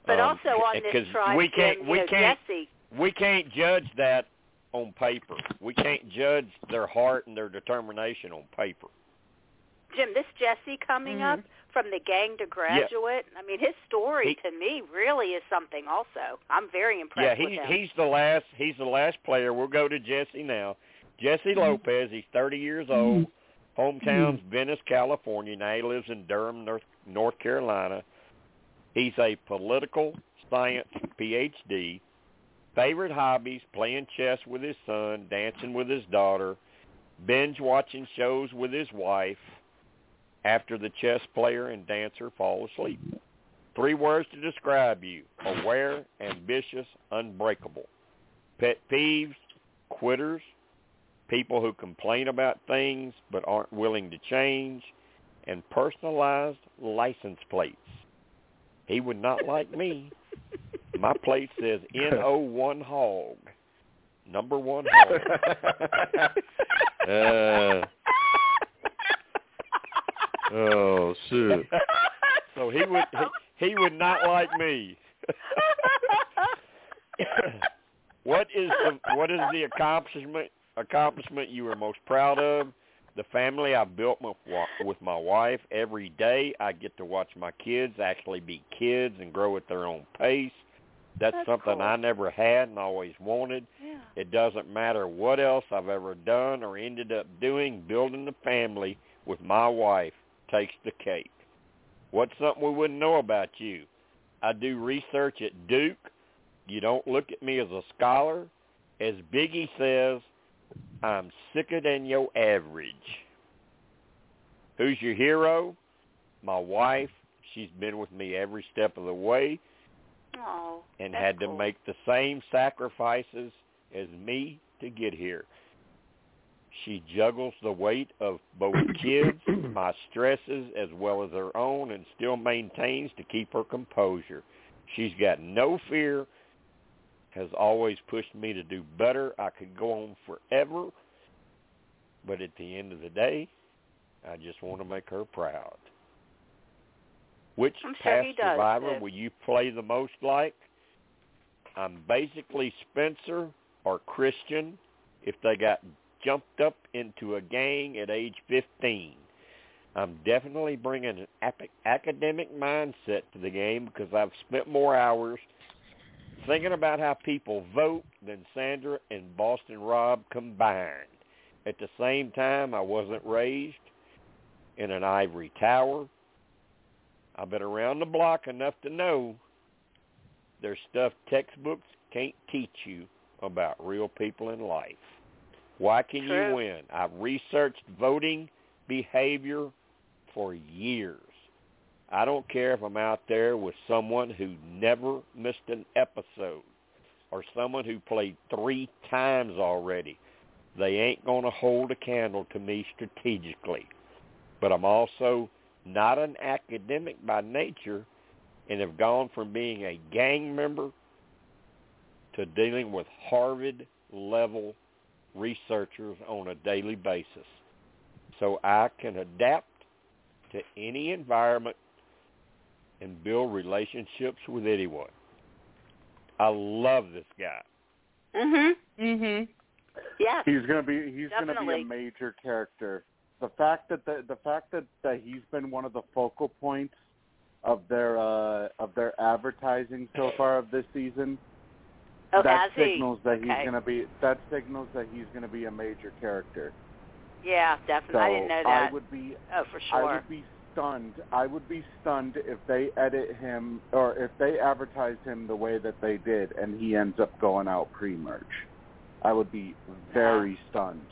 But Um, also on this 'cause tribe, we can't we know, can't Jesse. we can't judge that on paper. We can't judge their heart and their determination on paper. Jim, this Jesse coming Mhm. up mm-hmm. from the gang to graduate. I mean, his story He- to me really is something. Also, I'm very Yeah, impressed he's with him. he's the last he's the last player. We'll go to Jesse now. Jesse mm-hmm. Lopez. He's 30 years old. Mm-hmm. Hometown's Venice, California. Now he lives in Durham, North North Carolina. He's a political science PhD. Favorite hobbies: playing chess with his son, dancing with his daughter, binge watching shows with his wife. After the chess player and dancer fall asleep. Three words to describe you: aware, ambitious, unbreakable. Pet peeves: quitters, people who complain about things but aren't willing to change, and personalized license plates. He would not like me. My plate says NO1 hog. Number one hog. Uh, oh shoot! so he would he, he would not like me. what is the what is the accomplishment accomplishment you are most proud of? The family I built wa- with my wife every day. I get to watch my kids actually be kids and grow at their own pace. That's, That's something cool. I never had and always wanted. yeah. It doesn't matter what else I've ever done or ended up doing, building the family with my wife takes the cake. What's something we wouldn't know about you? I do research at Duke. You don't look at me as a scholar. As Biggie says, I'm sicker than your average. Who's your hero? My wife. She's been with me every step of the way Oh, and had to cool. make the same sacrifices as me to get here. She juggles the weight of both kids, my stresses, as well as her own, and still maintains to keep her composure. She's got no fear, has always pushed me to do better. I could go on forever, but at the end of the day, I just want to make her proud. Which I'm sure past does, survivor too. will you play the most like? I'm basically Spencer or Christian if they got jumped up into a gang at age 15. I'm definitely bringing an ap- academic mindset to the game because I've spent more hours thinking about how people vote than Sandra and Boston Rob combined. At the same time, I wasn't raised in an ivory tower. I've been around the block enough to know there's stuff textbooks can't teach you about real people in life. Why can True. you win? I've researched voting behavior for years. I don't care if I'm out there with someone who never missed an episode or someone who played three times already. They ain't going to hold a candle to me strategically. But I'm also not an academic by nature and have gone from being a gang member to dealing with Harvard level researchers on a daily basis. So I can adapt to any environment and build relationships with anyone. I love this guy. Mhm. Mhm. Yeah. He's gonna be he's gonna be a major character. The fact that the the fact that, that he's been one of the focal points of their uh of their advertising so far of this season. Oh, that has he? signals that he's Okay. gonna be that signals that he's gonna be a major character. Yeah, definitely. So I didn't know that. I would be oh, for I would be stunned. I would be stunned if they edit him or if they advertise him the way that they did and he ends up going out pre-merge. I would be very stunned.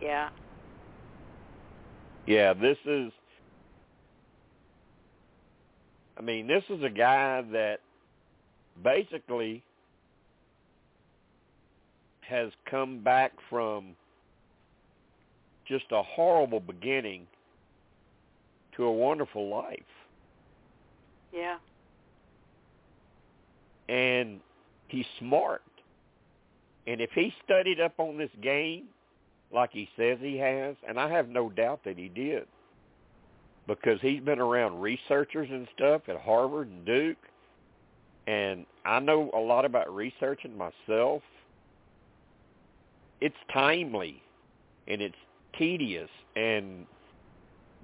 Yeah. Yeah, this is I mean, this is a guy that basically has come back from just a horrible beginning to a wonderful life. Yeah. and he's smart. And if he studied up on this game like he says he has, and I have no doubt that he did, because he's been around researchers and stuff at Harvard and Duke, and I know a lot about researching myself. It's timely, and it's tedious, and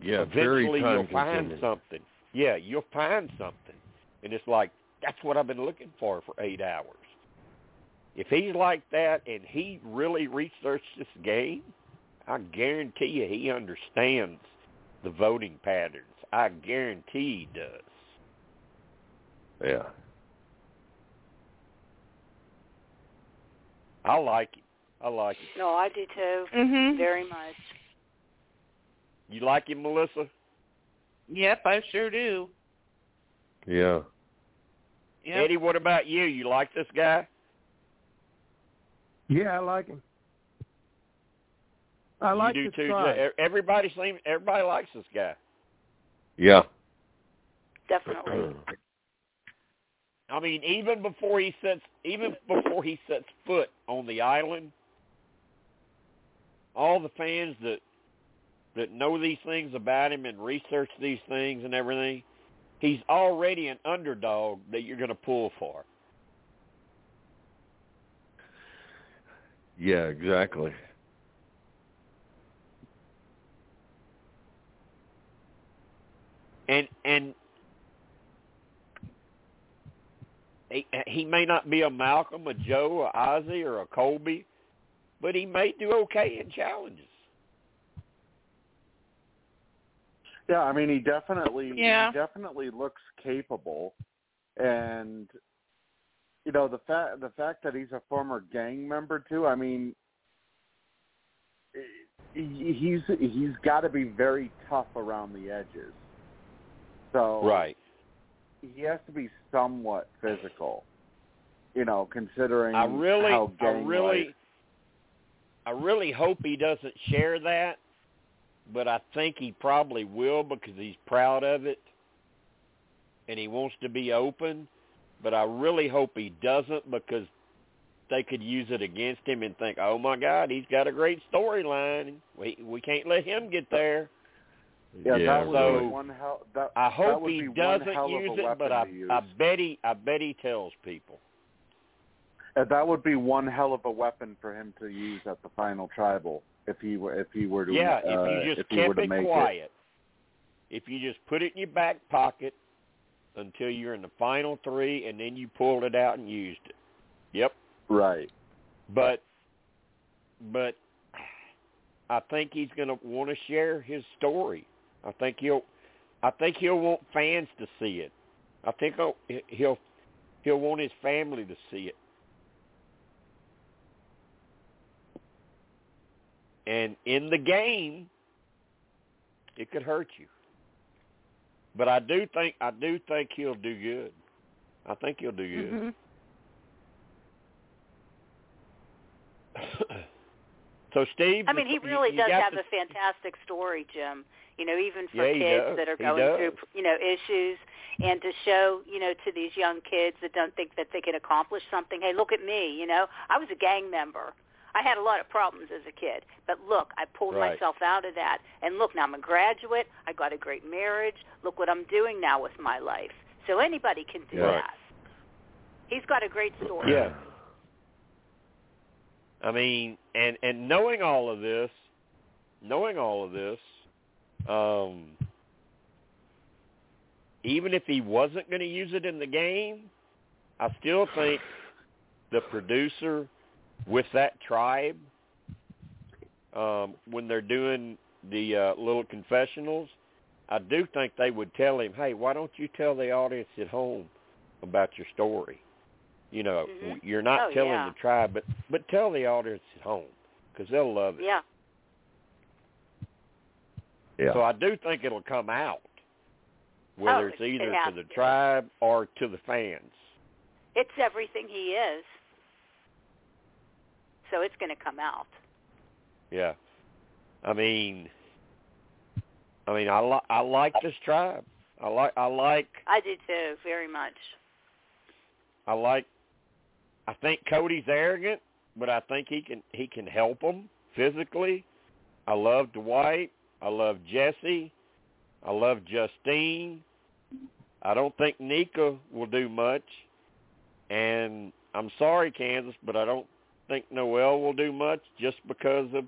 Yeah, eventually you'll find consuming. something. Yeah, you'll find something. And it's like, that's what I've been looking for for eight hours. If he's like that and he really researched this game, I guarantee you he understands the voting patterns. I guarantee he does. Yeah. I like him. I like him. No, I do too. Mhm. Very much. You like him, Melissa? Yep, I sure do. Yeah. Yep. Eddie, what about you? You like this guy? Yeah, I like him. I like you do this too. tribe. Jay? Everybody seems everybody likes this guy. Yeah. Definitely. I mean, even before he sets, even before he sets foot on the island, all the fans that that know these things about him and research these things and everything, he's already an underdog that you're going to pull for. Yeah, exactly. And and he, he may not be a Malcolm, a Joe, a Ozzy, or a Colby, but he may do okay in challenges. Yeah, I mean he definitely Yeah. he definitely looks capable and you know the fact the fact that he's a former gang member too, I mean he's he's got to be very tough around the edges. So Right. he has to be somewhat physical. You know, considering I really, how I really, I really hope he doesn't share that, but I think he probably will because he's proud of it, and he wants to be open. But I really hope he doesn't because they could use it against him and think, "Oh my God, he's got a great storyline. We we can't let him get there." Yeah, Yeah, that would so- be one hell. That, I that hope would he be doesn't use it, but I use. I bet he I bet he tells people. Uh, that would be one hell of a weapon for him to use at the final tribal if he were if he were to Yeah, uh, if you just if he were kept to it make quiet. If you just put it in your back pocket until you're in the final three, and then you pulled it out and used it. Yep. Right. But but I think he's going to want to share his story. I think he'll I think he'll want fans to see it. I think he'll, he'll He'll want his family to see it. And in the game, it could hurt you. But I do think I do think he'll do good. I think he'll do good. Mm-hmm. so Steve, I mean, he really you does got have the- a fantastic story, Jim. You know, even for Yeah, kids does. that are going through, you know, issues, and to show, you know, to these young kids that don't think that they can accomplish something. Hey, look at me. You know, I was a gang member. I had a lot of problems as a kid, but look, I pulled Right. myself out of that. And look, now I'm a graduate. I got a great marriage. Look what I'm doing now with my life. So anybody can do Right. that. He's got a great story. Yeah. I mean, and and knowing all of this, knowing all of this, um, even if he wasn't going to use it in the game, I still think the producer with that tribe, um, when they're doing the uh, little confessionals, I do think they would tell him, "Hey, why don't you tell the audience at home about your story?" You know, Mhm. you're not Oh, telling yeah. the tribe, but but tell the audience at home because they'll love it. Yeah. Yeah. So I do think it'll come out, whether Oh, it's it- it either to the to. tribe or to the fans. It's everything he is. So it's going to come out. Yeah, I mean, I mean, I li- I like this tribe. I like I like I do too, very much. I like. I think Cody's arrogant, but I think he can he can help them physically. I love Dwight. I love Jesse. I love Justine. I don't think Nneka will do much, and I'm sorry, Kansas, but I don't think Noelle will do much just because of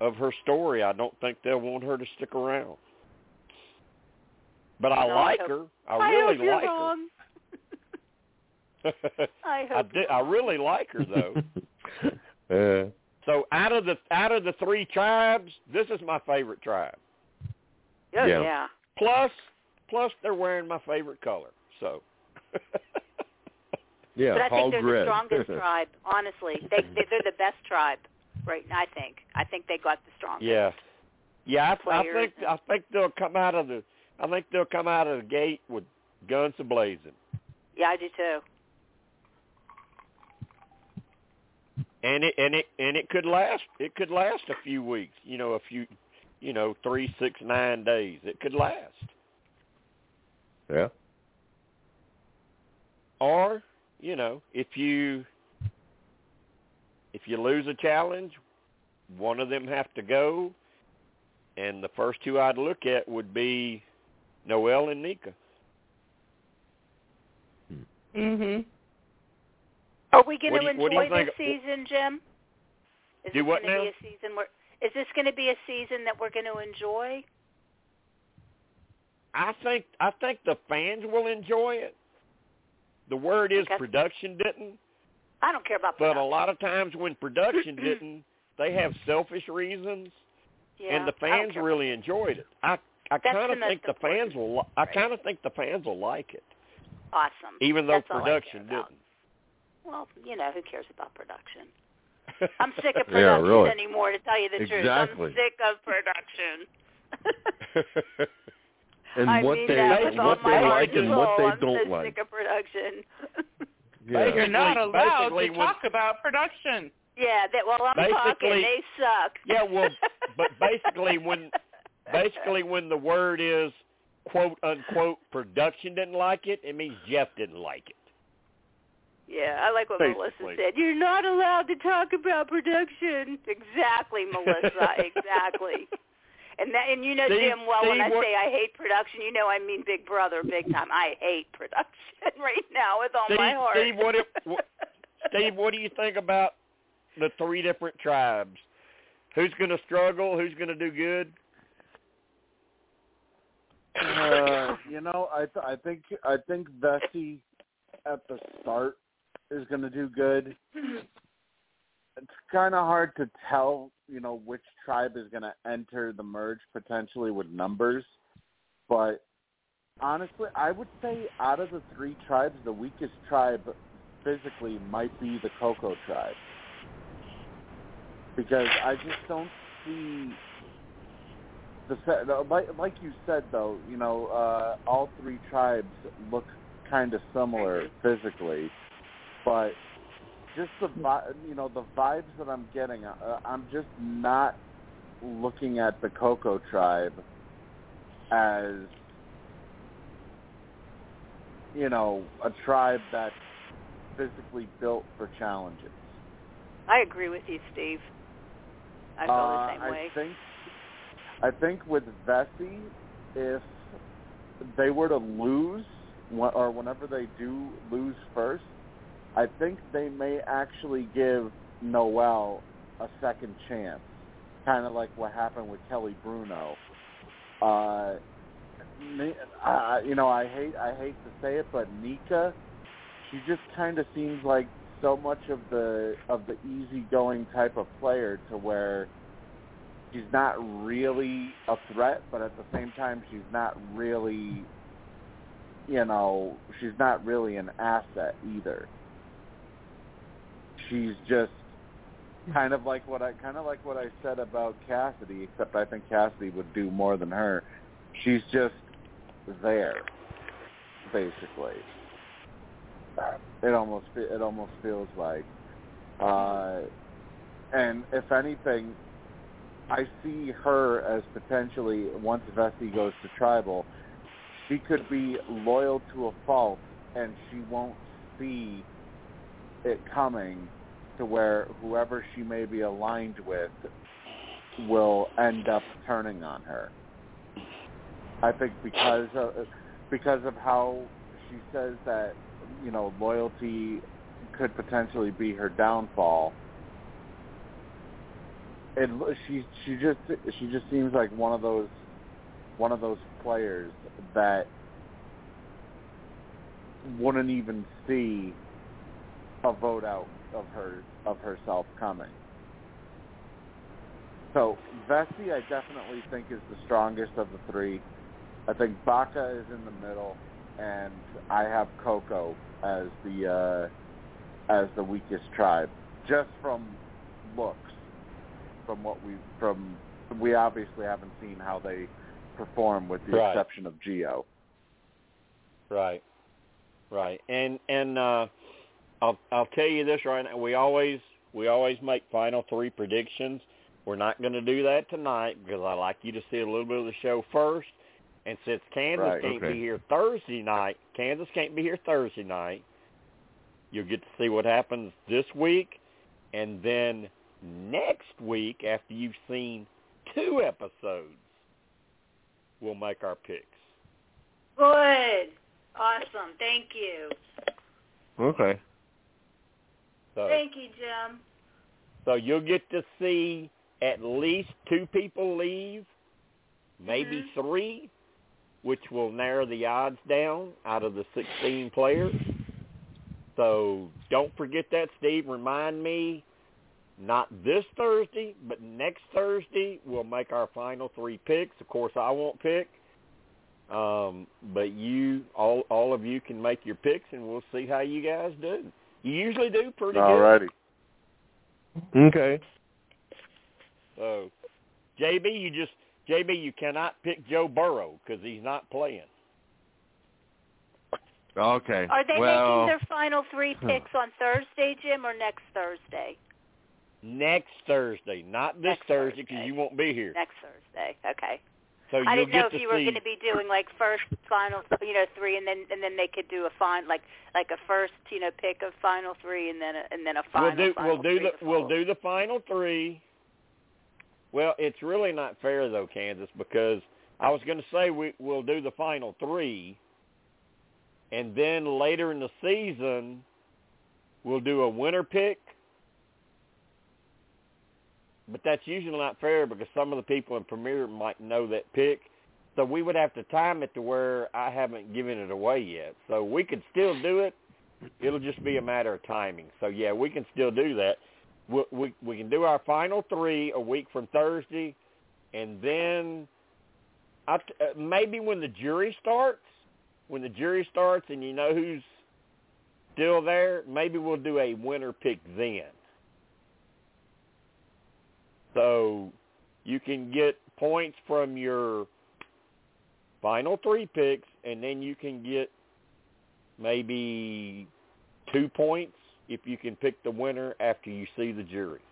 of her story. I don't think they'll want her to stick around. But I No, I like hope- her. I I really hope you're like her. wrong. I hope I did. I really like her though. Uh, so out of the out of the three tribes, this is my favorite tribe. Oh Yeah. yeah. Plus, plus they're wearing my favorite color. So. yeah, but I Hog think they're Red. the strongest tribe. Honestly, they, they they're the best tribe, right? I think. I think they got the strongest. yeah. Yeah, I, I think and- I think they'll come out of the I think they'll come out of the gate with guns a blazing. Yeah, I do too. And it and it and it could last it could last a few weeks, you know, a few you know, three, six, nine days. It could last. Yeah. Or, you know, if you if you lose a challenge, one of them have to go, and the first two I'd look at would be Noelle and Nneka. Mhm. Are we going What to do you- what do you enjoy this think- season, Jim? Is Do this what going to now? be a season where? Is this going to be a season that we're going to enjoy? I think I think the fans will enjoy it. The word is Okay. production didn't, I don't care about but a lot of times when production didn't, they have selfish reasons, yeah, and the fans really enjoyed it. I I kind of think the fans will. li- I right. kind of think the fans will like it, awesome. even though That's all I care production didn't. Well, you know, who cares about production? I'm sick of Yeah, production really. anymore. To tell you the truth, I'm sick of production. and I what mean they that with all what my they heart like and and what soul. they don't so like. sick of production. Yeah. You're not allowed basically to when- talk about production. yeah, that well, I'm talking. They suck. Yeah, well, but basically when basically when the word is quote unquote production didn't like it, it means Jeff didn't like it. Yeah, I like what Melissa said. You're not allowed to talk about production. Exactly, Melissa. exactly. And that, and you know Steve- Jim well when I what- say I hate production, you know I mean Big Brother, big time. I hate production right now with all Steve, my heart. Steve, what, if- what Steve, what do you think about the three different tribes? Who's going to struggle? Who's going to do good? Uh, you know, I th- I think I think Vesi at the start is going to do good. It's kind of hard to tell, you know, which tribe is going to enter the merge potentially with numbers, but honestly, I would say out of the three tribes, the weakest tribe physically might be the Coco tribe. Because I just don't see the like like you said though, you know, uh all three tribes look kind of similar physically, but just the you know the vibes that I'm getting, uh, I'm just not looking at the Coco tribe as you know a tribe that's physically built for challenges. I agree with you, Steve. I feel uh, the same I way. think I think with Vesi, if they were to lose or whenever they do lose first, I think they may actually give Noelle a second chance, kind of like what happened with Kelly Bruno. Uh, uh, you know, I hate I hate to say it, but Nneka, she just kind of seems like so much of the of the easygoing type of player to where she's not really a threat, but at the same time she's not really you know, she's not really an asset either. She's just kind of like what I kind of like what I said about Cassidy, except I think Cassidy would do more than her. She's just there, basically. It almost it almost feels like, uh, and if anything, I see her as potentially once Vesi goes to tribal, she could be loyal to a fault, and she won't see it coming to where whoever she may be aligned with will end up turning on her. I think because of because of how she says that you know loyalty could potentially be her downfall. It she she just she just seems like one of those one of those players that wouldn't even see a vote out of her of herself coming. So Vesi, I definitely think is the strongest of the three. I think Baka is in the middle, and I have Coco as the uh, as the weakest tribe, just from looks. From what we from we obviously haven't seen how they perform, with the Right. exception of Geo. Right. Right. And and uh I'll I'll tell you this right now. We always we always make final three predictions. We're not going to do that tonight because I like you to see a little bit of the show first. And since Kansas Right, can't okay. be here Thursday night, Kansas can't be here Thursday night. You'll get to see what happens this week, and then next week after you've seen two episodes, we'll make our picks. Good. Awesome. Thank you. Okay. So Thank you, Jim. So you'll get to see at least two people leave, maybe Mhm. three, which will narrow the odds down out of the 16 players. So don't forget that, Steve. Remind me, not this Thursday, but next Thursday, we'll make our final three picks. Of course, I won't pick. Um, but you, all, all of you can make your picks, and we'll see how you guys do. You usually do pretty good. Alrighty. Okay. So, JB, you just JB, you cannot pick Joe Burrow because he's not playing. Okay. Are they well, making their final three picks on Thursday, Jim, or next Thursday? Next Thursday, not this Next Thursday because you won't be here. Next Thursday. Okay. So I didn't know if you were going to be doing like first, final, you know, three, and then and then they could do a fine like like a first, you know, pick of final three, and then a, and then a final. we'll do final we'll do three the we'll do the final three. Well, it's really not fair though, Kansas, because I was going to say we we'll do the final three, and then later in the season, we'll do a winner pick. But that's usually not fair because some of the people in Premier might know that pick. So we would have to time it to where I haven't given it away yet. So we could still do it. It'll just be a matter of timing. So yeah, we can still do that. We we, we can do our final three a week from Thursday, and then I, uh, maybe when the jury starts, when the jury starts and you know who's still there, maybe we'll do a winner pick then. So you can get points from your final three picks, and then you can get maybe two points if you can pick the winner after you see the jury.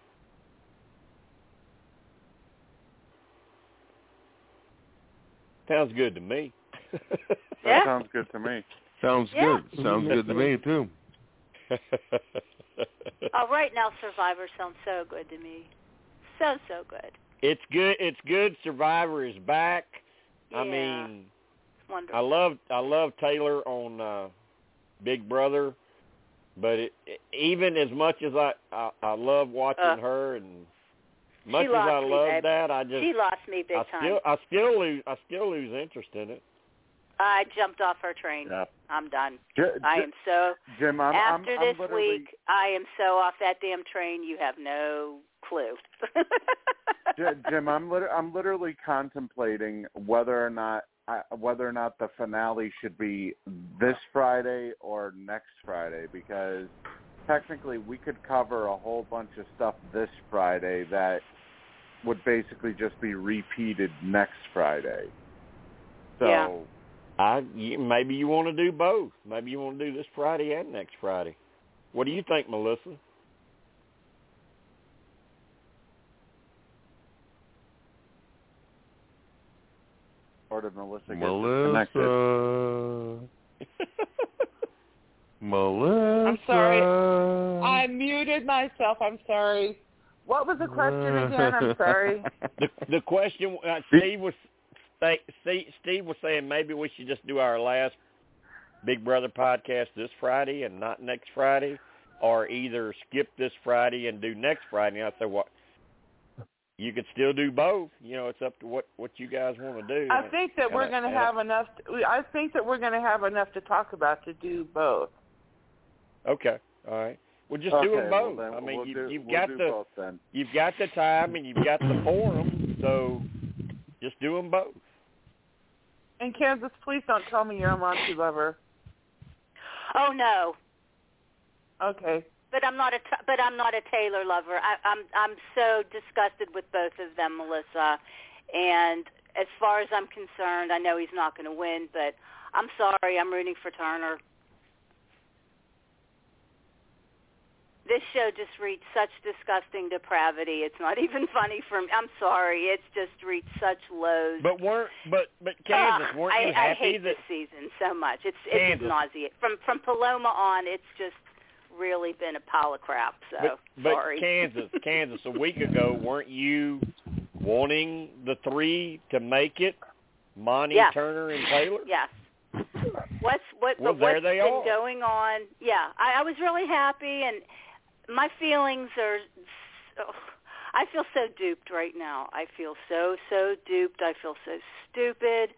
Sounds good to me. That Yeah. sounds good to me. Sounds Yeah. good. Sounds good to me too. All right, now Survivor sounds so good to me. So so good. it's good. It's good. Survivor is back. Yeah. I mean, Wonderful. I love I love Taylor on uh, Big Brother, but it, it, even as much as I I, I love watching Uh, her and much as I love babe. that, I just she lost me big I time. still I still lose I still lose interest in it. I jumped off her train. Yeah. I'm done. J- I J- am so Jim, I'm, after I'm, this I'm literally, week. I am so off that damn train. You have no clue. Jim, I'm lit- I'm literally contemplating whether or not I, whether or not the finale should be this Friday or next Friday because technically we could cover a whole bunch of stuff this Friday that would basically just be repeated next Friday. So Yeah. I you, maybe you want to do both. Maybe you want to do this Friday and next Friday. What do you think, Melissa? Or did Melissa get disconnected? Melissa. Melissa. I'm sorry. I muted myself. I'm sorry. What was the question again? I'm sorry. the the question uh, Steve was Steve, Steve was saying maybe we should just do our last Big Brother podcast this Friday and not next Friday, or either skip this Friday and do next Friday. And I said, what? You could still do both. You know, it's up to what what you guys want to do. I think that we're going to and I- have enough. I think that we're going to have enough to talk about to do both. Okay, all right. Well, just okay, do them well both. then I mean, we'll you, do, you've we'll got do the both then. you've got the time and you've got the forum, so just do them both. And Kansas, please don't tell me you're a Monte lover. oh no, Okay. But I'm not a t- but I'm not a Taylor lover. I, I'm I'm so disgusted with both of them, Melissa. And as far as I'm concerned, I know he's not going to win, but I'm sorry. I'm rooting for Turner. This show just reached such disgusting depravity. It's not even funny for me. I'm sorry. It's just reached such lows. But weren't but but Kansas, Ugh, weren't I, you I happy hate that this season so much. It's it's nauseating. From from Paloma on, it's just really been a pile of crap. So but, but sorry. Kansas, Kansas a week ago, weren't you wanting the three to make it? Monte, Yes. Turner, and Taylor. Yes. What's what? Well, but there what's they been are. going on? Yeah, I, I was really happy, and my feelings are. So, oh, I feel so duped right now. I feel so so duped. I feel so stupid.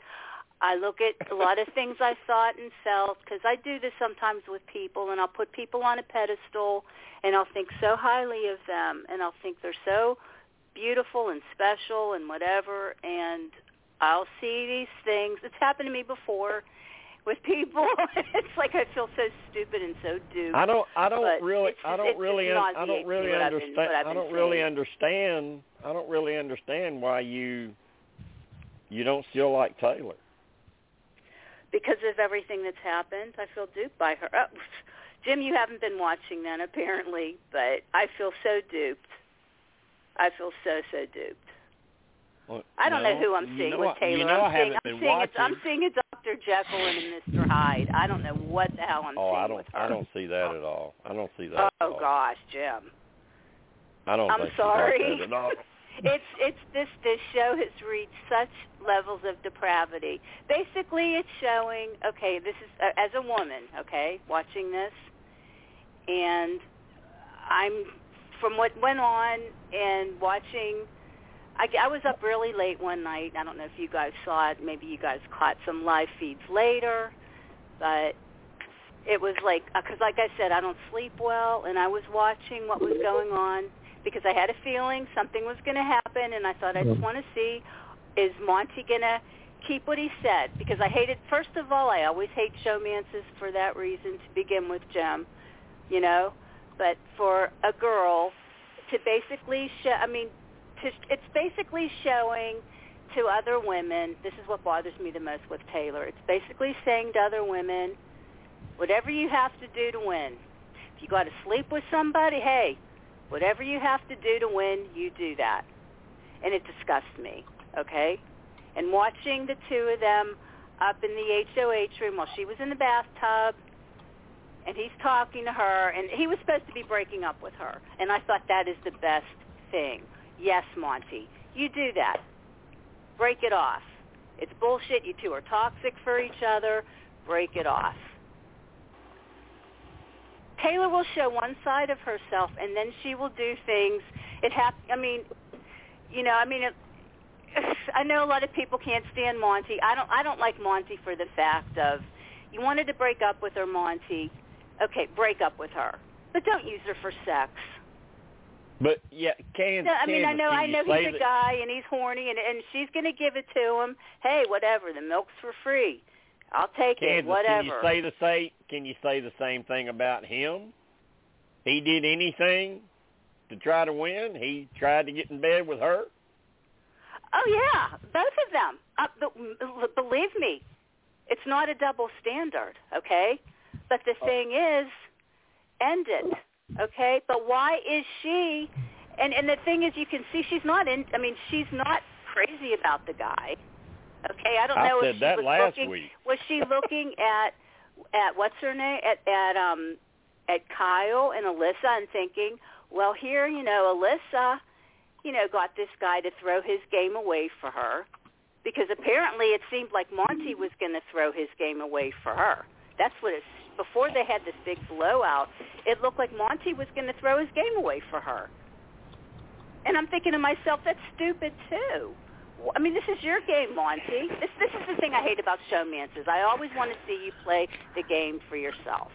I look at a lot of things I thought and felt because I do this sometimes with people, and I'll put people on a pedestal, and I'll think so highly of them, and I'll think they're so beautiful and special and whatever, and I'll see these things. It's happened to me before with people. it's like I feel so stupid and so duped. I don't. I don't But really. it's I don't really. un- I don't really been- understand. I've I been don't really seeing. understand. I don't really understand why you. You don't still like Taylor. Because of everything that's happened. I feel duped by her. Oh, Jim, you haven't been watching then apparently, but I feel so duped. I feel so so duped. Well, I don't know who I'm seeing with Taylor. You know I'm I seeing haven't I'm been seeing watching. a, I'm seeing a Dr. Jekyll and a Mr. Hyde. I don't know what the hell I'm oh, seeing I don't. with her. I don't see that at all. I don't see that. Oh, at Oh gosh, Jim. I don't I'm sorry. it's it's this this show has reached such levels of depravity. Basically, it's showing okay, this is uh, as a woman, okay, watching this, and I'm from what went on and watching. I, I was up really late one night. I don't know if you guys saw it. Maybe you guys caught some live feeds later, but it was like because, like I said, I don't sleep well, and I was watching what was going on because I had a feeling something was going to happen, and I thought I just want to see is Monte going to keep what he said because I hated. First of all, I always hate showmances for that reason to begin with, Jim. You know, but for a girl to basically show, I mean, to, it's basically showing to other women. This is what bothers me the most with Taylor. It's basically saying to other women, whatever you have to do to win. If you got to sleep with somebody, hey, whatever you have to do to win, you do that. And it disgusts me. Okay, and watching the two of them up in the HOH room while she was in the bathtub and he's talking to her and he was supposed to be breaking up with her and I thought that is the best thing. Yes, Monte, you do that. Break it off. It's bullshit. You two are toxic for each other. Break it off. Taylor will show one side of herself and then she will do things. It hap- I mean, you know, I mean, it, I know a lot of people can't stand Monte. I don't. I don't like Monte for the fact of you wanted to break up with her, Monte. Okay, break up with her, but don't use her for sex. But yeah, can No, I mean, I know, I know he's a guy and he's horny, and and she's gonna give it to him. Hey, whatever. The milk's for free. I'll take it. Kansas, Whatever. can you say the same? Can you say the same thing about him? He did anything to try to win. He tried to get in bed with her. Oh yeah, both of them. Uh, b- believe me, it's not a double standard, okay? But the thing is, end it, okay? But why is she? And and the thing is, you can see she's not in. I mean, she's not crazy about the guy. Okay, I don't I know said if she that was last looking. week. Was she looking at at what's her name at at um at Kyle and Alyssa and thinking, well, here you know Alyssa you know, got this guy to throw his game away for her because apparently it seemed like Monte was going to throw his game away for her. That's what it's before they had this big blowout. It looked like Monte was going to throw his game away for her. And I'm thinking to myself, that's stupid too. I mean, this is your game, Monte. This this is the thing I hate about showmances. I always want to see you play the game for yourself.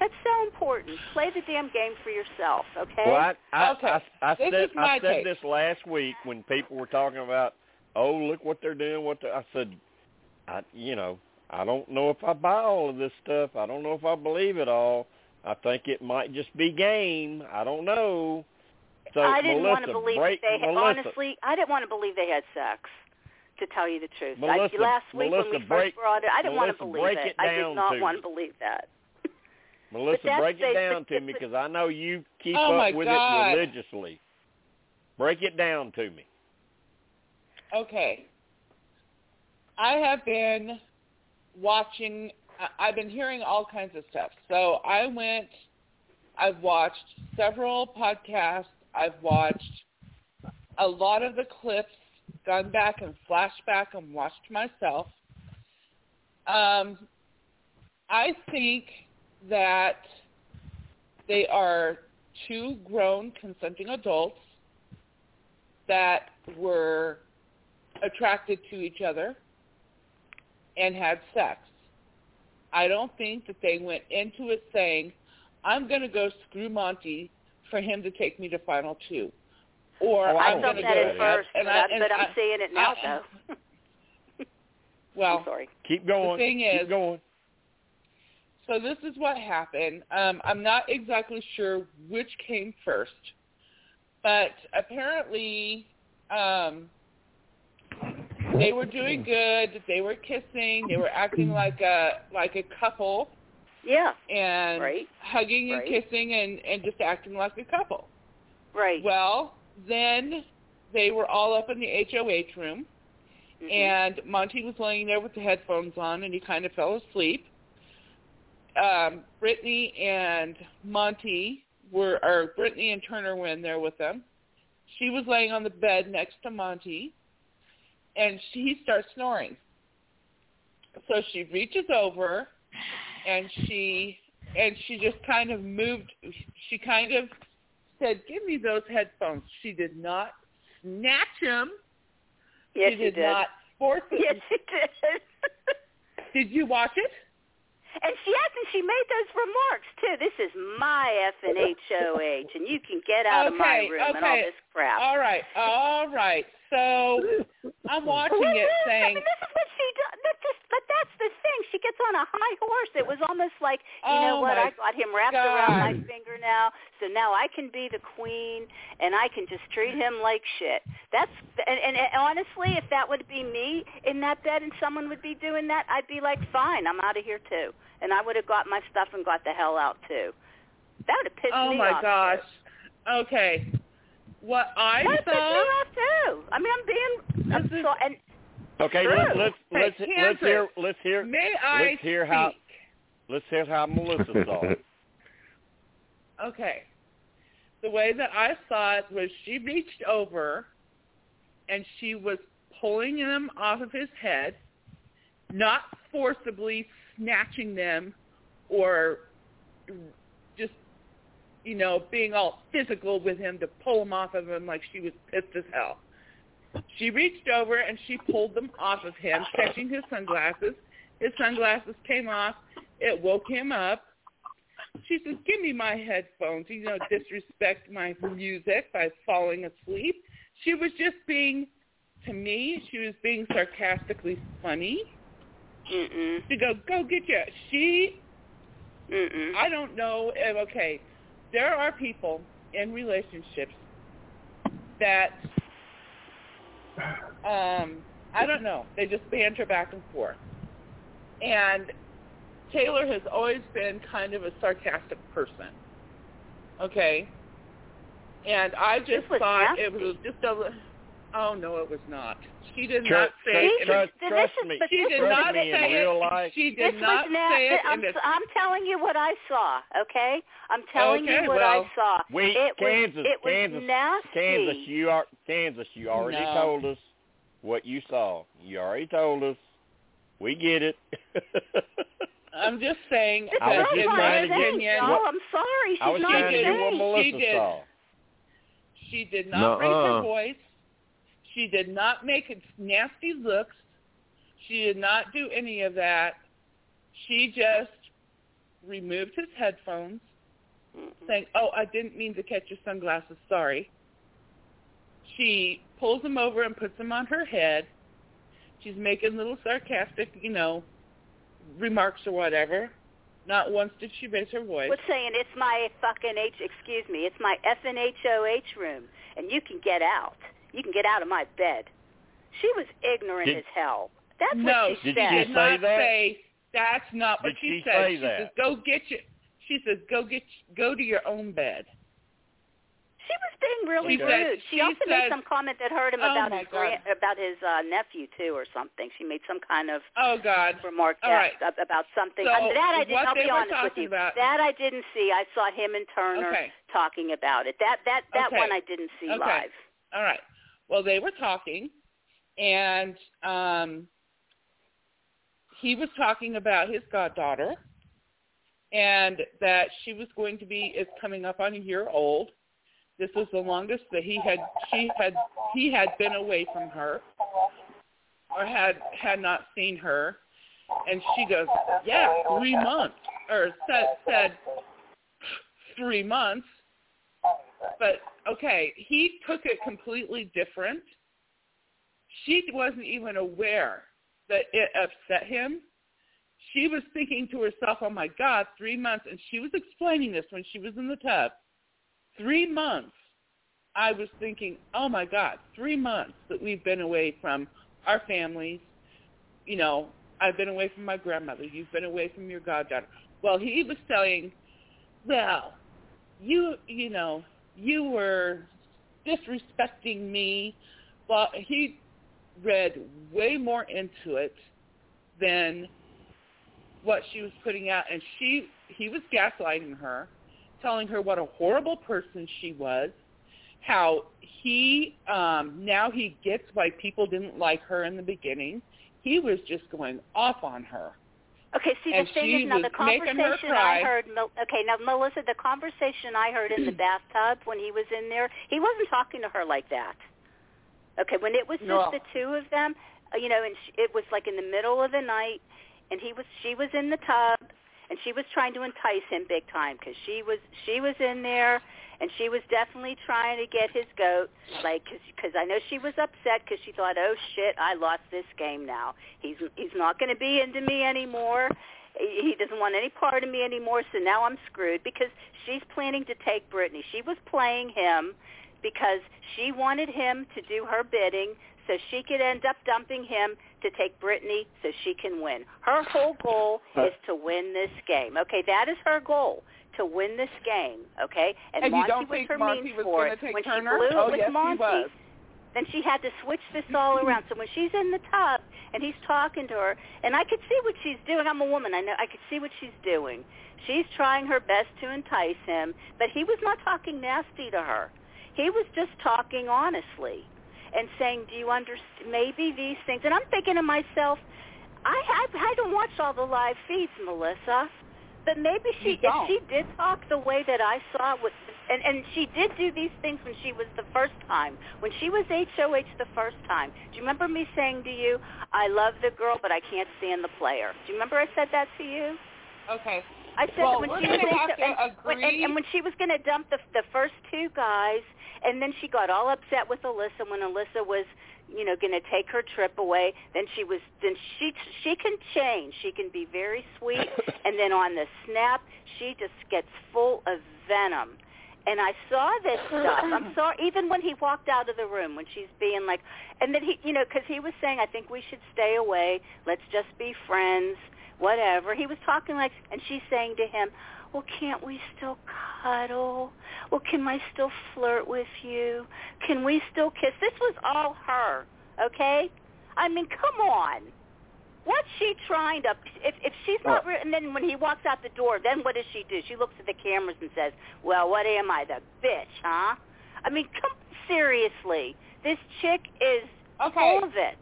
That's so important. Play the damn game for yourself, okay? Well, I, I, Okay. I, I This said is my I said take. this last week when people were talking about, oh, look what they're doing. What the, I said, I, you know, I don't know if I buy all of this stuff. I don't know if I believe it all. I think it might just be game. I don't know. So I didn't Melissa, want to believe break, they had, Melissa, honestly. I didn't want to believe they had sex. To tell you the truth, Melissa- I, last week Melissa, when we break- first brought it, I didn't want to believe break it. it I did not to want to believe that. Melissa, that's break the- it down to me because I know you keep Oh, up with God. it religiously. Break it down to me. Okay. I have been watching. I've been hearing all kinds of stuff. So I went. I've watched several podcasts. I've watched a lot of the clips. Gone back and flashed back and watched myself. Um, I think that they are two grown consenting adults that were attracted to each other and had sex. I don't think that they went into it saying, I'm going to go screw Monte for him to take me to final two. Or Oh, I I'm I felt going to that go at and- first, and but, I- I, and but I'm I- seeing it now, I- though. Well, I'm sorry. Keep going. The thing Keep is- going. So this is what happened. Um, I'm not exactly sure which came first, but apparently um, they were doing good. They were kissing. They were acting like a like a couple Yeah, and Right. hugging and Right. kissing and and just acting like a couple. right. Well, then they were all up in the HOH room, Mhm. and Monte was laying there with the headphones on, and he kind of fell asleep. Um, Brittany and Monte were, or Brittany and Turner were in there with them. She was laying on the bed next to Monte, and she he starts snoring. So she reaches over, and she and she just kind of moved. She kind of said, "Give me those headphones." She did not snatch them. yes, she you did, not force it. Yes, she did. Did you watch it? And she and she made those remarks too. This is my F and H O H, and you can get out of my Okay, room and all this crap. All right, all right. So I'm watching Well, it, I mean, this is what she does. That's just, but that's the thing. She gets on a high horse. It was almost like, you know Oh, what? I got him wrapped around my finger now, so now I can be the queen, and I can just treat him like shit. That's and, and, and honestly, if that would be me in that bed and someone would be doing that, I'd be like, fine, I'm out of here too, and I would have got my stuff and got the hell out too. That would have pissed Oh me off. Oh my gosh. Too. Okay. What I That would piss me saw. off too. I mean, I'm being, I'm is- so, and Okay, True. let's let's Hey, let's let's hear let's hear May I let's hear how speak? let's hear how Melissa saw it. Okay. The way that I saw it was she reached over and she was pulling them off of his head, not forcibly snatching them or just, you know, being all physical with him to pull him off of him like she was pissed as hell. She reached over and she pulled them off of him, catching his sunglasses. His sunglasses came off. It woke him up. She says, give me my headphones. You know, disrespect my music by falling asleep. She was just being, to me, she was being sarcastically funny. mm-mm, To go, go get you. She, mm-mm. I don't know, okay, there are people in relationships that, um, I don't know, they just banter back and forth. And Taylor has always been kind of a sarcastic person. Okay? And I just was thought it was just a oh no, it was not. She did Trust- not say See? it. trust, This trust is- me. but She did not me in say real it. life. She did this not was nasty. say it. I'm, in a- I'm telling you what I saw. Okay, I'm telling Okay, you what well, I saw. We it Kansas, was, it was Kansas, nasty. Kansas, you are Kansas. You already No. told us what you saw. You already told us. We get it. I'm just saying This I was that girl's just in not my trying to get- y'all. I'm sorry. She's I was not trying to insane. what. Melissa She did. saw. she did not raise Nuh-uh. her voice. She did not make it nasty looks. She did not do any of that. She just removed his headphones, saying, "Oh, I didn't mean to catch your sunglasses. Sorry." She pulls them over and puts them on her head. She's making little sarcastic, you know, remarks or whatever. Not once did she raise her voice. was saying it's my fucking H. Excuse me, it's my F and H O H room, and you can get out. You can get out of my bed. She was ignorant Did- as hell. That's no, what she Did she you said. did say not that? say that's not what Did she she said. say she that? says, "Go get your." She says, "Go get, go to your own bed." She was being really She rude. said- she, she also made some comment that hurt him Oh, about his grand, about his uh, nephew too, or something. She made some kind of Oh God. remark All right. that, about something. So, I mean, that I didn't. what I'll they be honest with talking you. about- That I didn't see. I saw him and Turner Okay. talking about it. That that that Okay. one I didn't see Okay. live. All right. Well, they were talking, and um, he was talking about his goddaughter, and that she was going to be is coming up on a year old. This was the longest that he had she had he had been away from her, or had had not seen her, and she goes, "Yeah, three months," or said said three months. But okay, he took it completely different. She wasn't even aware that it upset him. She was thinking to herself, "Oh my God, three months!" And she was explaining this when she was in the tub. Three months. I was thinking, "Oh my God, three months that we've been away from our families. You know, I've been away from my grandmother. You've been away from your goddaughter." Well, he was saying, "Well, you, you know, you were disrespecting me." Well, he read way more into it than what she was putting out and she he was gaslighting her telling her what a horrible person she was how he um now he gets why people didn't like her in the beginning he was just going off on her Okay, see And the thing is now the conversation. I heard. Okay, now Melissa, the conversation I heard in the bathtub when he was in there, he wasn't talking to her like that. Okay, when it was just No. the two of them, uh, you know, and sh it was like in the middle of the night, and he was she was in the tub, and she was trying to entice him big time because she was she was in there and she was definitely trying to get his goat like because i know she was upset because she thought oh shit i lost this game now. He's he's not going to be into me anymore. He doesn't want any part of me anymore so now i'm screwed because she's planning to take brittany. She was playing him because she wanted him to do her bidding so she could end up dumping him to take Brittany so she can win. Her whole goal is to win this game. Okay, that is her goal to win this game. Okay, and, and Monte you don't was think her Monte means was for gonna it take when Turner? she blew it oh, with yes, Monte. He was. Then she had to switch this all around. So when she's in the tub and he's talking to her, and I could see what she's doing. I'm a woman. I know. I could see what she's doing. She's trying her best to entice him, but he was not talking nasty to her. He was just talking honestly and saying, "Do you understand? Maybe these things." And I'm thinking to myself, I I, I don't watch all the live feeds, Melissa, but maybe she if she did talk the way that I saw with. And, and she did do these things when she was the first time. When she was HOH the first time. Do you remember me saying to you, I love the girl, but I can't stand the player? Do you remember I said that to you? Okay. I said Well, that when she was gonna have HO to and, when, and, and when she was going to dump the the first two guys, and then she got all upset with Alyssa when Alyssa was, you know, going to take her trip away. Then she was then she she can change. She can be very sweet, and then on the snap, she just gets full of venom. And I saw this stuff. I'm sorry, even when he walked out of the room, when she's being like, and then he, you know, because he was saying, I think we should stay away. Let's just be friends, whatever. He was talking like, and she's saying to him, well, can't we still cuddle? Well, can I still flirt with you? Can we still kiss? This was all her, okay? I mean, come on. What's she trying to? If if she's not, re- and then when he walks out the door, then what does she do? She looks at the cameras and says, "Well, what am I, the bitch, huh?" I mean, come seriously. This chick is Okay. full of it.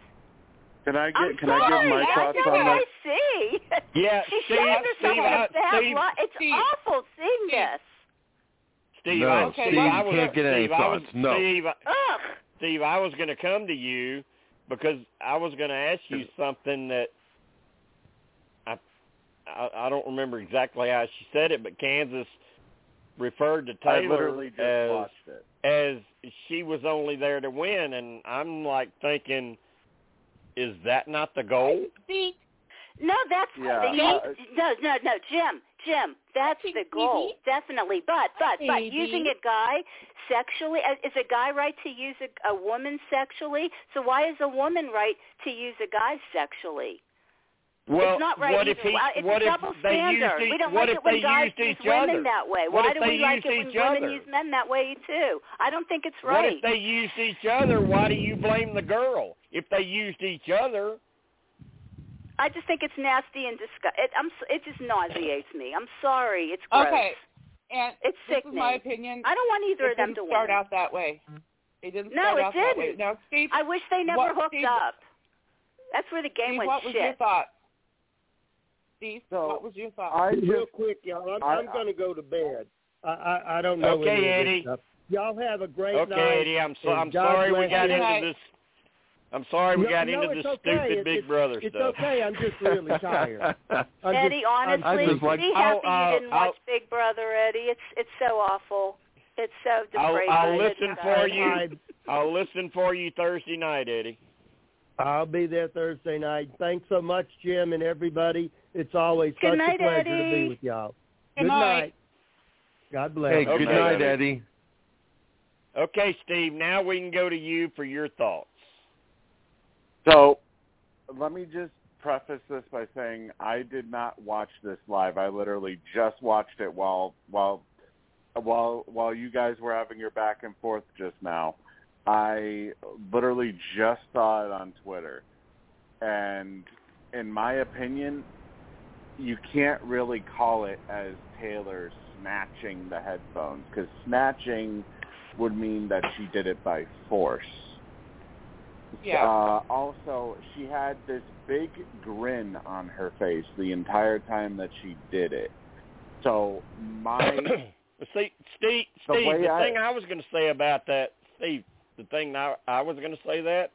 Can I get I'm can I give my I thoughts know on what this? I see. Yeah, she Steve, shows herself Steve, in I- a bad Steve- light. It's Steve. awful seeing Steve. this. Steve, No, I, Okay, Steve, well, I was, can't get any Steve, I was. No. Steve, Ugh. Steve, I was going to come to you because I was going to ask you something that I, I I don't remember exactly how she said it, but Kansas referred to I Taylor literally just as watched it. as she was only there to win, and I'm like thinking, is that not the goal? See, No, that's Yeah, the, uh, no, no, no, Jim, Jim. That's the goal, definitely. But, but, but using a guy sexually uh, is a guy right to use a, a woman sexually? So why is a woman right to use a guy sexually? Well, it's not right what either. if he? Well, it's what a if double they standard. used each, we don't what like if it when they guys use each women other? that way. What why if do they we like it when each women other? use men that way too? I don't think it's right. What if they used each other? Why do you blame the girl? If they used each other, I just think it's nasty and disgust. It, I'm. It just nauseates me. I'm sorry. It's gross. okay. And It's this sickening. is my opinion. I don't want either it of them to start win. out that way. It didn't No, start it out that way. didn't. Now, Steve, I wish they never What- hooked Steve- up. That's where the game Steve went what was your thought? Steve, So, what was your thought? I Real quick, y'all. I'm, I- I'm going to go to bed. I, I, I don't know Okay, any of this Eddie. stuff. Y'all have a great okay, night. Eddie. I'm so, I'm sorry we got you. into this. I'm sorry we No, got no, into this okay. stupid It- Big it's- Brother It's stuff. It's okay. I'm just really tired. I'm Eddie, just, I'm- honestly, just like- be I'll- happy I'll- you didn't I'll- watch Big Brother, Eddie. It's it's so awful. It's so I'll- I'll listen for you. I'll listen for you Thursday night, Eddie. I'll be there Thursday night. Thanks so much, Jim and everybody. It's always Good such night, a pleasure to be with y'all. Good Good night. night. God bless. Hey, Okay, good night, Eddie. Eddie. Okay, Steve. Now we can go to you for your thoughts. So, let me just preface this by saying I did not watch this live. I literally just watched it while while while while you guys were having your back and forth just now. I literally just saw it on Twitter. And in my opinion, you can't really call it as Taylor snatching the headphones because snatching would mean that she did it by force. Yeah. Uh, also, she had this big grin on her face the entire time that she did it. So my See, Steve, The Steve, way the I- thing I was going to say about that, Steve, the thing I, I was going to say that,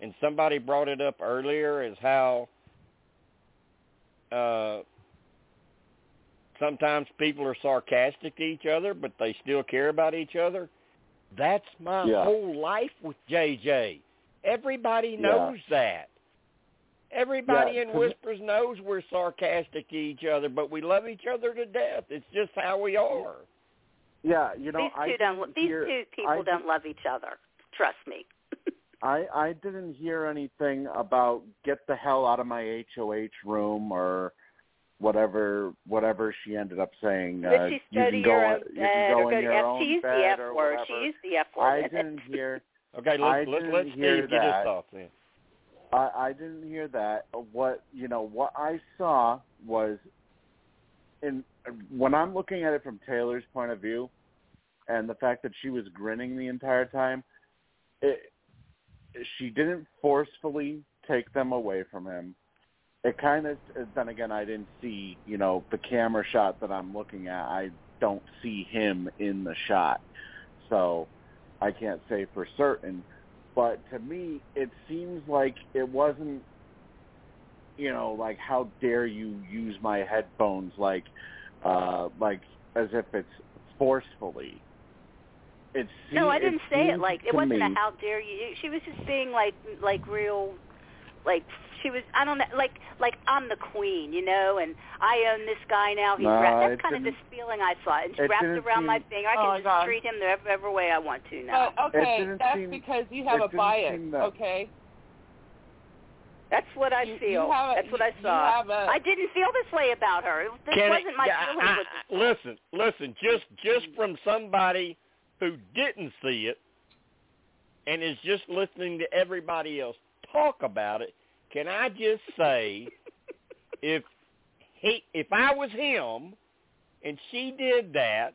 and somebody brought it up earlier, is how uh, sometimes people are sarcastic to each other, but they still care about each other. That's my Yeah. whole life with JJ. Everybody knows that. Everybody Yeah, in 'cause- Whispers knows we're sarcastic to each other, but we love each other to death. It's just how we are. Yeah, you know, these I two don't. didn't These hear, two people I, don't love each other. Trust me. I I didn't hear anything about get the hell out of my HOH room or whatever whatever she ended up saying. But uh, she's you go can go, own you can go in your own She used the bed F or word. whatever. She used the F word. I didn't hear Okay, let's let's didn't let hear Steve get his that. thoughts in. I, I didn't hear that. What you know, what I saw was, in when I'm looking at it from Taylor's point of view, and the fact that she was grinning the entire time, it, she didn't forcefully take them away from him. It kind of. Then again, I didn't see you know the camera shot that I'm looking at. I don't see him in the shot, so I can't say for certain but to me it seems like it wasn't you know like how dare you use my headphones like uh like as if it's forcefully it seems, No, I didn't say it like it wasn't me, a how dare you. She was just being like like real like she was I don't know like like I'm the queen, you know, and I own this guy now. He's No, wrapped. That's kind of this feeling I saw. It's it wrapped didn't around my seem- finger. I Oh, can my just God. treat him the every, every way I want to now. But okay, that's seem- because you have a bias. Okay. That's what I You- you feel. have a- That's what I you- you saw. have a- I didn't feel this way about her. It- This Can wasn't my yeah, feeling. I- I- listen, listen. Just just mm-hmm. from somebody who didn't see it and is just listening to everybody else talk about it. Can I just say, if he, if I was him, and she did that,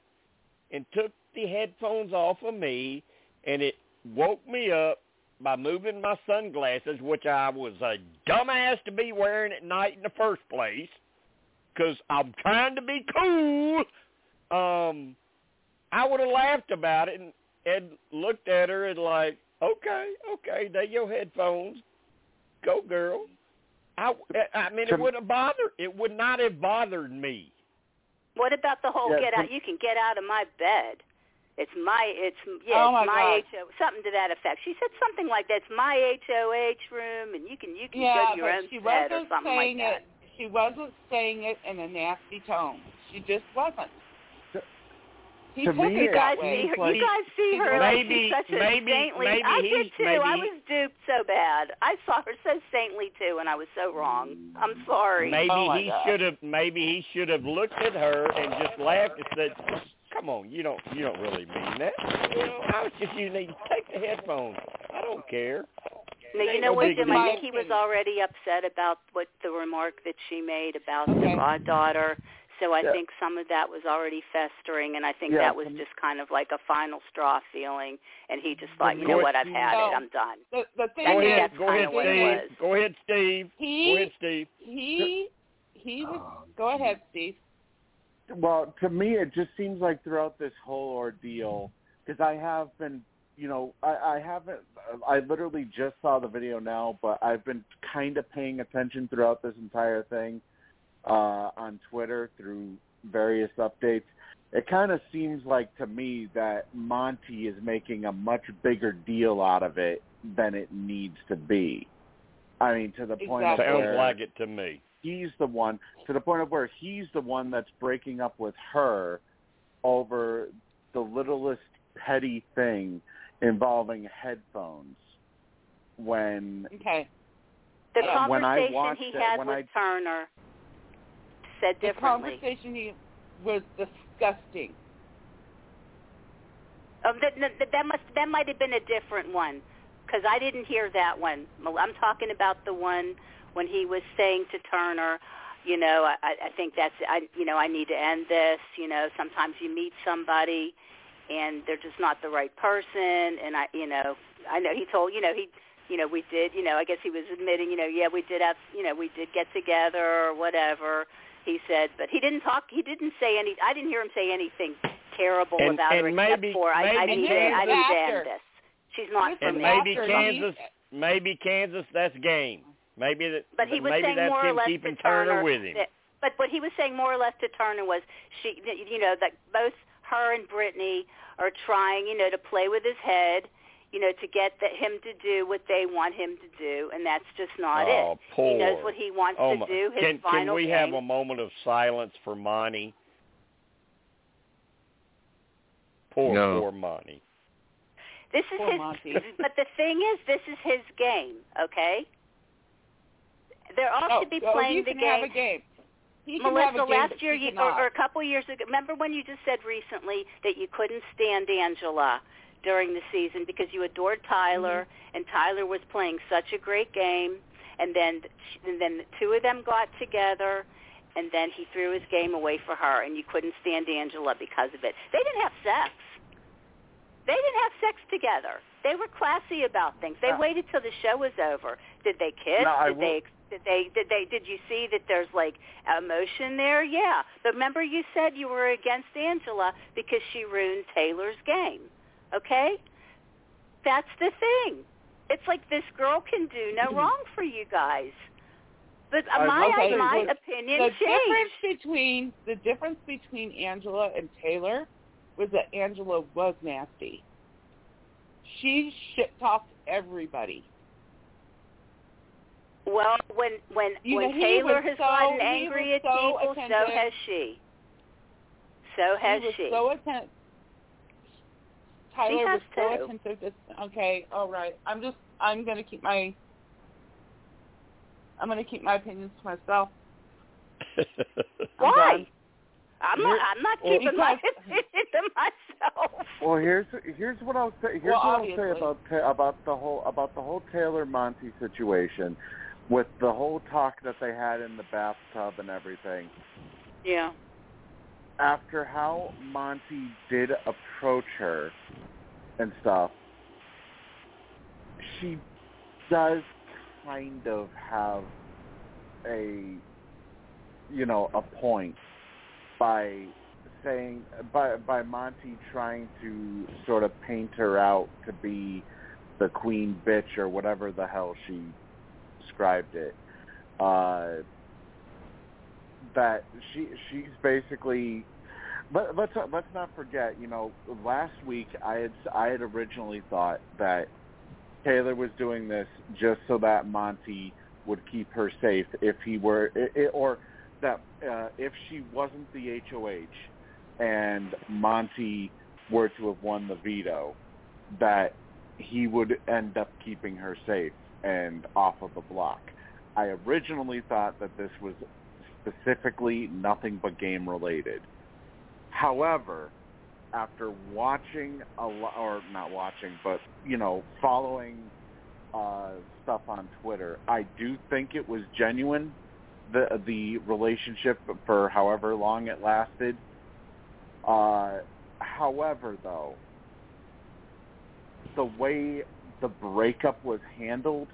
and took the headphones off of me, and it woke me up by moving my sunglasses, which I was a dumbass to be wearing at night in the first place, because I'm trying to be cool. Um, I would have laughed about it and, and looked at her and like, okay, okay, they your headphones, go girl. I, I mean, it would have bothered. It would not have bothered me. What about the whole Yeah, get out? You can get out of my bed. It's my, it's yeah, Oh, it's my my God. HO, something to that effect. She said something like that. It's my HOH room, and you can you can Yeah, go to your own she bed or wasn't something like saying that. it. She wasn't saying it in a nasty tone. She just wasn't. He to me, You guys see her. like- You guys see her like she's such a maybe- saintly. maybe I did too. I was duped so bad. I saw her so saintly too, and I was so wrong. I'm sorry. Maybe Oh, he should have. Maybe he should have looked at her and just laughed and said, "Come on, you don't. You don't really mean that. You know, I was just using. these. Take the headphones. I don't care." No, you know what, big Jim? I think he was already upset about what the remark that she made about Okay. the goddaughter. So I Yeah. think some of that was already festering, and I think Yeah, that was just kind of like a final straw feeling. And he just thought, you know what, I've had No. it. I'm done. The, the thing Go is, ahead. Go ahead, Steve. was. Go ahead, Steve. he Go ahead, Steve. he he was. Um, go ahead, Steve. well to me it just seems like throughout this whole ordeal because i have been you know i i haven't i literally just saw the video now but i've been kind of paying attention throughout this entire thing uh on twitter through various updates it kind of seems like to me that monte is making a much bigger deal out of it than it needs to be i mean to the point of Exactly. Sounds where like it to me. he's the one to the point of where he's the one that's breaking up with her over the littlest petty thing involving headphones when Okay. The Yeah. When I conversation watched he it- had when with Turner said The conversation he was disgusting. Um, that, that, that must that might have been a different one because I didn't hear that one. I'm talking about the one when he was saying to Turner, you know, I, I think that's I you know I need to end this. You know, sometimes you meet somebody and they're just not the right person, and I you know I know he told you know he you know we did you know I guess he was admitting you know yeah we did have you know we did get together or whatever he said, but he didn't talk. He didn't say any. I didn't hear him say anything terrible And- about her and except maybe- for I, I maybe need to, Kansas- I need to After. end this. She's not for And me. maybe after Kansas, maybe Kansas, that's game. Maybe that. But he was maybe saying more or less keeping to Turner Turner with him. that but what he was saying more or less to Turner was she, you know, that both her and Brittany are trying, you know, to play with his head, you know, to get the, him to do what they want him to do, and that's just not oh, it. Poor. He knows what he wants oh, to do. His can, final can we game. have a moment of silence for Monte? Poor, No. poor Monte. This is Poor his. Monte. but the thing is, this is his game. Okay. They're all Oh, to be oh, playing he the can game. have a game. He can Melissa, have a game, last year she you, cannot. or, or a couple years ago, remember when you just said recently that you couldn't stand Angela during the season because you adored Tyler Mm-hmm. and Tyler was playing such a great game, and then and then the two of them got together, and then he threw his game away for her, and you couldn't stand Angela because of it. They didn't have sex. They didn't have sex together. They were classy about things. They Uh, waited till the show was over. Did they kiss? No, did will- they did they did they did you see that there's like emotion there? Yeah. But remember you said you were against Angela because she ruined Taylor's game. Okay? That's the thing. It's like this girl can do no wrong for you guys. But uh, my say my this. opinion the changed. difference between the difference between Angela and Taylor was that Angela was nasty. She shit talked everybody. Well, when when You when know, Taylor has so- gotten angry at so people, so has she. So has he was she. so attentive. Tyler has was so attentive. To, okay, all right. I'm just. I'm gonna keep my. I'm gonna keep my opinions to myself. I'm Why? done. I'm not. I'm not well, keeping my because- opinion to myself. Well, here's here's what I'll say. Here's Well, what I'll say about about the whole about the whole Taylor Monte situation, with the whole talk that they had in the bathtub and everything. Yeah. After how Monte did approach her and stuff, she does kind of have a you know a point by saying by by Monte trying to sort of paint her out to be the queen bitch or whatever the hell she described it. Uh, that she she's basically let, let's let's not forget, you know, last week I had I had originally thought that Taylor was doing this just so that Monte would keep her safe if he were or that uh, if she wasn't the HOH and Monte were to have won the veto, that he would end up keeping her safe and off of the block. I originally thought that this was specifically nothing but game related. However, after watching a lot, or not watching, but you know, following uh, stuff on Twitter, I do think it was genuine. The the relationship for however long it lasted. Uh, however, though, the way the breakup was handled,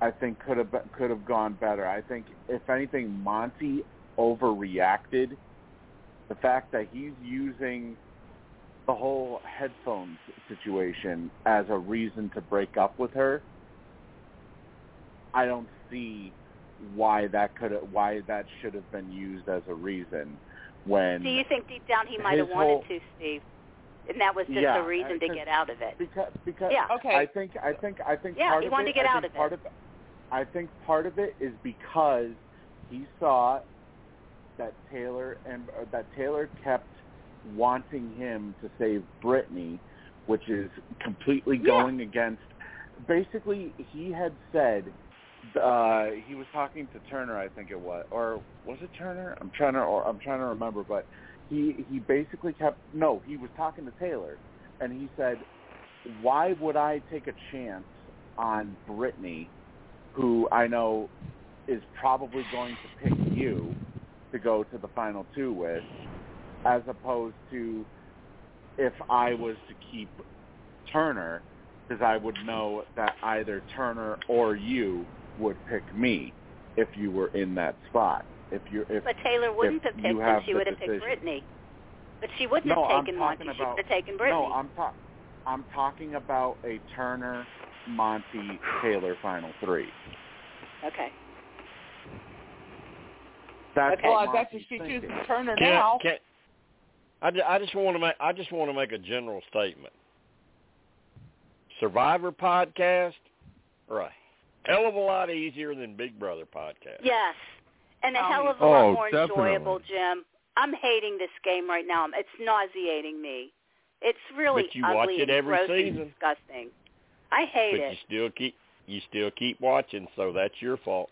I think could have could have gone better. I think if anything, Monte overreacted. The fact that he's using the whole headphones situation as a reason to break up with her, I don't see why that could why that should have been used as a reason when Do you think deep down he might have wanted whole- to, Steve? And that was just Yeah, a reason to get out of it. because because Yeah. Okay. I think I think I think Yeah, part he of wanted it, to get I out think of part it. Of, I think part of it is because he saw that Taylor and or that Taylor kept wanting him to save Brittany, which is completely Yeah. going against. Basically, he had said uh, he was talking to Turner, I think it was, or was it Turner? I'm trying to, or I'm trying to remember, but he he basically kept no, he was talking to Taylor, and he said, "Why would I take a chance on Brittany, who I know is probably going to pick you to go to the final two with, as opposed to if I was to keep Turner, because I would know that either Turner or you would pick me if you were in that spot. If you're if But Taylor wouldn't have you picked him. She would have picked. Brittany. But she wouldn't No, have taken talking Monte. She would have taken Brittany. No, I'm ta- I'm talking about a Turner, Monte, Taylor final three. Okay. That's well, I bet you she thinking. chooses Turner Can, now. can, I, I just want to make I just want to make a general statement. Survivor podcast are a hell of a lot easier than Big Brother podcast. Yes, and a Oh, hell of a Oh, lot more definitely. enjoyable, Jim. I'm hating this game right now. It's nauseating me. It's really But you ugly watch it and every gross and season. disgusting. I hate but it. you still keep you still keep watching, so that's your fault.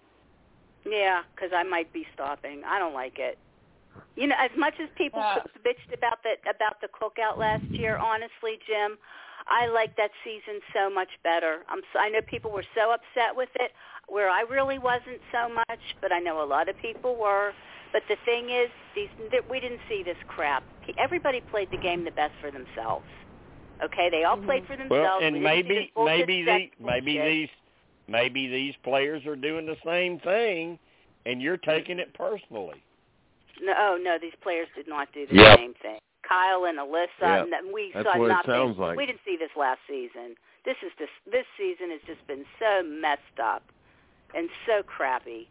Yeah, because I might be stopping. I don't like it. You know, as much as people Yeah. bitched about the about the cookout last year, honestly, Jim, I like that season so much better. I'm so, I know people were so upset with it, where I really wasn't so much, but I know a lot of people were. But the thing is, these we didn't see this crap. Everybody played the game the best for themselves. Okay, they all played mm-hmm. for themselves. Well, and didn't see this maybe maybe sex the maybe bullshit. these maybe these players are doing the same thing, and you're taking it personally. No, oh, no, these players did not do the Yep. same thing. Kyle and Alyssa, Yep. and we That's saw what it nothing. sounds like. We didn't see this last season. This is just this season has just been so messed up and so crappy.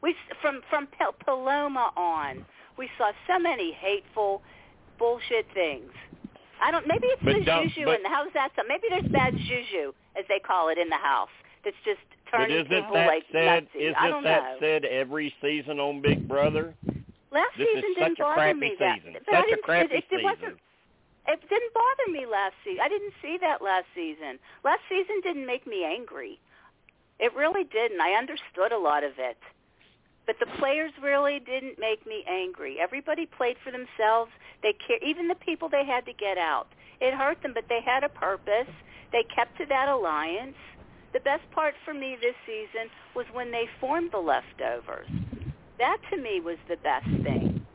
We from from Pel- Paloma on, we saw so many hateful bullshit things. I don't. Maybe it's But the juju but- in the house. That's maybe there's bad juju, as they call it in the house. That's just But turning isn't people that like said? Isn't I don't that know. said every season on Big Brother? Last This season is didn't such a bother crappy me that. season. But Such a didn't, crappy it, it, season. wasn't. It didn't bother me last season. I didn't see that last season. Last season didn't make me angry. It really didn't. I understood a lot of it. But the players really didn't make me angry. Everybody played for themselves. They care even the people they had to get out. It hurt them, but they had a purpose. They kept to that alliance. The best part for me this season was when they formed the leftovers. That to me was the best thing.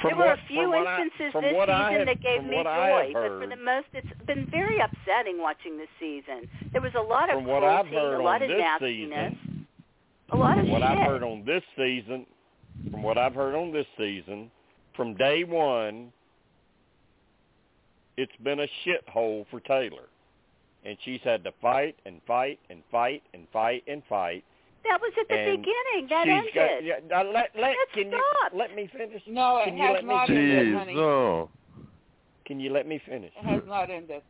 From there were a few what I- instances this season have- that gave me what joy, but for the most, it's been very upsetting watching this season. There was a lot of what cruelty, a lot of nastiness, season, a lot of what shit. I've heard on this season, from what I've heard on this season, from day one, it's been a shithole for Taylor, and she's had to fight and fight and fight and fight and fight. that was at the and beginning. That she's ended. got, yeah, now let let It can stopped. you let me finish? No, it Can you has let me not finish? ended, Jeez, honey. no. Can you let me finish? It has not ended.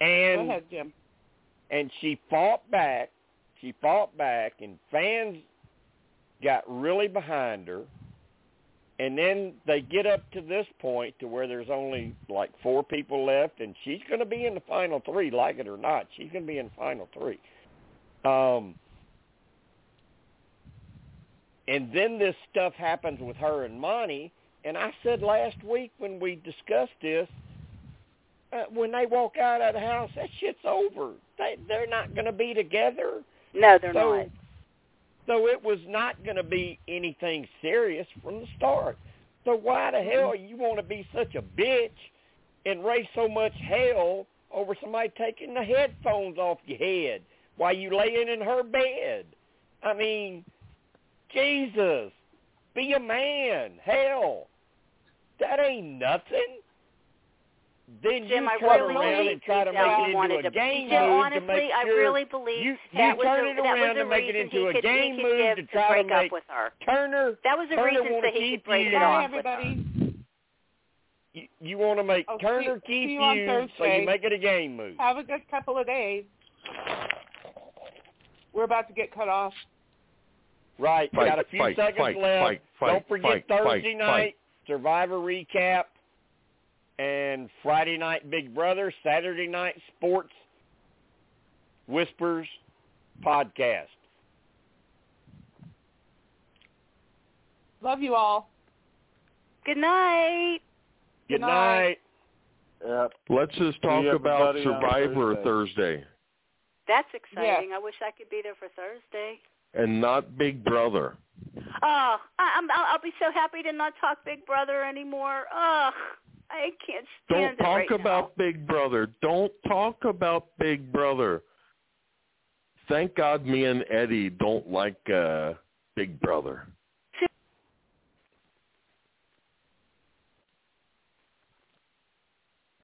Go And ahead, Jim. and she fought back. She fought back, and fans got really behind her. And then they get up to this point to where there's only like four people left, and she's going to be in the final three, like it or not. She's going to be in the final three. Um, and then this stuff happens with her and Monte. And I said last week when we discussed this, uh, when they walk out of the house, that shit's over. They they're not going to be together. No, they're so, not. So it was not going to be anything serious from the start. So why the mm-hmm. hell you want to be such a bitch and raise so much hell over somebody taking the headphones off your head while you laying in her bed? I mean, Jesus, be a man. Hell, that ain't nothing. Then Jim, you I turn really around believe and try to deep down make it into wanted a to. game Jim, move honestly, to make I really believe you, that you was turn a, it that around was to make it reason into he a could, game he could move to to try break to make up with her. Turner. That was a Turner reason wanna he keep could break you- it Bye, off with her. everybody. You, you want to make Oh, Turner see- keep see you you so you make it a game move. Have a good couple of days. We're about to get cut off. Right. Fight, Got a few fight, seconds fight, left. fight, fight, Don't forget fight, Thursday fight, night fight. Survivor recap and Friday night Big Brother, Saturday night Sports Whispers podcast. Love you all. Good night. Good Good night. night. Yep. Let's just See talk about Survivor Thursday. Thursday That's exciting. I wish I could be there for Thursday. and not Big Brother. Oh, I, I'm, I'll, I'll be so happy to not talk Big Brother anymore. Ugh, I can't Don't stand it talk right about Big Brother. Don't talk about Big Brother. Thank God me and Eddie don't like uh Big Brother.